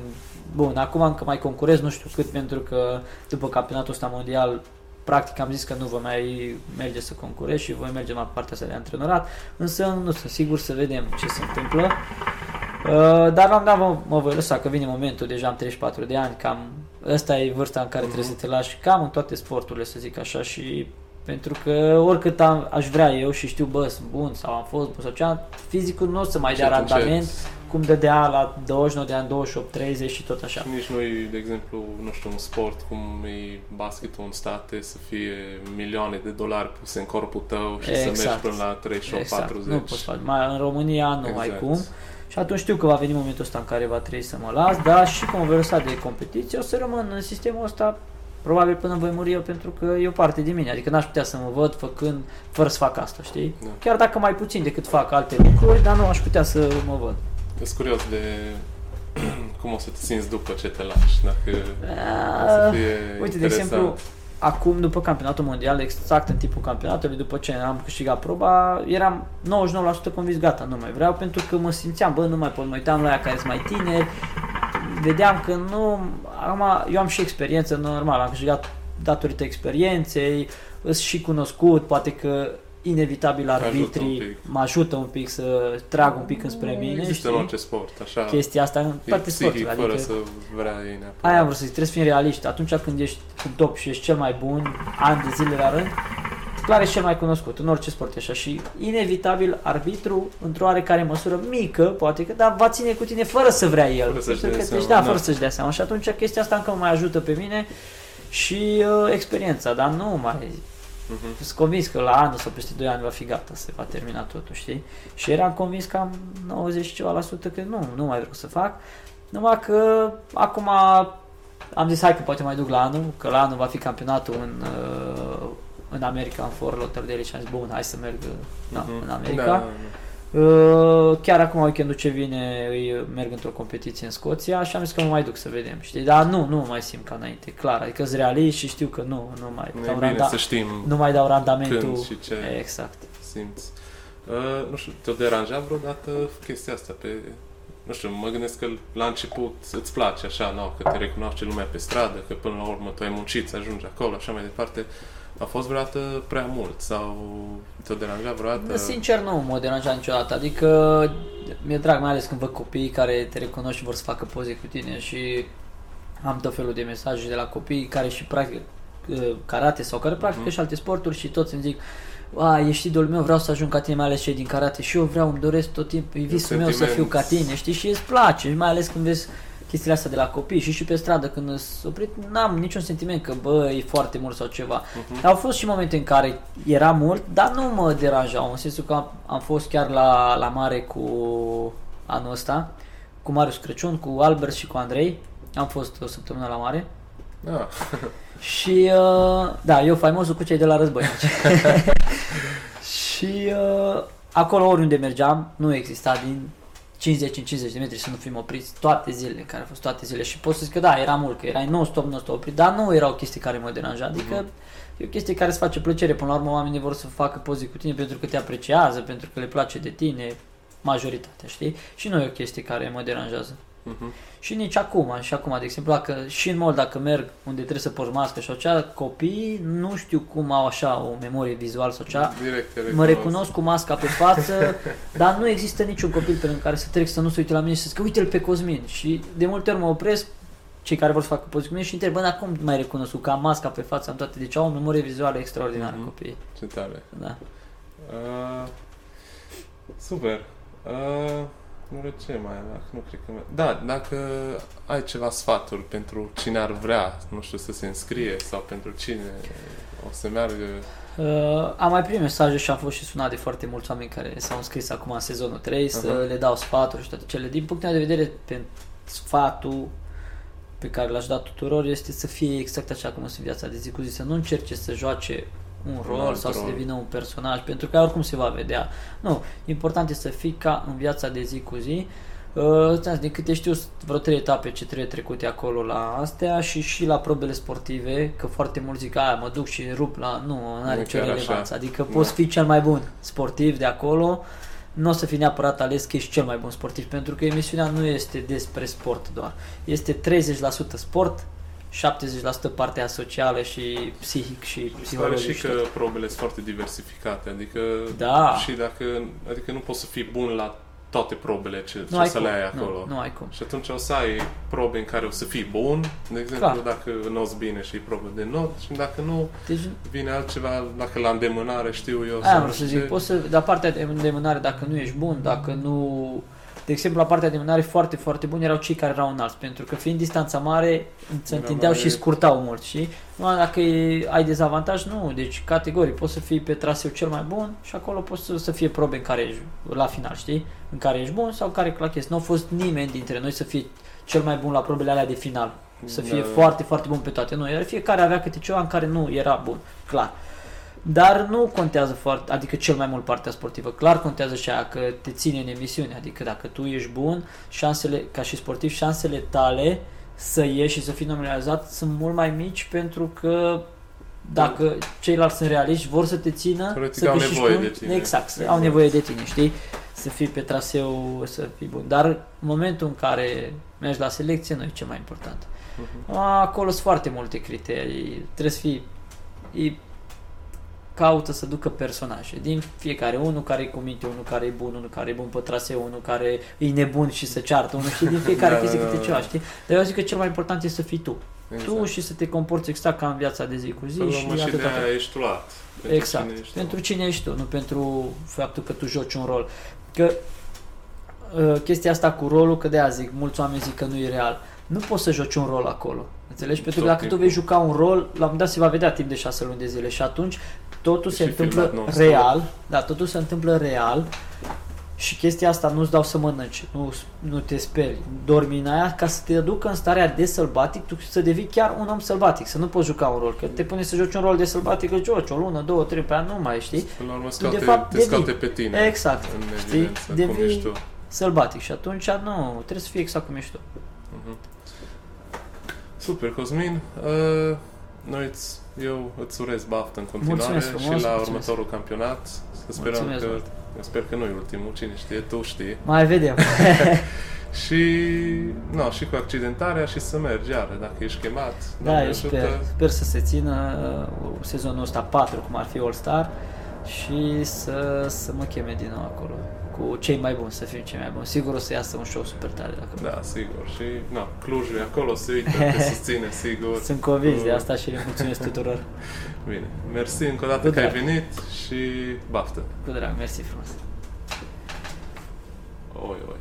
B: Bun, acum încă mai concurez, nu știu cât, pentru că după campionatul ăsta mondial, practic am zis că nu vă mai merge să concurez și voi merge la partea asta de antrenorat, însă nu sunt sigur să vedem ce se întâmplă. Uh, dar la un dat mă, mă voi lăsa, că vine momentul, deja am 34 de ani, cam ăsta e vârsta în care trebuie să te lași cam în toate sporturile, să zic așa, și pentru că oricât am, aș vrea eu și știu, bă, sunt bun sau am fost bun sau cea, fizicul nu o să mai
A: Și
B: dea
A: atunci
B: randament cum dădea la 29 de ani, 28, 30 și tot așa.
A: Nici nu e, de exemplu, nu știu, un sport cum e basketul în state să fie milioane de dolari puse în corpul tău și să mergi
B: Exact.
A: până la 38-40.
B: Nu poți face. Mai, în România nu ai
A: Exact.
B: cum. Și atunci știu că va veni momentul ăsta în care va trebui să mă las, dar și cum voi lăsa de competiție, o să rămân în sistemul ăsta probabil până voi muri eu pentru că e o parte din mine, adică n-aș putea să mă văd făcând fără să fac asta, știi?
A: Da.
B: Chiar dacă mai puțin decât fac alte lucruri, dar nu aș putea să mă văd.
A: Sunt curios de *clears throat* cum o să te simți după ce te lași, dacă o să
B: Ah,
A: fie
B: Uite, de
A: interesant.
B: exemplu, acum după campionatul mondial, exact în timpul campionatului, după ce am câștigat proba, eram 99% convins, gata, nu mai vreau, pentru că mă simțeam, bă, nu mai pot, mă uitam la aia care sunt mai tineri, vedeam că nu, acum eu am și experiență, normal, am câștigat datorită experienței, sunt și cunoscut, poate că inevitabil
A: ajută un
B: arbitrii
A: pic.
B: mă ajută un pic să trag un pic înspre mine,
A: Există
B: știi?
A: în orice sport, așa,
B: chestia asta în
A: e
B: toate
A: psihic,
B: sporturile,
A: fără
B: adică
A: să vrea ei neapărat.
B: Aia am vrut să zic, trebuie să fim realiști. Atunci când ești în top și ești cel mai bun, ani de zile la rând, clar ești cel mai cunoscut, în orice sport e așa. Și inevitabil arbitru, într-o oarecare măsură mică, poate că, dar va ține cu tine fără să vrea el.
A: Fără să-și
B: Pentru
A: dea
B: că
A: seama,
B: deci, da,
A: da.
B: fără să-și dea seama. Și atunci chestia asta încă mă mai ajută pe mine și uh, experiența, dar nu mai...
A: Mhm.
B: Sunt convins că la anul sau peste 2 ani va fi gata, se va termina totul, știi? Și eram convins că am 90 și ceva la sută că nu, nu mai vreau să fac. Numai că acum am zis hai că poate mai duc la anul, că la anul va fi campionatul în, uh, în America, în Fort Lauderdale și am zis bun, hai să merg uh, na,
A: Mhm.
B: în America.
A: Da,
B: Uh, chiar acum weekendul ce vine îi merg într-o competiție în Scoția și am zis că mă mai duc să vedem, știi? Dar nu, nu mă mai simt ca înainte, clar, adică sunt realist și știu că nu, nu mai
A: nu e
B: dau,
A: bine
B: randa-
A: să știm
B: nu mai dau randamentul.
A: când și ce
B: Exact.
A: simți. Uh, nu știu, te-a deranjat vreodată chestia asta pe... Nu știu, mă gândesc că la început îți place așa, nu, că te recunoaște lumea pe stradă, că până la urmă tu ai muncit să ajungi acolo, așa mai departe. A fost vreodată prea mult sau te-a deranjat vreodată?
B: Sincer, nu mă deranja niciodată. Adică mi-e drag, mai ales când văd copiii care te recunosc și vor să facă poze cu tine și am tot felul de mesaje de la copii care și practică uh, karate sau care practică
A: Mhm.
B: și alte sporturi și toți îmi zic a, ești idolul meu, vreau să ajung ca tine, mai ales cei din karate și eu vreau, îmi doresc tot timpul, e visul meu să
A: sentiment.
B: fiu ca tine, știi, și îți place, mai ales când vezi chestiile astea de la copii și și pe stradă când îți oprit, n-am niciun sentiment că bă, e foarte mult sau ceva.
A: Mhm.
B: Au fost și momente în care era mult, dar nu mă deranjau, în sensul că am, am fost chiar la, la mare cu anul ăsta, cu Marius Crăciun, cu Albert și cu Andrei. Am fost o săptămână la mare.
A: Da. *laughs*
B: Și, uh, da, eu faimosul cu cei de la război. *laughs* *laughs* și uh, acolo oriunde mergeam, nu exista din 50 în 50 de metri să nu fim opriți toate zilele, care au fost toate zilele. Și pot să zic că da, era mult, că erai non-stop, non-stop oprit, dar nu erau chestii care mă deranja. Adică e o chestie care îți face plăcere. Până la urmă oamenii vor să facă poze cu tine pentru că te apreciază, pentru că le place de tine, majoritatea, știi? Și nu e o chestie care mă deranjează.
A: Mhm.
B: Și nici acum, și acum, de exemplu, dacă și în mall, dacă merg unde trebuie să porți mască și cea, copiii nu știu cum au așa o memorie vizuală sau cea,
A: Direct, te
B: mă recunosc cu masca pe față, *laughs* dar nu există niciun copil pe lângă care să trec să nu se uite la mine și să zică, uite-l pe Cosmin. Și de multe ori mă opresc, cei care vor să facă poze cu mine și întreb, bă, dar cum mai recunosc că am masca pe față, am toate, deci au o memorie vizuală extraordinară
A: Mhm.
B: copiii.
A: Ce tare.
B: Da.
A: Uh, super. Uh, Nu ce mai dacă nu cred că... Da, dacă ai ceva sfaturi pentru cine ar vrea, nu știu, să se înscrie sau pentru cine o să meargă...
B: Uh, am mai primit mesaje și am fost și sunat de foarte mulți oameni care s-au înscris acum în sezonul 3 uh-huh. să le dau sfaturi și toate cele. Din punctul meu de vedere, pentru sfatul pe care l-aș da tuturor este să fie exact așa cum este viața de zi cu zi, să nu încerce să joace un rol un sau rol. să devină un personaj, pentru că oricum se va vedea. Nu, important este să fii ca în viața de zi cu zi. Uh, din câte știu, vreo trei etape ce trebuie trecute acolo la astea și și la probele sportive, că foarte mulți zic, aia mă duc și rup la... Nu, nu are nicio relevanță. Adică da. poți fi cel mai bun sportiv de acolo, nu o să fii neapărat ales că ești cel mai bun sportiv, pentru că emisiunea nu este despre sport doar. Este 30% sport, 70% partea socială și psihic și psihologic.
A: și că probele sunt foarte diversificate, adică
B: da.
A: și dacă, adică nu poți să fii bun la toate probele ce, nu ce să cum. le ai acolo.
B: Nu, nu ai cum.
A: Și atunci o să ai probe în care o să fii bun, de exemplu, Clar. dacă noți bine și probe de not, și dacă nu, deci, vine altceva, dacă la îndemânare știu eu.
B: Aia, să, să zic, poți să, la partea de îndemânare, dacă nu ești bun, dacă nu de exemplu, la partea de mânare foarte, foarte buni erau cei care erau înalți, pentru că fiind distanța mare, se întindeau și scurtau mult, și dacă ai dezavantaj, nu, deci categoric, poți să fii pe traseu cel mai bun și acolo poți să, să fie probe în care ești, la final, știi, în care ești bun sau în care clachezi. Nu a fost nimeni dintre noi să fie cel mai bun la probele alea de final, să fie da. foarte, foarte bun pe toate. Nu, iar fiecare avea câte ceva în care nu era bun, clar. Dar nu contează foarte, adică cel mai mult partea sportivă. Clar contează și aia că te ține în emisiune, adică dacă tu ești bun, șansele, ca și sportiv, șansele tale să ieși și să fii nominalizat sunt mult mai mici pentru că dacă ceilalți sunt realiști, vor să te țină,
A: Teoretic să au nevoie de tine.
B: Exact, exact, au nevoie de tine, știi? Să fii pe traseu, să fii bun. Dar în momentul în care mergi la selecție, nu e cel mai important. Uh-huh. Acolo sunt foarte multe criterii. Trebuie să fii caută să ducă personaje din fiecare, unul care e cu minte, unul care e bun, unul care e bun pe traseu, unul care e nebun și se ceartă, unul știi, din fiecare *laughs* da, chestie da, câte da, ceva, da. știi? Dar eu zic că cel mai important este să fii tu. Exact. Tu și să te comporți exact ca în viața de zi cu zi
A: Până
B: și,
A: și de aia ești luat.
B: Pentru exact. Cine ești pentru cine ești tu, nu pentru faptul că tu joci un rol. Că uh, chestia asta cu rolul, că de aia zic, mulți oameni zic că nu e real. Nu poți să joci un rol acolo. Înțelegi? Pentru că dacă tu vei juca un rol, la un moment dat se va vedea timp de șase luni de zile și atunci totul se întâmplă real, da, totul se întâmplă real și chestia asta nu-ți dau să mănânci, nu, nu te speri, dormi în aia ca să te aducă în starea de sălbatic, tu să devii chiar un om sălbatic, să nu poți juca un rol, că te pune să joci un rol de sălbatic, că joci o lună, două, trei pe an, nu mai știi.
A: Până la urmă scoate, tu, de fapt, te devii, scate pe tine.
B: Exact, știi, devii sălbatic și atunci nu, trebuie să fie exact cum ești tu. Uh-huh.
A: Super, Cosmin. Uh, noi îți eu îți urez baftă în continuare
B: mulțumesc frumos,
A: și la
B: mulțumesc.
A: următorul campionat. Să sperăm mulțumesc că, mult. sper că nu e ultimul, cine știe, tu știi.
B: Mai vedem. *laughs* *laughs*
A: și, no, și cu accidentarea și să mergi iară, dacă ești chemat.
B: Da, eu sper, sper să se țină uh, sezonul ăsta 4, cum ar fi All-Star, și să, să mă cheme din nou acolo cu cei mai buni, să fim cei mai buni. Sigur o să iasă un show super tare dacă
A: Da, sigur. Și na, Clujul e acolo, se uită, *laughs* te susține, sigur.
B: Sunt convins de asta și le mulțumesc tuturor. *laughs*
A: Bine. Mersi încă o dată cu că drag. ai venit și baftă.
B: Cu drag, mersi frumos.
A: Oi, oi.